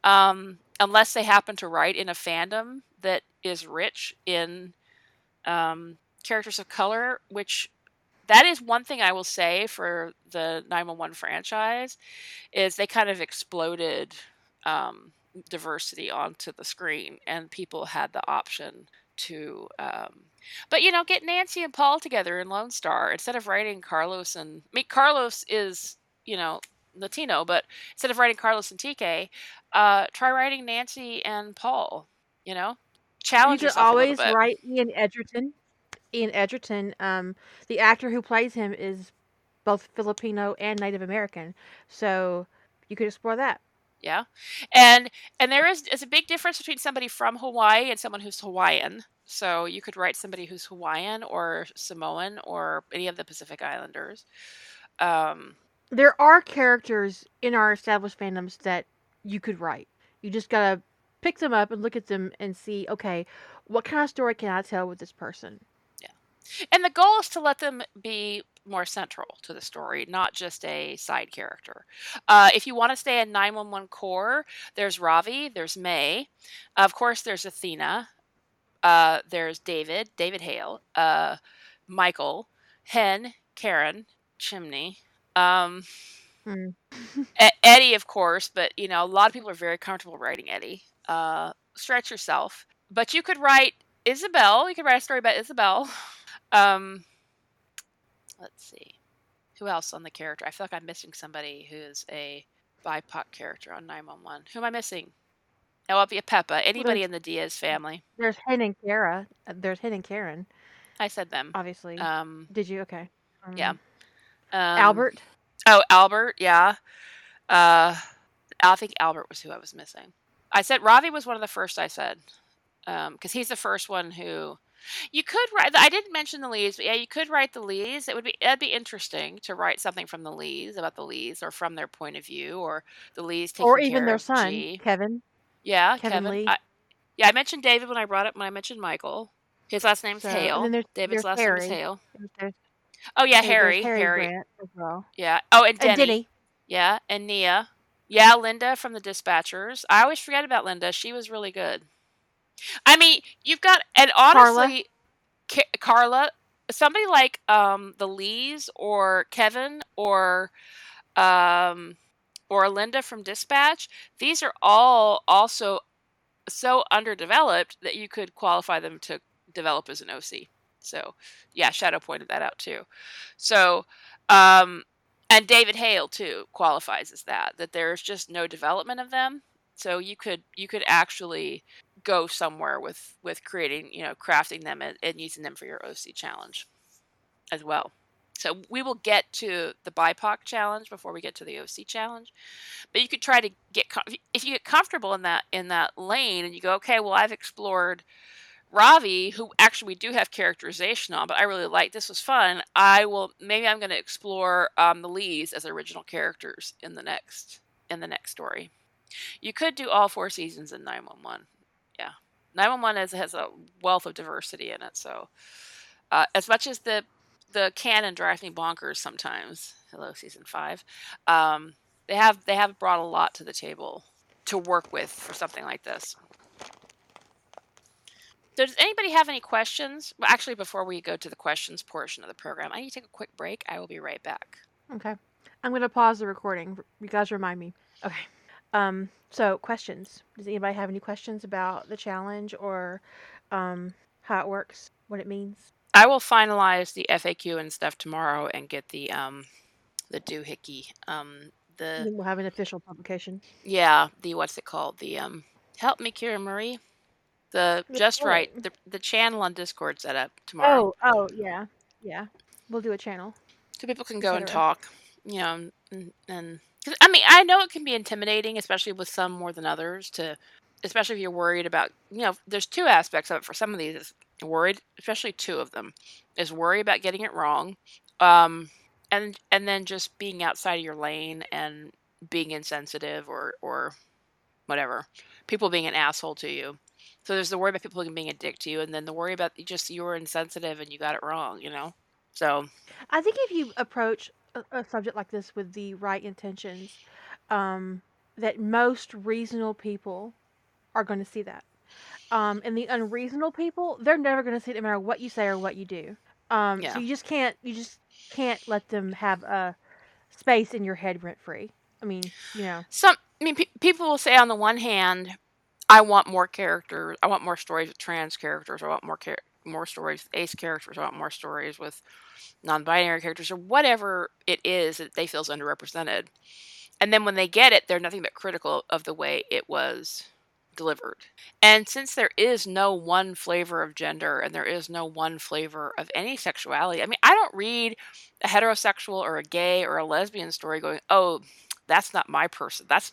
um, unless they happen to write in a fandom that is rich in um, characters of color, which that is one thing I will say for the 911 franchise is they kind of exploded um, diversity onto the screen and people had the option to um, but you know get nancy and paul together in lone star instead of writing carlos and I mean, carlos is you know latino but instead of writing carlos and tk uh, try writing nancy and paul you know? Challenge you could always write ian edgerton ian edgerton um, the actor who plays him is both filipino and native american so you could explore that yeah. And and there is is a big difference between somebody from Hawaii and someone who's Hawaiian. So you could write somebody who's Hawaiian or Samoan or any of the Pacific Islanders. Um, there are characters in our established fandoms that you could write. You just gotta pick them up and look at them and see, okay, what kind of story can I tell with this person? Yeah. And the goal is to let them be more central to the story, not just a side character. Uh, if you want to stay in 911 core, there's Ravi, there's May, of course, there's Athena, uh, there's David, David Hale, uh, Michael, Hen, Karen, Chimney. Um, hmm. Eddie, of course, but you know, a lot of people are very comfortable writing Eddie. Uh, stretch yourself, but you could write Isabel. You could write a story about Isabel. Um, let's see. Who else on the character? I feel like I'm missing somebody who's a BIPOC character on 911. Who am I missing? Oh, it'll be a Pepa. Anybody in the Diaz family. There's Hen and Kara. Uh, there's Hen and Karen. I said them. Obviously. Um, Did you? Okay. Um, yeah. Um, Albert. Oh, Albert. Yeah. Uh, I think Albert was who I was missing. I said Ravi was one of the first I said because um, he's the first one who you could write. I didn't mention the Lees, but yeah, you could write the Lees. It would be that'd be interesting to write something from the Lees about the Lees or from their point of view, or the Lees taking or even their son, G. Kevin. Yeah, Kevin, Kevin. Lee. I, yeah, I mentioned David when I brought up when I mentioned Michael. His last name's So, Hale. and then there's, David's there's last Harry. name is Hale. There's, Oh yeah, Harry. Harry, Harry. Well. Yeah. Oh, and Denny. And Denny. Yeah, and Nia. Yeah, Linda from the Dispatchers. I always forget about Linda. She was really good. I mean, you've got and Carla. honestly, Carla, somebody like um the Lees or Kevin or um or Linda from Dispatch. These are all also so underdeveloped that you could qualify them to develop as an OC. So, yeah, Shadow pointed that out too. So, um, and David Hale too qualifies as that. That there's just no development of them. So you could you could actually go somewhere with with creating you know crafting them and, and using them for your OC challenge as well. So we will get to the BIPOC challenge before we get to the OC challenge. But you could try to get if you get comfortable in that in that lane and you go, okay, well I've explored Ravi, who actually we do have characterization on, but I really like this was fun. I will maybe I'm going to explore um, the Lees as original characters in the next in the next story. You could do all four seasons in 911. Yeah, 911 has has a wealth of diversity in it. So uh, as much as the the canon drives me bonkers sometimes. Hello, season five. Um, they have they have brought a lot to the table to work with for something like this. So Does anybody have any questions? Well, actually, before we go to the questions portion of the program, I need to take a quick break. I will be right back. Okay. I'm going to pause the recording. You guys remind me. Okay. Um, so questions. Does anybody have any questions about the challenge or um, how it works, what it means? I will finalize the FAQ and stuff tomorrow and get the um the doohickey. Um the we'll have an official publication. yeah, the what's it called? The um help me Kira Marie. The just right the the channel on Discord set up tomorrow. Oh, oh, yeah. Yeah. We'll do a channel. so people can go and talk. You know, and, and 'cause, I mean, I know it can be intimidating, especially with some more than others. To especially if you're worried about, you know, there's two aspects of it for some of these. Is worried, especially two of them, is worry about getting it wrong, um, and and then just being outside of your lane and being insensitive or or whatever, people being an asshole to you. So there's the worry about people being a dick to you, and then the worry about just you were insensitive and you got it wrong. You know, so I think if you approach a, a subject like this with the right intentions, um, that most reasonable people are going to see that. Um, and the unreasonable people, they're never going to see it no matter what you say or what you do. Um, Yeah. so you just can't, you just can't let them have a space in your head rent free. I mean, you know, some I mean, pe- people will say on the one hand, I want more characters. I want more stories with trans characters. I want more char- more stories with ace characters. I want more stories with non-binary characters or whatever it is that they feel is underrepresented. And then when they get it, they're nothing but critical of the way it was delivered. And since there is no one flavor of gender and there is no one flavor of any sexuality, I mean, I don't read a heterosexual or a gay or a lesbian story going, "Oh, that's not my person. That's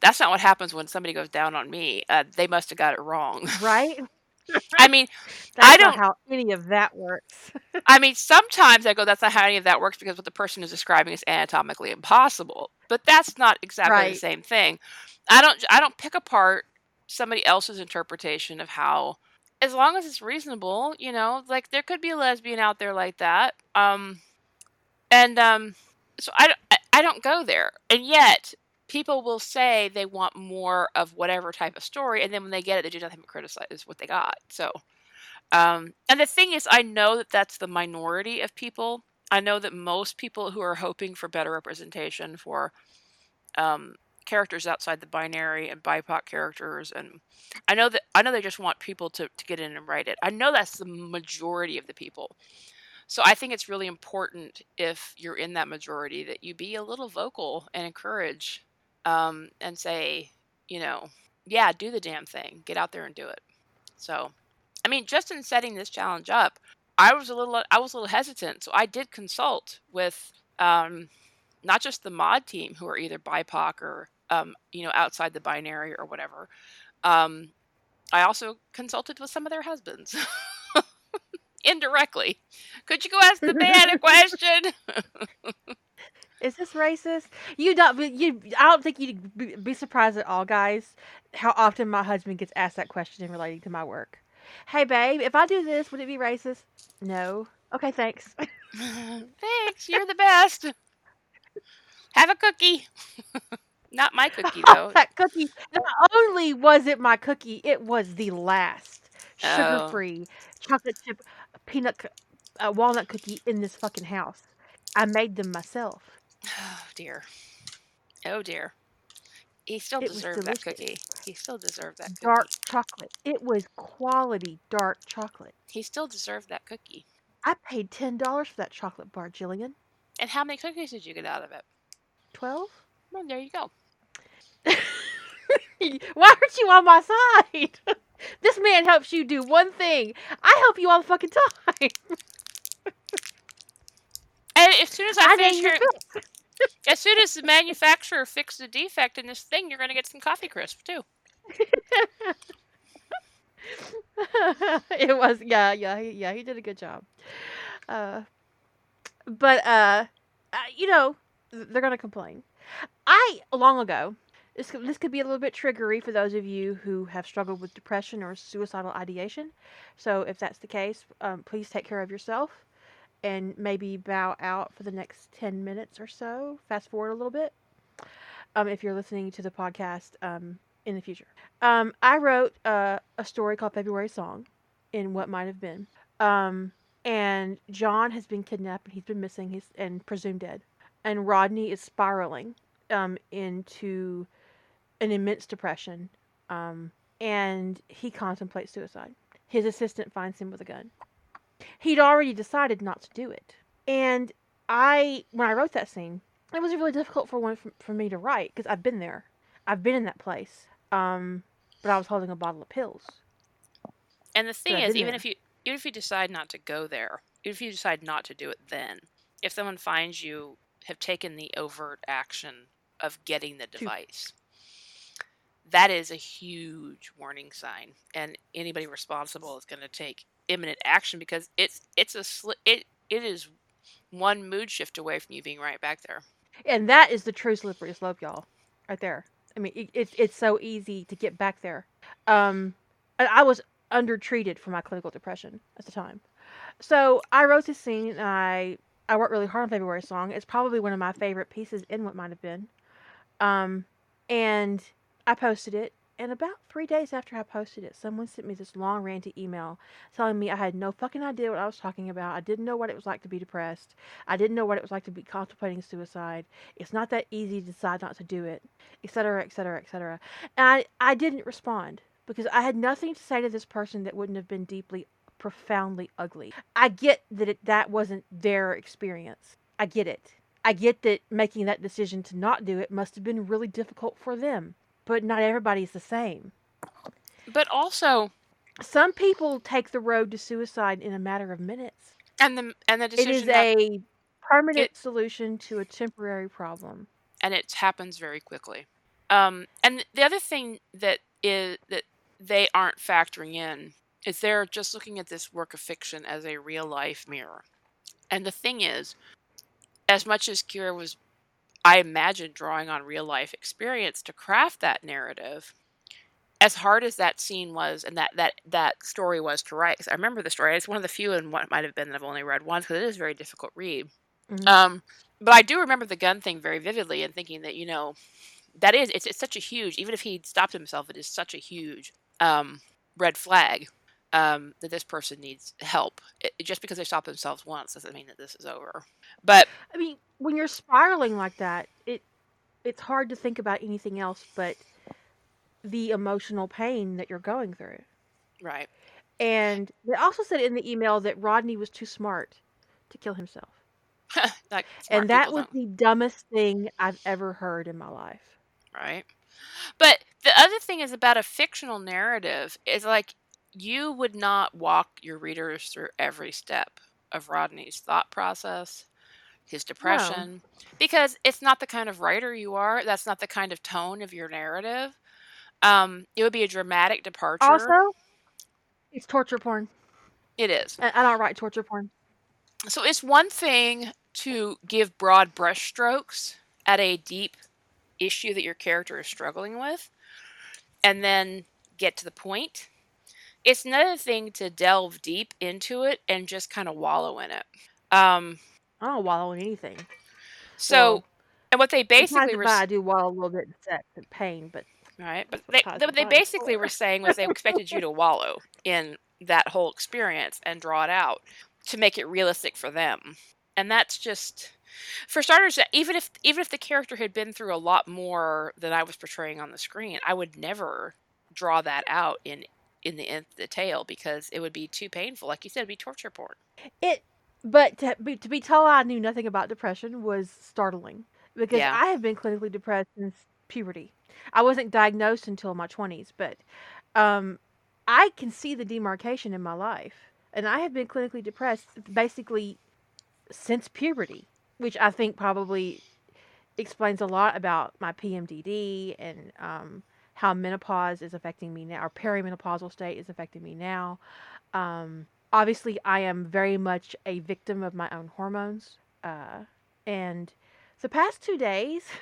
that's not what happens when somebody goes down on me. Uh, they must have got it wrong." right? I mean, That's I don't. how any of that works. I mean, sometimes I go, "That's not how any of that works," because what the person is describing is anatomically impossible. But that's not exactly the same thing. I don't. I don't pick apart somebody else's interpretation of how, as long as it's reasonable, you know, like there could be a lesbian out there like that. Um, and um, so I, don't- I, I don't go there. And yet, people will say they want more of whatever type of story, and then when they get it, they do nothing but criticize what they got. So, um, and the thing is, I know that that's the minority of people. I know that most people who are hoping for better representation for um, characters outside the binary and BIPOC characters, and I know that I know they just want people to, to get in and write it. I know that's the majority of the people. So I think it's really important if you're in that majority that you be a little vocal and encourage um, and say, you know, yeah, do the damn thing, get out there and do it. So, I mean, just in setting this challenge up, I was a little I was a little hesitant, so I did consult with um, not just the mod team who are either BIPOC or um, you know outside the binary or whatever. Um, I also consulted with some of their husbands indirectly. Could you go ask the man a question? Is this racist? You don't. but You. I don't think you'd be, be surprised at all, guys, how often my husband gets asked that question in relating to my work. Hey, babe, if I do this, would it be racist? No. Okay, thanks. Thanks, you're the best. Have a cookie. Not my cookie though. that cookie. Not only was it my cookie, it was the last Oh. sugar-free chocolate chip peanut c- uh, walnut cookie in this fucking house. I made them myself. Oh dear. Oh dear. He still It was deserved that delicious. cookie. He still deserved that cookie. Dark chocolate. It was quality dark chocolate. He still deserved that cookie. I paid ten dollars for that chocolate bar, Jillian. And how many cookies did you get out of it? Twelve? Well, there you go. Why aren't you on my side? this man helps you do one thing. I help you all the fucking time. As soon as I, I finish your here, as soon as the manufacturer fixes the defect in this thing, you're going to get some coffee crisp too. it was yeah yeah he, yeah he did a good job. Uh but uh, uh you know they're gonna complain. I long ago this could, this could be a little bit triggery for those of you who have struggled with depression or suicidal ideation. So if that's the case um, please take care of yourself and maybe bow out for the next 10 minutes or so fast forward a little bit um, if you're listening to the podcast um, in the future um, I wrote uh, a story called February Song in What Might Have Been. Um, and John has been kidnapped and he's been missing he's, and presumed dead. And Rodney is spiraling um, into an immense depression. Um, and he contemplates suicide. His assistant finds him with a gun. He'd already decided not to do it. And I, when I wrote that scene, it was really difficult for one for, for me to write because I've been there. I've been in that place. Um, but I was holding a bottle of pills. And the thing is, even there. if you even if you decide not to go there, even if you decide not to do it then, if someone finds you have taken the overt action of getting the device, that is a huge warning sign, and anybody responsible is going to take imminent action because it's it's a sli- it it is one mood shift away from you being right back there. And that is the true slippery slope, y'all. Right there. I mean, it, it's it's so easy to get back there. Um, and I was undertreated for my clinical depression at the time. So I wrote this scene and I I worked really hard on February song. It's probably one of my favorite pieces in what might have been. Um, and I posted it. And about three days after I posted it, someone sent me this long ranty email telling me I had no fucking idea what I was talking about. I didn't know what it was like to be depressed. I didn't know what it was like to be contemplating suicide. It's not that easy to decide not to do it, etc., etc., etc. And I, I didn't respond because I had nothing to say to this person that wouldn't have been deeply, profoundly ugly. I get that it, that wasn't their experience. I get it. I get that making that decision to not do it must have been really difficult for them, but not everybody's the same. But also, Some people take the road to suicide in a matter of minutes. and the and the decision is hap- a permanent it- solution to a temporary problem. and it happens very quickly. Um, and the other thing that is that they aren't factoring in is they're just looking at this work of fiction as a real life mirror. And the thing is, as much as Kira was, I imagine, drawing on real life experience to craft that narrative, as hard as that scene was and that that that story was to write, because I remember the story. It's one of the few and what might have been that I've only read once because it is a very difficult read. Mhm. Um, but I do remember the gun thing very vividly and thinking that you know that is it's, it's such a huge even if he stopped himself it is such a huge um, red flag um, that this person needs help it, just because they stop themselves once doesn't mean that this is over but I mean, when you're spiraling like that, it it's hard to think about anything else but the emotional pain that you're going through. right And they also said in the email that Rodney was too smart to kill himself. like and that was don't- the dumbest thing I've ever heard in my life. right but the other thing is about a fictional narrative is like you would not walk your readers through every step of rodney's thought process his depression because it's not the kind of writer you are that's not the kind of tone of your narrative. Um it would be a dramatic departure. Also, it's torture porn. it is. I I don't write torture porn. so it's one thing to give broad brushstrokes at a deep issue that your character is struggling with and then get to the point it's another thing to delve deep into it and just kind of wallow in it um I don't wallow in anything. so Well, and what they Basically, were I do wallow a little bit in sex and pain, but Right, but they ties they, the they basically were saying was they expected you to wallow in that whole experience and draw it out to make it realistic for them, and that's just for starters. Even if even if the character had been through a lot more than I was portraying on the screen, I would never draw that out in in the in the tale because it would be too painful. Like you said, it'd be torture porn. it. But to be, to be told I knew nothing about depression was startling because Yeah. I have been clinically depressed since puberty. I wasn't diagnosed until my twenties, but um, I can see the demarcation in my life, and I have been clinically depressed basically since puberty, which I think probably explains a lot about my PMDD and um, how menopause is affecting me now, or perimenopausal state is affecting me now. Um, obviously, I am very much a victim of my own hormones, uh, and the past two days.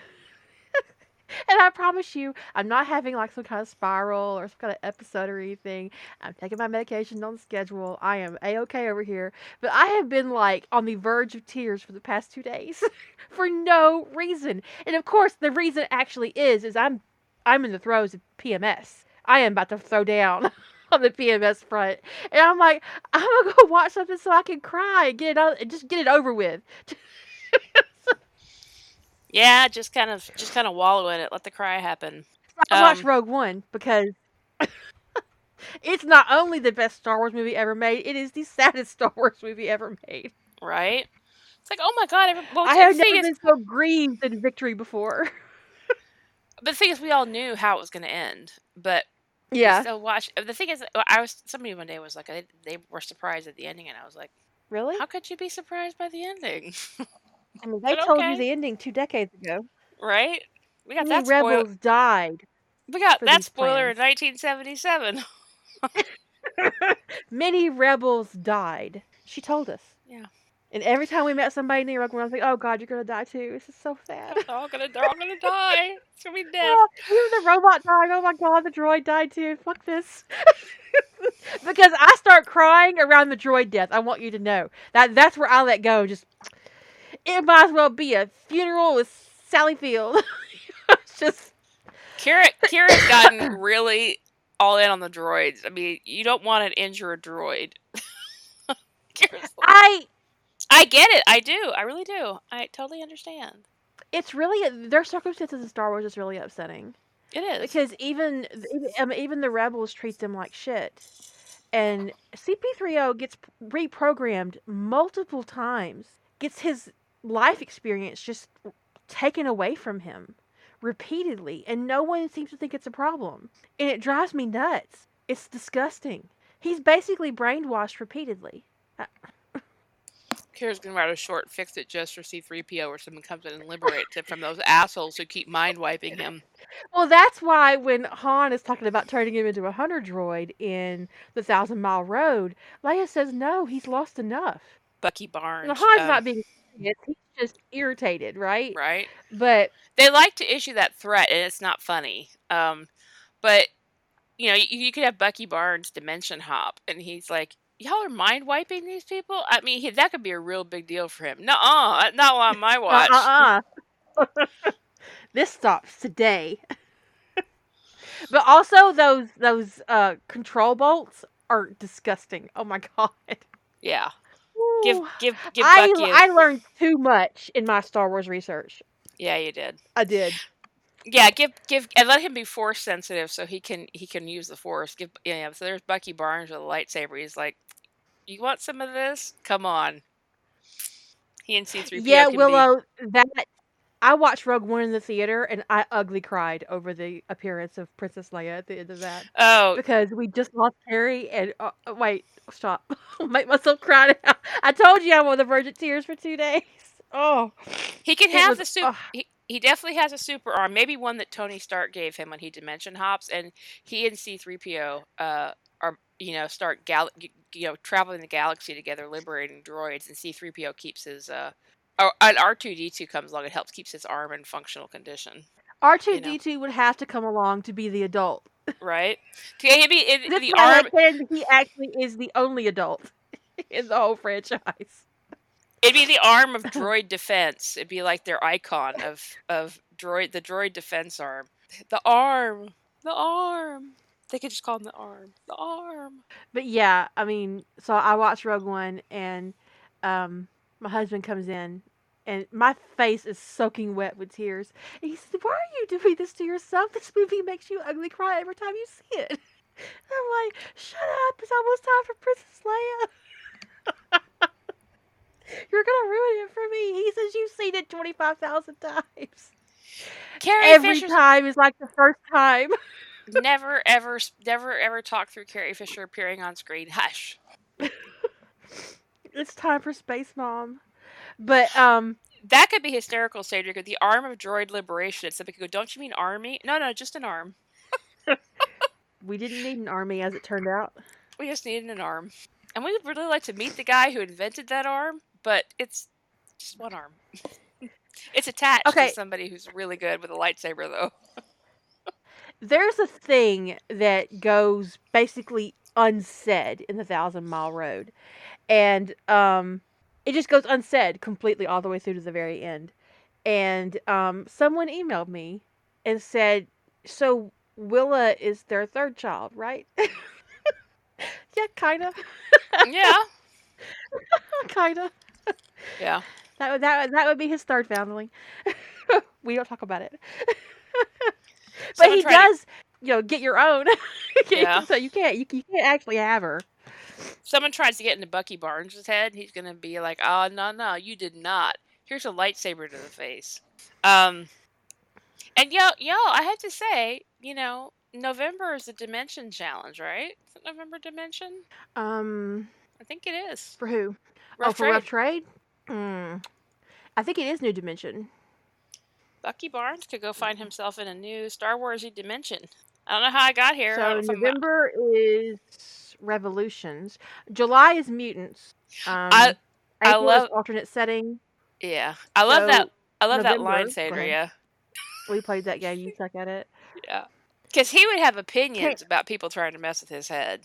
And I promise you, I'm not having like some kind of spiral or some kind of episode or anything. I'm taking my medication on schedule. I am a okay over here. But I have been like on the verge of tears for the past two days for no reason. And of course, the reason actually is is I'm I'm in the throes of PMS. I am about to throw down on the PMS front, and I'm like, I'm gonna go watch something so I can cry and get it out, and just get it over with. Yeah, just kind of just kind of wallow in it. Let the cry happen. I watched Um, Rogue One because it's not only the best Star Wars movie ever made, it is the saddest Star Wars movie ever made. Right? It's like, oh my god! Every, well, I have never been so grieved in victory before. But the thing is, we all knew how it was going to end. But we Yeah. still watched. The thing is, I was somebody one day was like, they, they were surprised at the ending, and I was like, Really? How could you be surprised by the ending? I mean, they told you the ending two decades ago. right? We got that many spoiler. rebels died? We got that spoiler in 1977. Many rebels died. She told us. Yeah. And every time we met somebody near Rogue One, I was like, "Oh God, you're gonna die too. This is so sad." They're all oh, gonna, they're all gonna die. It's gonna be death. Oh, even the robot died. Oh my God, the droid died too. Fuck this. because I start crying around the droid death. I want you to know that that's where I let go. Just it might as well be a funeral with Sally Field. it's just Kira, Kira's gotten really all in on the droids. I mean, you don't want to injure a droid. I. I get it. I do. I really do. I totally understand. It's really uh, their circumstances in Star Wars is really upsetting. It is. because even even, even the rebels treat them like shit and cp30 gets reprogrammed multiple times gets his life experience just taken away from him repeatedly and no one seems to think it's a problem and it drives me nuts it's disgusting he's basically brainwashed repeatedly Kira's gonna write a short fix it just for C3PO where someone comes in and liberates him from those assholes who keep mind wiping him. well that's why when han is talking about turning him into a hunter droid in the thousand mile road leia says no he's lost enough Bucky Barnes. Now, Han's um, not being serious. He's just irritated, right? right. But They like to issue that threat, and it's not funny. Um, but you know, you, you could have Bucky Barnes dimension hop, and he's like, "Y'all are mind wiping these people." I mean, he, that could be a real big deal for him. No, uh, not on my watch. uh uh this stops today. but also those those uh control bolts are disgusting. Oh my god. Yeah, give Ooh. give give I Bucky. I learned too much in my Star Wars research. yeah, you did. I did. Yeah, give give and let him be force sensitive so he can he can use the force. Give yeah. So there's Bucky Barnes with a lightsaber. He's like, "You want some of this? Come on." He and C3PO Yeah, can be Willow, that I watched Rogue One in the theater and I ugly cried over the appearance of Princess Leia at the end of that. Oh, because we just lost Carrie and uh, uh, wait, stop. Make myself cry now. I told you I'm on the verge of tears for two days. Oh, He can It have was- the super. He, he definitely has a super arm, maybe one that Tony Stark gave him when he dimension hops, and he and C three PO uh, are you know start gal- you know traveling the galaxy together, liberating droids, and C three PO keeps his uh. Oh, and R two D two comes along and helps keeps his arm in functional condition, R2D2 would have to come along to be the adult. right? Okay, it'd be, it, This the arm. said he actually is the only adult in the whole franchise. It'd be the arm of droid defense. It'd be like their icon of of droid the droid defense arm. The arm. The arm. They could just call him the arm. The arm. But yeah, I mean, so I watched Rogue One and um, my husband comes in and my face is soaking wet with tears. And he says, Why are you doing this to yourself? This movie makes you ugly cry every time you see it. I'm like, Shut up. It's almost time for Princess Leia. You're going to ruin it for me. He says, You've seen it 25,000 times. Carrie Every Fisher's time is like the first time. never ever never ever talk through Carrie Fisher appearing on screen. Hush. It's time for Space Mom. But, um, That could be hysterical, Cedric. The arm of droid liberation. Somebody could go, Don't you mean army? No, no, just an arm. we didn't need an army as it turned out. We just needed an arm. And we would really like to meet the guy who invented that arm, but it's just one arm. it's attached Okay. to somebody who's really good with a lightsaber, though. There's a thing that goes basically unsaid in the Thousand Mile Road, and um, it just goes unsaid completely all the way through to the very end. And um, someone emailed me and said, "So Willa is their third child, right?" yeah, kind of, yeah. kind of. Yeah. That would that that would be his third foundling. we don't talk about it. But he tried to- does, you know, get your own. Yeah. so you can't you, you can't actually have her. Someone tries to get into Bucky Barnes' head, he's gonna be like, "Oh no, no, you did not. Here's a lightsaber to the face." Um, and yo, yo, I have to say, you know, November is the Dimension Challenge, right? Is it November Dimension? Um, I think it is. For who? Rough oh, for trade. Rough Trade? Mm. I think it is New Dimension. Bucky Barnes could go find himself in a new Star Warsy dimension. I don't know how I got here. So don't know if I'm- November is Revolutions. July is Mutants. Um, I- I love- alternate setting. yeah, I love So, that. I love that line. Sadria. We played that game. You suck at it, Yeah, because he would have opinions about people trying to mess with his head.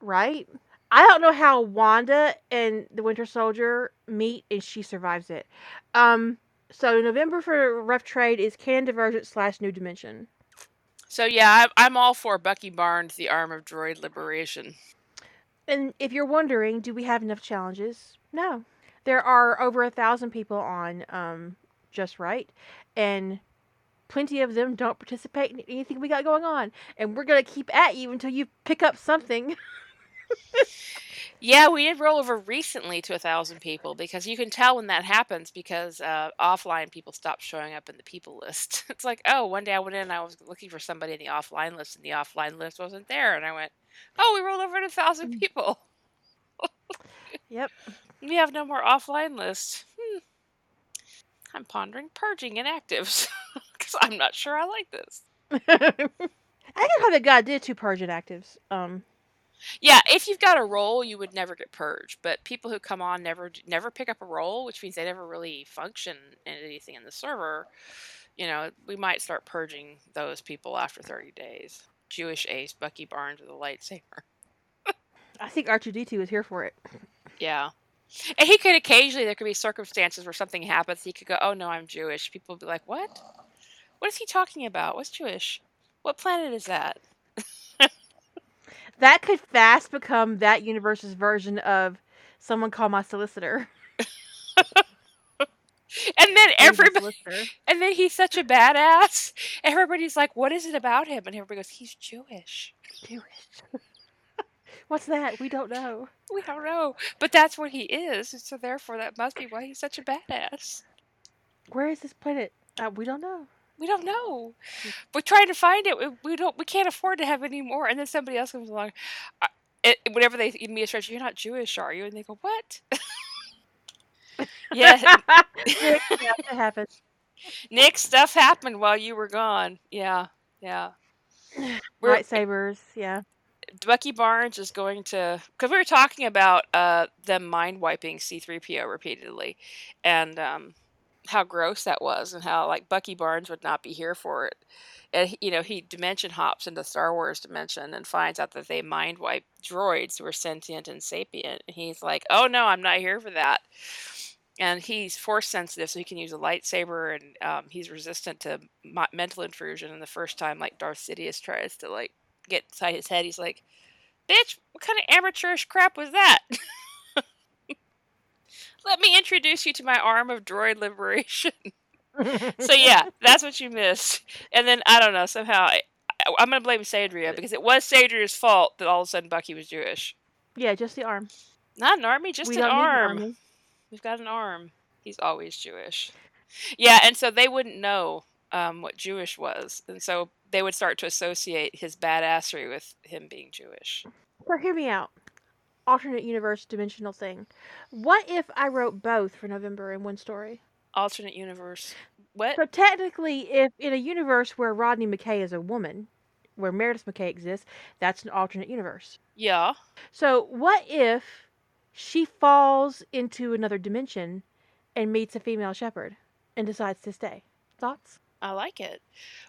right? I don't know how Wanda and the Winter Soldier meet and she survives it. Um, so November for Rough Trade is Canon Divergent slash New Dimension. So yeah, I'm, I'm all for Bucky Barnes, the arm of droid liberation. And if you're wondering, do we have enough challenges? No. There are over a thousand people on um, Just Right, and plenty of them don't participate in anything we got going on. And we're going to keep at you until you pick up something. Yeah, we did roll over recently to a thousand people because you can tell when that happens because uh, offline people stop showing up in the people list. It's like, oh, one day I went in and I was looking for somebody in the offline list and the offline list wasn't there, and I went, oh, we rolled over to a thousand Mm. people. Yep. We have no more offline lists. Hmm. I'm pondering purging inactives because I'm not sure I like this. I how the God did two Purge inactives. Um, Yeah, if you've got a role, you would never get purged. But people who come on never never pick up a role, which means they never really function in anything in the server. You know, we might start purging those people after 30 days. Jewish ace Bucky Barnes with a lightsaber. I think R2D2 is here for it. Yeah. And he could occasionally, there could be circumstances where something happens. He could go, oh no, I'm Jewish. People would be like, what? What is he talking about? What's Jewish? What planet is that? That could fast become that universe's version of someone call my solicitor. And then everybody, and then he's such a badass. Everybody's like, what is it about him? And everybody goes, he's Jewish. Jewish. What's that? We don't know. We don't know. But that's what he is. So therefore, that must be why he's such a badass. Where is this planet? Uh, we don't know. We don't know. We're trying to find it. We, we don't. We can't afford to have any more. And then somebody else comes along. It, whenever they give me a stretch, you're not Jewish, are you? And they go, what? yeah, that happens. Nick, stuff happened while you were gone. Yeah, yeah. We're- Lightsabers, yeah. Bucky Barnes is going to because we were talking about uh, them mind wiping C-3PO repeatedly, and um, how gross that was, and how like Bucky Barnes would not be here for it. And you know, he dimension hops into Star Wars dimension and finds out that they mind wipe droids who are sentient and sapient. And he's like, "Oh no, I'm not here for that." And he's force sensitive, so he can use a lightsaber, and um, he's resistant to mental intrusion. And the first time, like Darth Sidious tries to like get inside his head, he's like, "Bitch, what kind of amateurish crap was that?" Let me introduce you to my arm of droid liberation. so yeah, that's what you missed. And then I don't know somehow I, I'm gonna blame Sadria because it was Sadria's fault that all of a sudden Bucky was Jewish. yeah, just the arm. Not an army, just we an don't need an arm. We've got an arm. He's always Jewish. Yeah, and so they wouldn't know um, what Jewish was, and so they would start to associate his badassery with him being Jewish. So hear me out. Alternate universe dimensional thing. What if I wrote both for November in one story? Alternate universe. What? So technically, if in a universe where Rodney McKay is a woman, where Meredith McKay exists, that's an alternate universe. Yeah. So what if she falls into another dimension and meets a female Sheppard and decides to stay? Thoughts? I like it.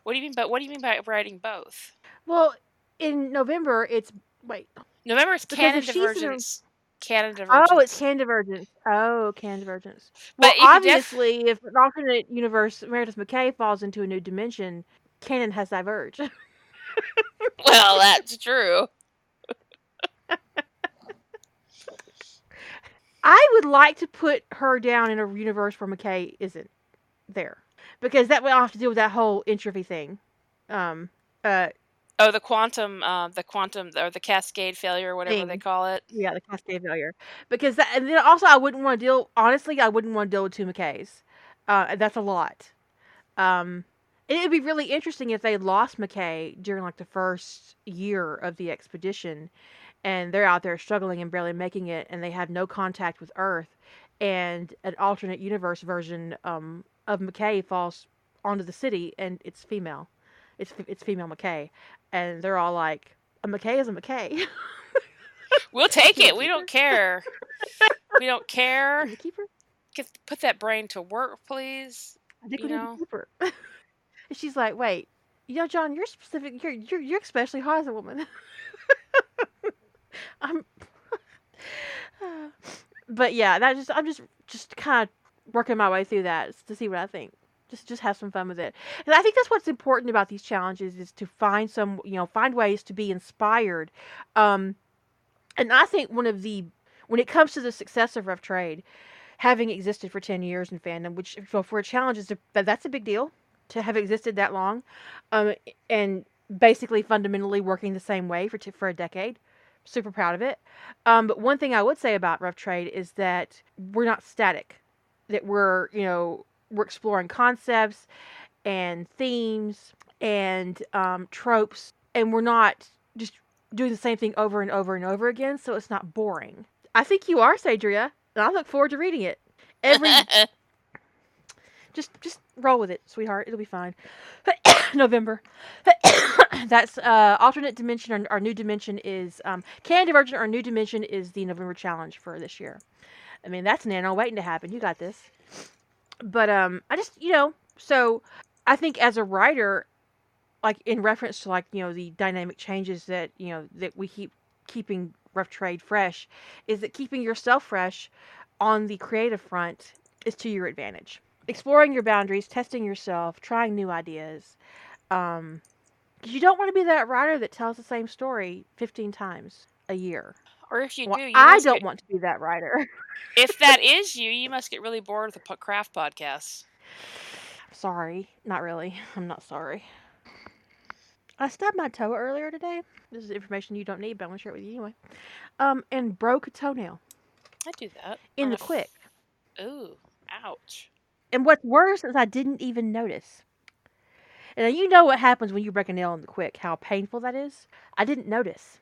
What do you mean by what do you mean by writing both? Well, in November, it's wait. November is canon in divergence. Canon divergence. Oh, it's can divergence. Oh, can divergence. But Well, could def- obviously, if an alternate universe Meredith McKay falls into a new dimension, canon has diverged. well, that's true. I would like to put her down in a universe where McKay isn't there, because that way I'll have to deal with that whole entropy thing. Um, uh, Oh, the quantum, uh, the quantum or the cascade failure, whatever they call it. yeah, the cascade failure. Because that, and then also I wouldn't want to deal. Honestly, I wouldn't want to deal with two McKays. Uh, that's a lot. Um, it would be really interesting if they lost McKay during like the first year of the expedition, and they're out there struggling and barely making it, and they have no contact with Earth, and an alternate universe version um, of McKay falls onto the city, and it's female. It's it's female McKay, and they're all like, "A McKay is a McKay." we'll take it. We don't care. we don't care. Keeper. Put that brain to work, please. I think you we know? need to keep and she's like, "Wait, you know, John, you're specific. You're you're you're especially hot as a woman." I'm. but yeah, that just I'm just just kind of working my way through that to see what I think. Just just have some fun with it. And I think that's what's important about these challenges is to find some you know find ways to be inspired. Um, and I think one of the when it comes to the success of Rough Trade, having existed for ten years in fandom, which for a challenge is a, that's a big deal to have existed that long, um, and basically fundamentally working the same way for t- for a decade. Super proud of it. Um, but one thing I would say about Rough Trade is that we're not static. That we're you know we're exploring concepts and themes and um, tropes, and we're not just doing the same thing over and over and over again. So it's not boring. I think you are, Sadria, and I look forward to reading it. Every just just roll with it, sweetheart. It'll be fine. November. That's uh alternate dimension. Our, our new dimension is um Canon Divergent. Our new dimension is the November challenge for this year. I mean, that's nano waiting to happen. You got this. But um, I just you know, so I think as a writer, like in reference to like you know the dynamic changes that you know that we keep keeping rough trade fresh, is that keeping yourself fresh on the creative front is to your advantage exploring your boundaries, testing yourself, trying new ideas. Um, you don't want to be that writer that tells the same story 15 times a year. Or if you Well, do, you I don't get, want to be that writer. if that is you, you must get really bored with the craft podcasts. sorry. Not really. I'm not sorry. I stabbed my toe earlier today. This is information you don't need, but I'm going to share it with you anyway. Um, and broke a toenail I do that in the f- quick. Ooh, ouch. And what's worse is I didn't even notice. And you know what happens when you break a nail in the quick, how painful that is. I didn't notice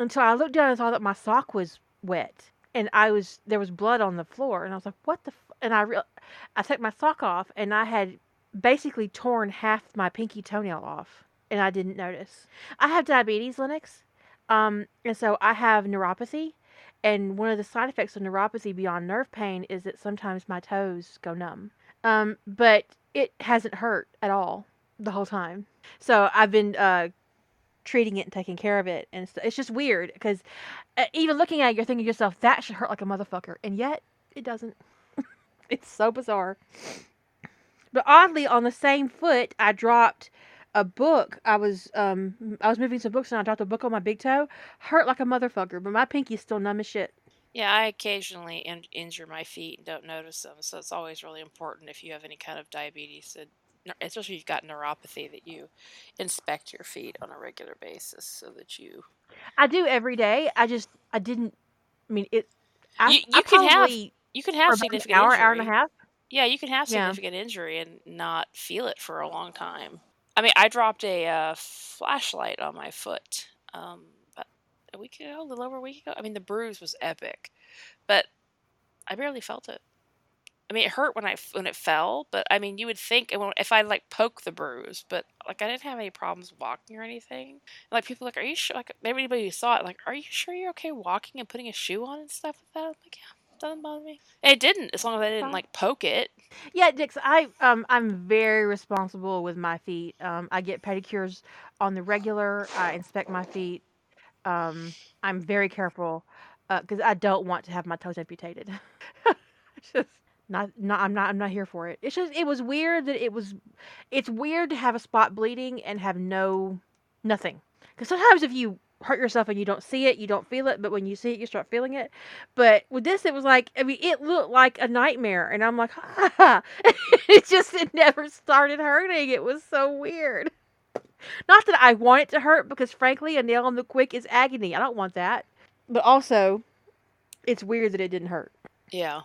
until I looked down and saw that my sock was wet, and I was there was blood on the floor, and I was like, "What the?" F-? And I re- I took my sock off, and I had basically torn half my pinky toenail off, and I didn't notice. I have diabetes, Linux, um, and so I have neuropathy, and one of the side effects of neuropathy beyond nerve pain is that sometimes my toes go numb. Um, but it hasn't hurt at all the whole time. So I've been uh, treating it and taking care of it, and it's, it's just weird because uh, even looking at it, you're thinking to yourself that should hurt like a motherfucker, and yet it doesn't. it's so bizarre. But oddly, on the same foot, I dropped a book. I was um I was moving some books and I dropped a book on my big toe. Hurt like a motherfucker, but my pinky's still numb as shit. Yeah, I occasionally in- injure my feet and don't notice them, so it's always really important if you have any kind of diabetes, neur- especially if you've got neuropathy, that you inspect your feet on a regular basis so that you. I do every day. I just I didn't. I mean it. I, You- you can have You can have significant hour, injury. hour and a half. Yeah, you can have Yeah. significant injury and not feel it for a long time. I mean, I dropped a uh, flashlight on my foot um, a week ago, a little over a week ago. I mean, the bruise was epic, but I barely felt it. I mean, it hurt when I when it fell, but I mean, you would think if I like poke the bruise, but like I didn't have any problems walking or anything. Like people are like, are you sure? Like maybe anybody who saw it, like, are you sure you're okay walking and putting a shoe on and stuff like that? I'm like, yeah, doesn't bother me. And it didn't, as long as I didn't like poke it. Yeah, Dix, I um I'm very responsible with my feet. Um, I get pedicures on the regular. I inspect my feet. Um, I'm very careful because I don't want to have my toes amputated. Just not not I'm not I'm not here for it. It's just it was weird that it was. It's weird to have a spot bleeding and have no nothing. Because sometimes if you hurt yourself and you don't see it, you don't feel it, but when you see it, you start feeling it. But with this, it was like, I mean, it looked like a nightmare. And I'm like, ha. it just, it never started hurting. It was so weird. Not that I want it to hurt, because frankly, a nail on the quick is agony. I don't want that. But also, it's weird that it didn't hurt. Yeah.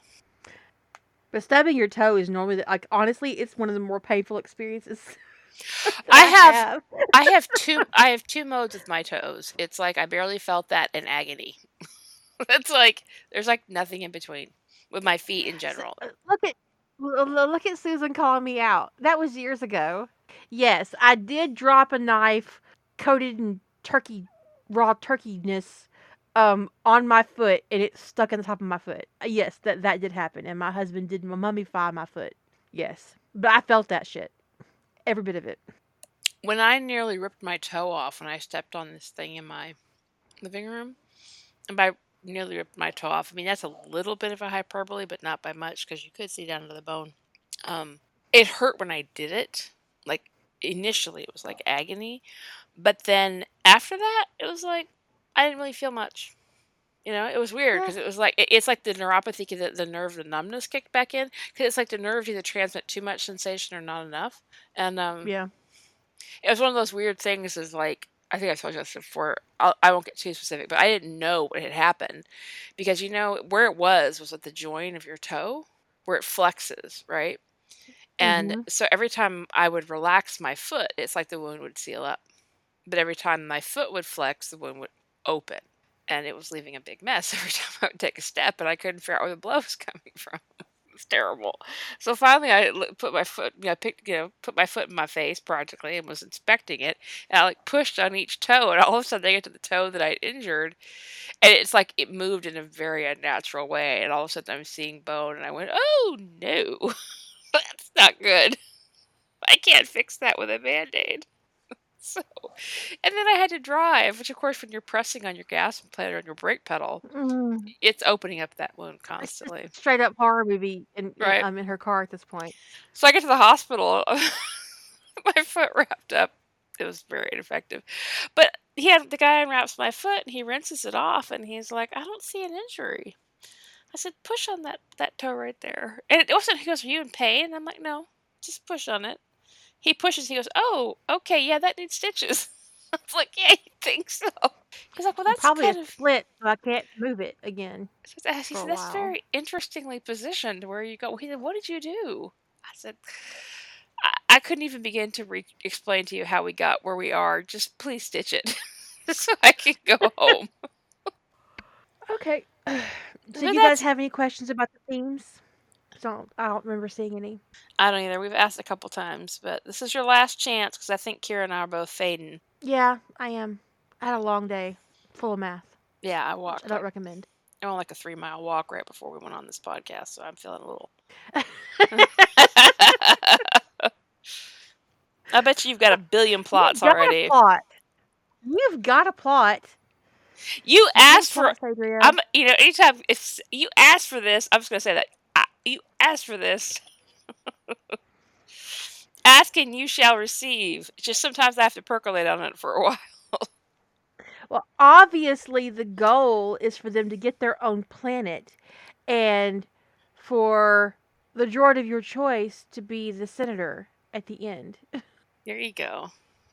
But stubbing your toe is normally, like, honestly, it's one of the more painful experiences. I have, I have two I have two modes with my toes. It's like I barely felt that in agony. it's like there's like nothing in between with my feet in general. So, uh, look at look at Susan calling me out. That was years ago. Yes, I did drop a knife coated in turkey raw turkeyness um on my foot and it stuck in the top of my foot. Uh, yes, that that did happen and my husband did mummify my foot. Yes. But I felt that shit. Every bit of it. When I nearly ripped my toe off when I stepped on this thing in my living room, and by nearly ripped my toe off, I mean that's a little bit of a hyperbole, but not by much because you could see down to the bone. Um, it hurt when I did it. Like initially, it was like agony, but then after that, it was like I didn't really feel much. You know, it was weird because it was like it, it's like the neuropathy, the, the nerve, the numbness kicked back in because it's like the nerves either transmit too much sensation or not enough. And um, yeah, it was one of those weird things. Is like I think I told you this before. I'll, I will not get too specific, but I didn't know what had happened because you know where it was was at the joint of your toe where it flexes, right? And mm-hmm. so every time I would relax my foot, it's like the wound would seal up. But every time my foot would flex, the wound would open and it was leaving a big mess every time I would take a step, and I couldn't figure out where the blood was coming from. it was terrible. So finally, I put my foot, you know, I picked, you know, put my foot in my face practically, and was inspecting it, and I like pushed on each toe, and all of a sudden I get to the toe that I injured, and it's like it moved in a very unnatural way, and all of a sudden I'm seeing bone, and I went, oh no, that's not good. I can't fix that with a band aid. So, and then I had to drive, which of course, when you're pressing on your gas pedal or on your brake pedal, mm. it's opening up that wound constantly. Straight up horror movie, in, right. I'm in her car at this point. So I get to the hospital, my foot wrapped up. It was very ineffective, but he had the guy unwraps my foot and he rinses it off, and he's like, "I don't see an injury." I said, "Push on that that toe right there," and it wasn't. He goes, "Are you in pain?" And I'm like, "No, just push on it." He pushes. He goes, "Oh, okay, yeah, that needs stitches." I was like, "Yeah, you think so?" He's like, "Well, that's probably kind a of split, so I can't move it again." Uh, he said, "That's very interestingly positioned where you go." He said, "What did you do?" I said, "I, I couldn't even begin to re- explain to you how we got where we are. Just please stitch it, so I can go home." okay. Do you guys have any questions about the themes? Don't I don't remember seeing any. I don't either. We've asked a couple times, but this is your last chance because I think Kira and I are both fading. Yeah, I am. I had a long day, full of math. Yeah, I walked. I don't like, recommend. I went like a three mile walk right before we went on this podcast, so I'm feeling a little. I bet you you've got a billion plots You've already. plot. You've got a plot. You asked for. I'm. You know, anytime if you ask for this, I'm just gonna say that you asked for this. Ask and you shall receive. Just sometimes I have to percolate on it for a while. well, obviously, the goal is for them to get their own planet and for the droid of your choice to be the senator at the end. There you go.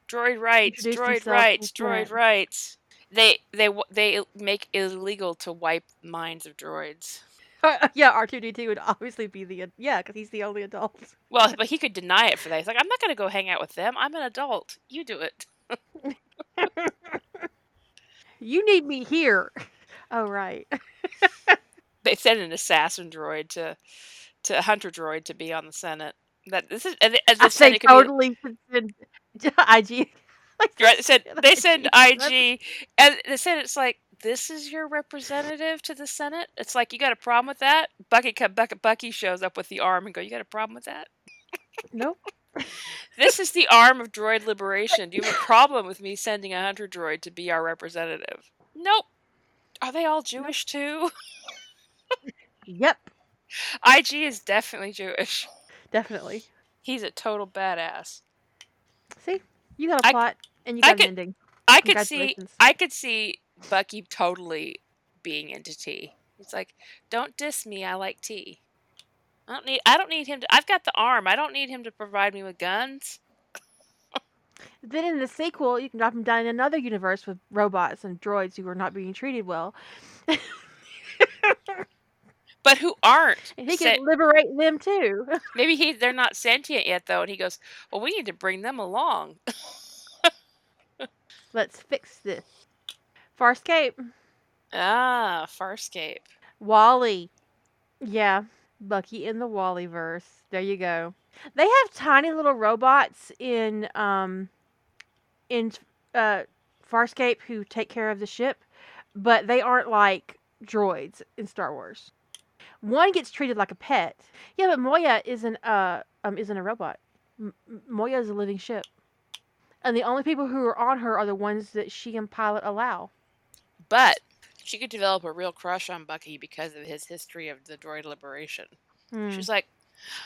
Droid rights, droid rights, droid rights. They they they make it illegal to wipe minds of droids. yeah, R two D two would obviously be the yeah, because he's the only adult. Well, but he could deny it for that. He's like, I'm not going to go hang out with them. I'm an adult. You do it. you need me here. Oh right. they sent an assassin droid to to a hunter droid to be on the Senate. That this is and, and the I Senate totally be... IG. right, they said they send IG, and the Senate's like, this is your representative to the Senate? It's like you got a problem with that? Bucky Bucky, Bucky shows up with the arm and go, "You got a problem with that?" Nope. this is the arm of droid liberation. Do you have a problem with me sending a hunter droid to be our representative? Nope. Are they all Jewish too? yep. IG is definitely Jewish. Definitely. He's a total badass. See, you got a plot I, and you got I an could, ending. I could see. I could see Bucky totally being into tea. It's like, don't diss me. I like tea. I don't need. I don't need him to. I've got the arm. I don't need him to provide me with guns. then in the sequel, you can drop him down in another universe with robots and droids who are not being treated well. but who aren't. And he Sa- can liberate them too. maybe he they're not sentient yet though, and he goes, "Well, we need to bring them along." Let's fix this. Farscape. ah, Farscape. WALL-E. Yeah. Bucky in the WALL-E verse. There you go. They have tiny little robots in um in uh Farscape who take care of the ship, but they aren't like droids in Star Wars. One gets treated like a pet. Yeah, but Moya isn't uh um isn't a robot. M- M- Moya is a living ship. And the only people who are on her are the ones that she and Pilot allow. But she could develop a real crush on Bucky because of his history of the droid liberation. Hmm, She's like,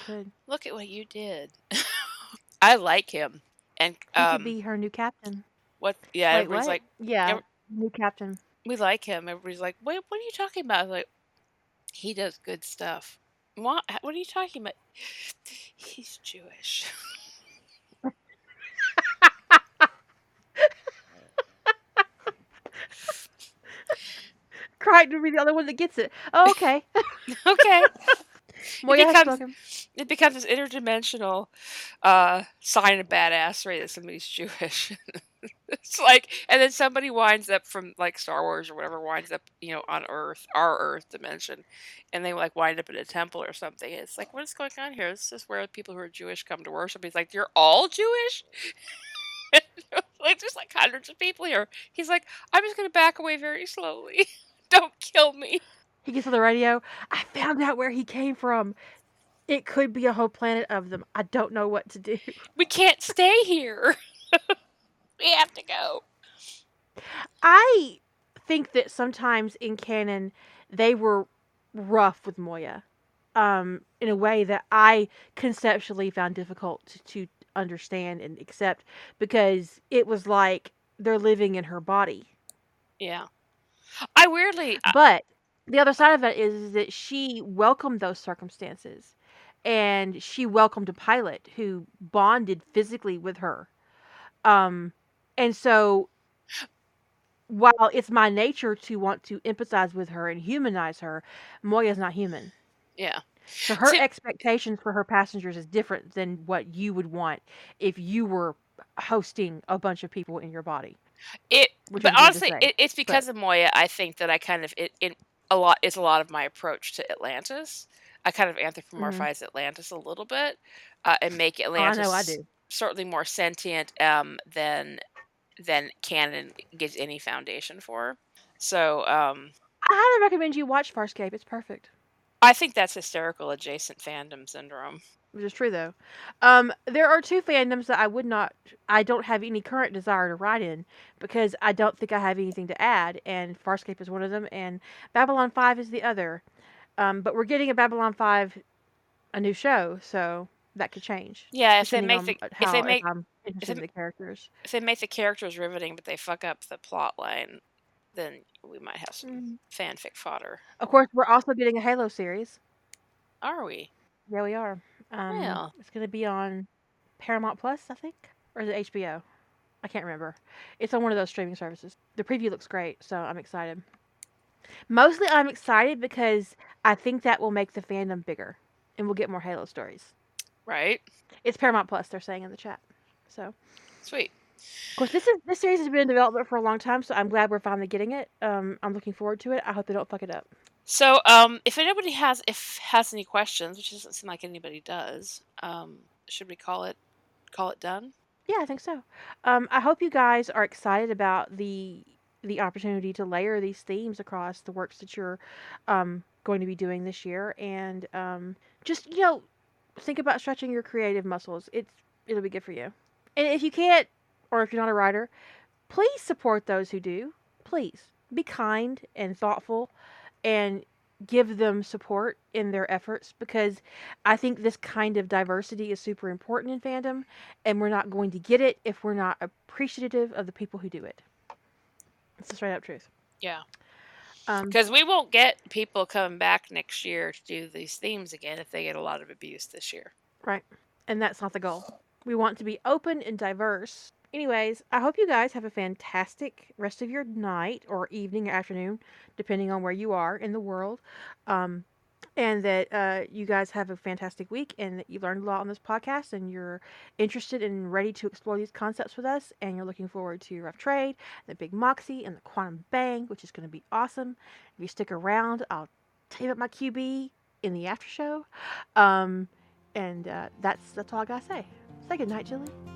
could. "Look at what you did." I like him, and He um, could be her new captain. what? Yeah, Wait, everybody's what? like, yeah, ev- new captain. "We like him." Everybody's like, "Wait, what are you talking about?" Like, he does good stuff. What? What are you talking about? He's Jewish. Crichton would be the other one that gets it. Oh, okay. okay. Moya has becomes- it becomes this interdimensional uh, sign of badassery that somebody's Jewish. it's like, and then somebody winds up from like Star Wars or whatever winds up, you know, on Earth, our Earth dimension, and they like wind up in a temple or something. It's like, what is going on here? This is where people who are Jewish come to worship. He's like, you're all Jewish. like there's like hundreds of people here. He's like, I'm just gonna back away very slowly. Don't kill me. He gets on the radio. I found out where he came from. It could be a whole planet of them. I don't know what to do. We can't stay here. we have to go. I think that sometimes in canon they were rough with Moya, um, in a way that I conceptually found difficult to, to understand and accept because it was like they're living in her body. Yeah. I weirdly, I- But the other side of it is that she welcomed those circumstances and she welcomed a pilot who bonded physically with her. Um, and so while it's my nature to want to empathize with her and humanize her, Moya's not human. yeah. So her See- expectations for her passengers is different than what you would want if you were hosting a bunch of people in your body. It, Which but is honestly, it, it's because of Moya. I think that I kind of it, it a lot. It's a lot of my approach to Atlantis. I kind of anthropomorphize Atlantis a little bit uh, and make Oh, I Atlantis know I do. certainly more sentient um, than than canon gives any foundation for. So um, I highly recommend you watch Farscape. It's perfect. I think that's hysterical adjacent fandom syndrome. Which is true though. Um, there are two fandoms that I would not, I don't have any current desire to write in because I don't think I have anything to add, and Farscape is one of them, and Babylon Five is the other. Um, but we're getting a Babylon Five, a new show, so that could change. Yeah, if they depending make the how, if they make I'm interested in the characters. if they make the characters riveting, but they fuck up the plot line, then we might have some fanfic fodder. Of course, we're also getting a Halo series. Are we? Yeah, we are. Um, Well. It's going to be on Paramount Plus, I think, or is it HBO? I can't remember. It's on one of those streaming services. The preview looks great, so I'm excited. Mostly, I'm excited because I think that will make the fandom bigger, and we'll get more Halo stories. Right. It's Paramount Plus. They're saying in the chat. So, Sweet. of course, this is this series has been in development for a long time, so I'm glad we're finally getting it. Um, I'm looking forward to it. I hope they don't fuck it up. So, um, if anybody has if has any questions, which doesn't seem like anybody does, um, should we call it call it done? Yeah, I think so. Um, I hope you guys are excited about the the opportunity to layer these themes across the works that you're um, going to be doing this year, and um, just you know, think about stretching your creative muscles. It's it'll be good for you. And if you can't, or if you're not a writer, please support those who do. Please be kind and thoughtful, and give them support in their efforts because I think this kind of diversity is super important in fandom and we're not going to get it if we're not appreciative of the people who do it. It's the straight up truth. Yeah. Um, Because we won't get people coming back next year to do these themes again if they get a lot of abuse this year. right. And that's not the goal. We want to be open and diverse. Anyways, I hope you guys have a fantastic rest of your night or evening or afternoon, depending on where you are in the world. Um, and that uh, you guys have a fantastic week and that you learned a lot on this podcast and you're interested and ready to explore these concepts with us and you're looking forward to Rough Trade, the Big Moxie, and the Quantum Bang, which is going to be awesome. If you stick around, I'll tape up my QB in the after show. Um, and uh, that's that's all I gotta say. Say good night, Julie.